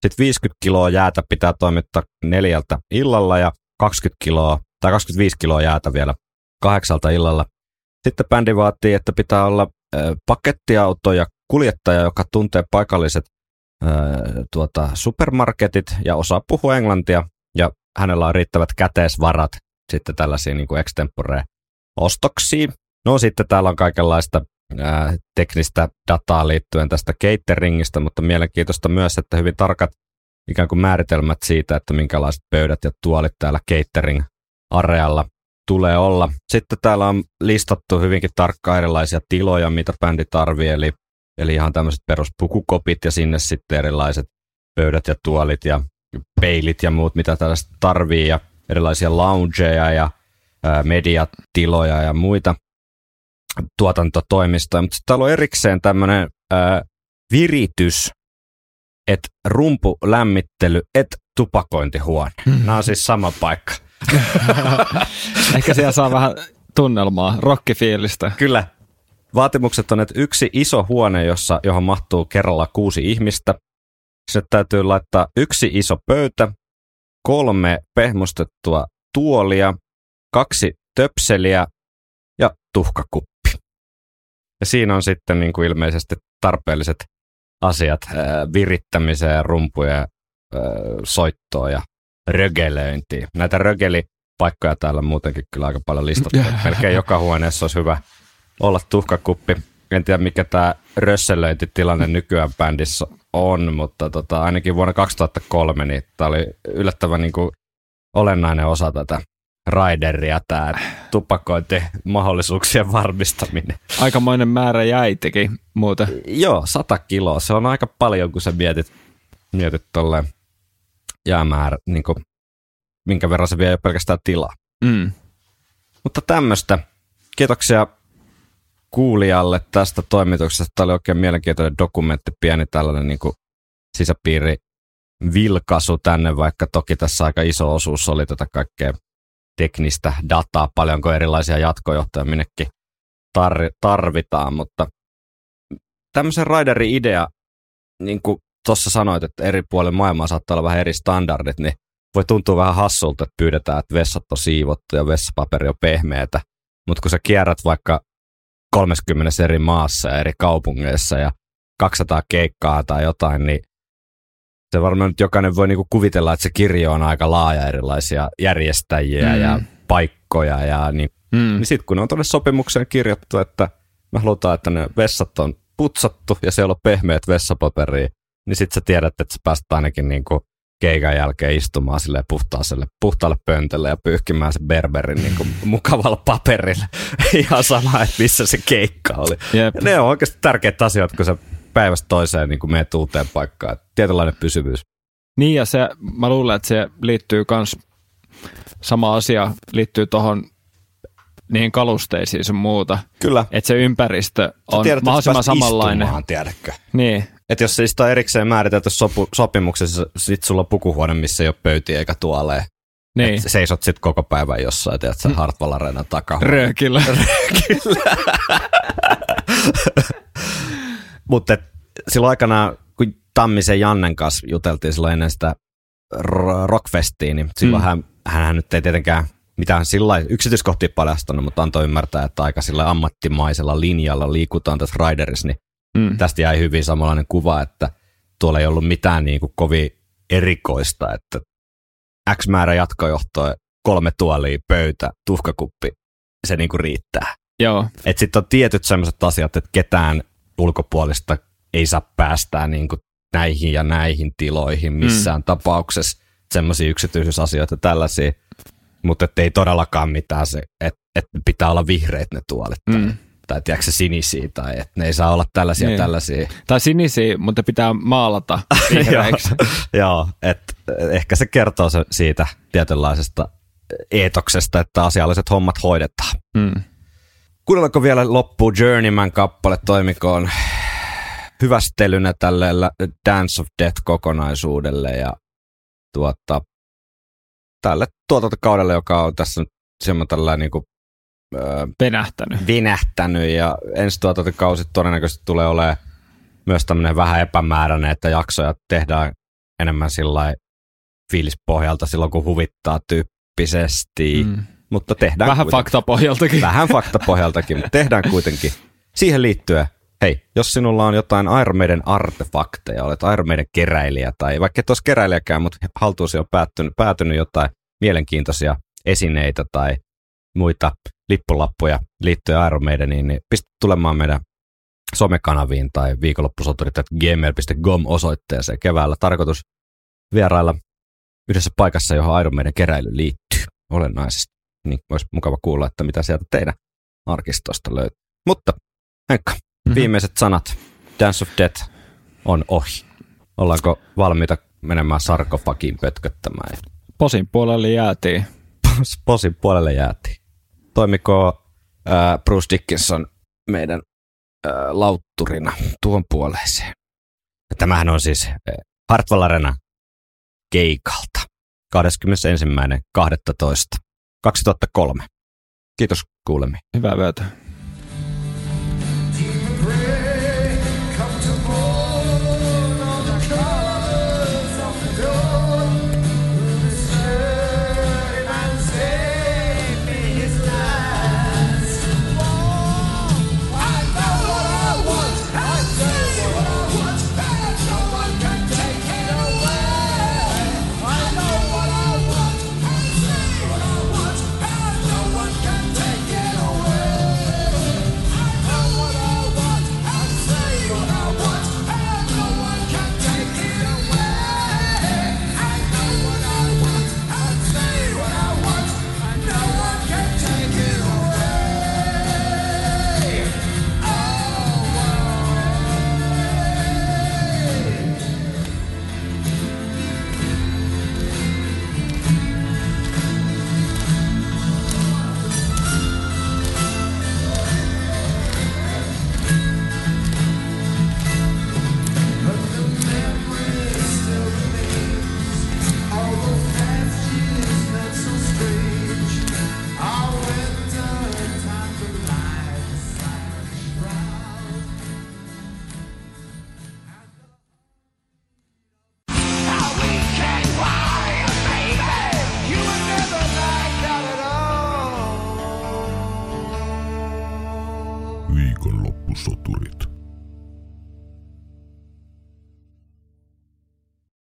Sitten 50 kiloa jäätä pitää toimittaa neljältä illalla ja 20 kiloa tai 25 kiloa jäätä vielä kahdeksalta illalla. Sitten bändi vaatii, että pitää olla pakettiauto ja kuljettaja, joka tuntee paikalliset tuota, supermarketit ja osaa puhua englantia ja hänellä on riittävät käteisvarat sitten tällaisiin niin extempore ostoksiin. No sitten täällä on kaikenlaista ää, teknistä dataa liittyen tästä cateringista, mutta mielenkiintoista myös, että hyvin tarkat ikään kuin määritelmät siitä, että minkälaiset pöydät ja tuolit täällä catering-arealla tulee olla. Sitten täällä on listattu hyvinkin tarkkaan erilaisia tiloja, mitä bändi tarvii, eli, eli ihan tämmöiset peruspukukopit ja sinne sitten erilaiset pöydät ja tuolit ja peilit ja muut, mitä tällaiset tarvii, ja erilaisia loungeja ja ää, mediatiloja ja muita tuotantotoimistoja. Mutta sitten täällä on erikseen tämmöinen viritys, et rumpu, lämmittely, et tupakointihuone. Nämä on siis sama paikka. Ehkä siellä saa vähän tunnelmaa, rockifiilistä. Kyllä. Vaatimukset on, että yksi iso huone, jossa, johon mahtuu kerralla kuusi ihmistä. Se täytyy laittaa yksi iso pöytä, kolme pehmustettua tuolia, kaksi töpseliä ja tuhkakuppi. Ja siinä on sitten niin kuin ilmeisesti tarpeelliset asiat virittämiseen, rumpuja, soittoa ja rögelöintiin. Näitä rögelipaikkoja täällä on muutenkin kyllä aika paljon listattu. Melkein joka huoneessa olisi hyvä olla tuhkakuppi. En tiedä, mikä tämä rösselöintitilanne nykyään bändissä on, mutta tota, ainakin vuonna 2003 niin tämä oli yllättävän niin kuin olennainen osa tätä raideria, tämä tupakointimahdollisuuksien varmistaminen. Aikamoinen määrä jäitäkin muuten. Joo, 100 kiloa. Se on aika paljon, kun sä mietit, mietit tolleen jäämäärä, niin kuin, minkä verran se vie jo pelkästään tilaa. Mm. Mutta tämmöistä. Kiitoksia kuulijalle tästä toimituksesta. Tämä oli oikein mielenkiintoinen dokumentti, pieni tällainen niin kuin sisäpiiri vilkaisu tänne, vaikka toki tässä aika iso osuus oli tätä kaikkea teknistä dataa, paljonko erilaisia jatkojohtoja minnekin tar- tarvitaan, mutta tämmöisen raiderin idea, niin kuin tuossa sanoit, että eri puolilla maailmaa saattaa olla vähän eri standardit, niin voi tuntua vähän hassulta, että pyydetään, että vessat on siivottu ja vessapaperi on pehmeätä, mutta kun sä kierrät vaikka 30 eri maassa ja eri kaupungeissa ja 200 keikkaa tai jotain, niin se varmaan nyt jokainen voi niinku kuvitella, että se kirjo on aika laaja erilaisia järjestäjiä mm. ja paikkoja. Ja niin, Mm. niin sitten kun on tuonne sopimukseen kirjattu, että me halutaan, että ne vessat on putsattu ja siellä on pehmeät vessapaperia, niin sitten sä tiedät, että sä pääst ainakin niinku keikan jälkeen istumaan sille puhtaaselle, puhtaalle pöntölle ja pyyhkimään se berberin niinku mukavalla paperilla. Ihan sama, että missä se keikka oli. Jep. Ja ne on oikeasti tärkeät asiat, kun sä päivästä toiseen niin menet uuteen paikkaan. Tietynlainen pysyvyys. Niin ja se, mä luulen, että se liittyy kans, sama asia liittyy tuohon niihin kalusteisiin sun muuta. Kyllä. Että se ympäristö on tiedät, mahdollisimman samanlainen. Istumaan, tiedätkö? Niin, Että jos se sitä on erikseen määritelty sopu, sopimuksessa, sit sulla on pukuhuone, missä ei ole pöytiä eikä tuoleja. niin. Et seisot sit koko päivän jossain, tiedät sä, Hartwall Areenan takahuone. Röökillä. Mutta silloin aikanaan, kun Tammisen Jannen kanssa juteltiin silloin ennen sitä ro- rockfestiin, niin silloin Mm. hän, hän nyt ei tietenkään mitään sillä yksityiskohtia paljastanut, mutta antoi ymmärtää, että aika sillä ammattimaisella linjalla liikutaan tässä Riderissa, niin Mm. tästä jäi hyvin samanlainen kuva, että tuolla ei ollut mitään niin kuin kovin erikoista, että X määrä jatkojohtoa, kolme tuolia, pöytä, tuhkakuppi, se niin kuin riittää. Joo, Että sitten on tietyt sellaiset asiat, että ketään ulkopuolista ei saa päästää niin kuin näihin ja näihin tiloihin missään mm. tapauksessa. Semmoisia yksityisyysasioita tällaisia. Mutta ei todellakaan mitään se, että et pitää olla vihreät ne tuolit. Mm. Tai tiedätkö sinisiä, tai että ne ei saa olla tällaisia Niin. tällaisia. tai sinisiä, mutta pitää maalata. Joo, että ehkä se kertoo se siitä tietynlaisesta eetoksesta, että asialliset hommat hoidetaan. mm. Kuunnellaanko vielä loppuun Journeyman kappale toimikoon hyvästelynä tälle Dance of Death-kokonaisuudelle ja tuota, tälle tuotantokaudelle, joka on tässä nyt semmoinen tällainen niin kuin, öö, Penähtänyt. vinähtänyt ja ensi tuotantokausi todennäköisesti tulee olemaan myös tämmöinen vähän epämääräinen, että jaksoja tehdään enemmän sillä fiilispohjalta silloin, kun huvittaa tyyppisesti, Mm. mutta tehdään Vähän kuitenkin. faktapohjaltakin. Vähän faktapohjaltakin, mutta tehdään kuitenkin. Siihen liittyen, hei, jos sinulla on jotain Iron Maiden artefakteja, olet Iron Maiden keräilijä, tai vaikka et olisi keräilijäkään, mutta haltuusi on päättynyt, päätynyt jotain mielenkiintoisia esineitä tai muita lippulappuja liittyen Iron Maideniin, niin pistä tulemaan meidän somekanaviin tai viikonloppusoturit gmail.com osoitteeseen keväällä. Tarkoitus vierailla yhdessä paikassa, johon Iron Maiden keräily liittyy olennaisesti. Niin olisi mukava kuulla, että mitä sieltä teidän arkistosta löytyy. Mutta Henkka, mm-hmm. viimeiset sanat. Dance of Death on ohi. Ollaanko valmiita menemään sarkofagiin pötköttämään? Posin puolelle jäätiin. Posin puolelle jäätiin. Toimiko äh, Bruce Dickinson meidän äh, lautturina tuon puoleeseen? Tämähän on siis Hartwall Arena keikalta 21.12.2003. Kiitos kuulemiin. Hyvää yötä.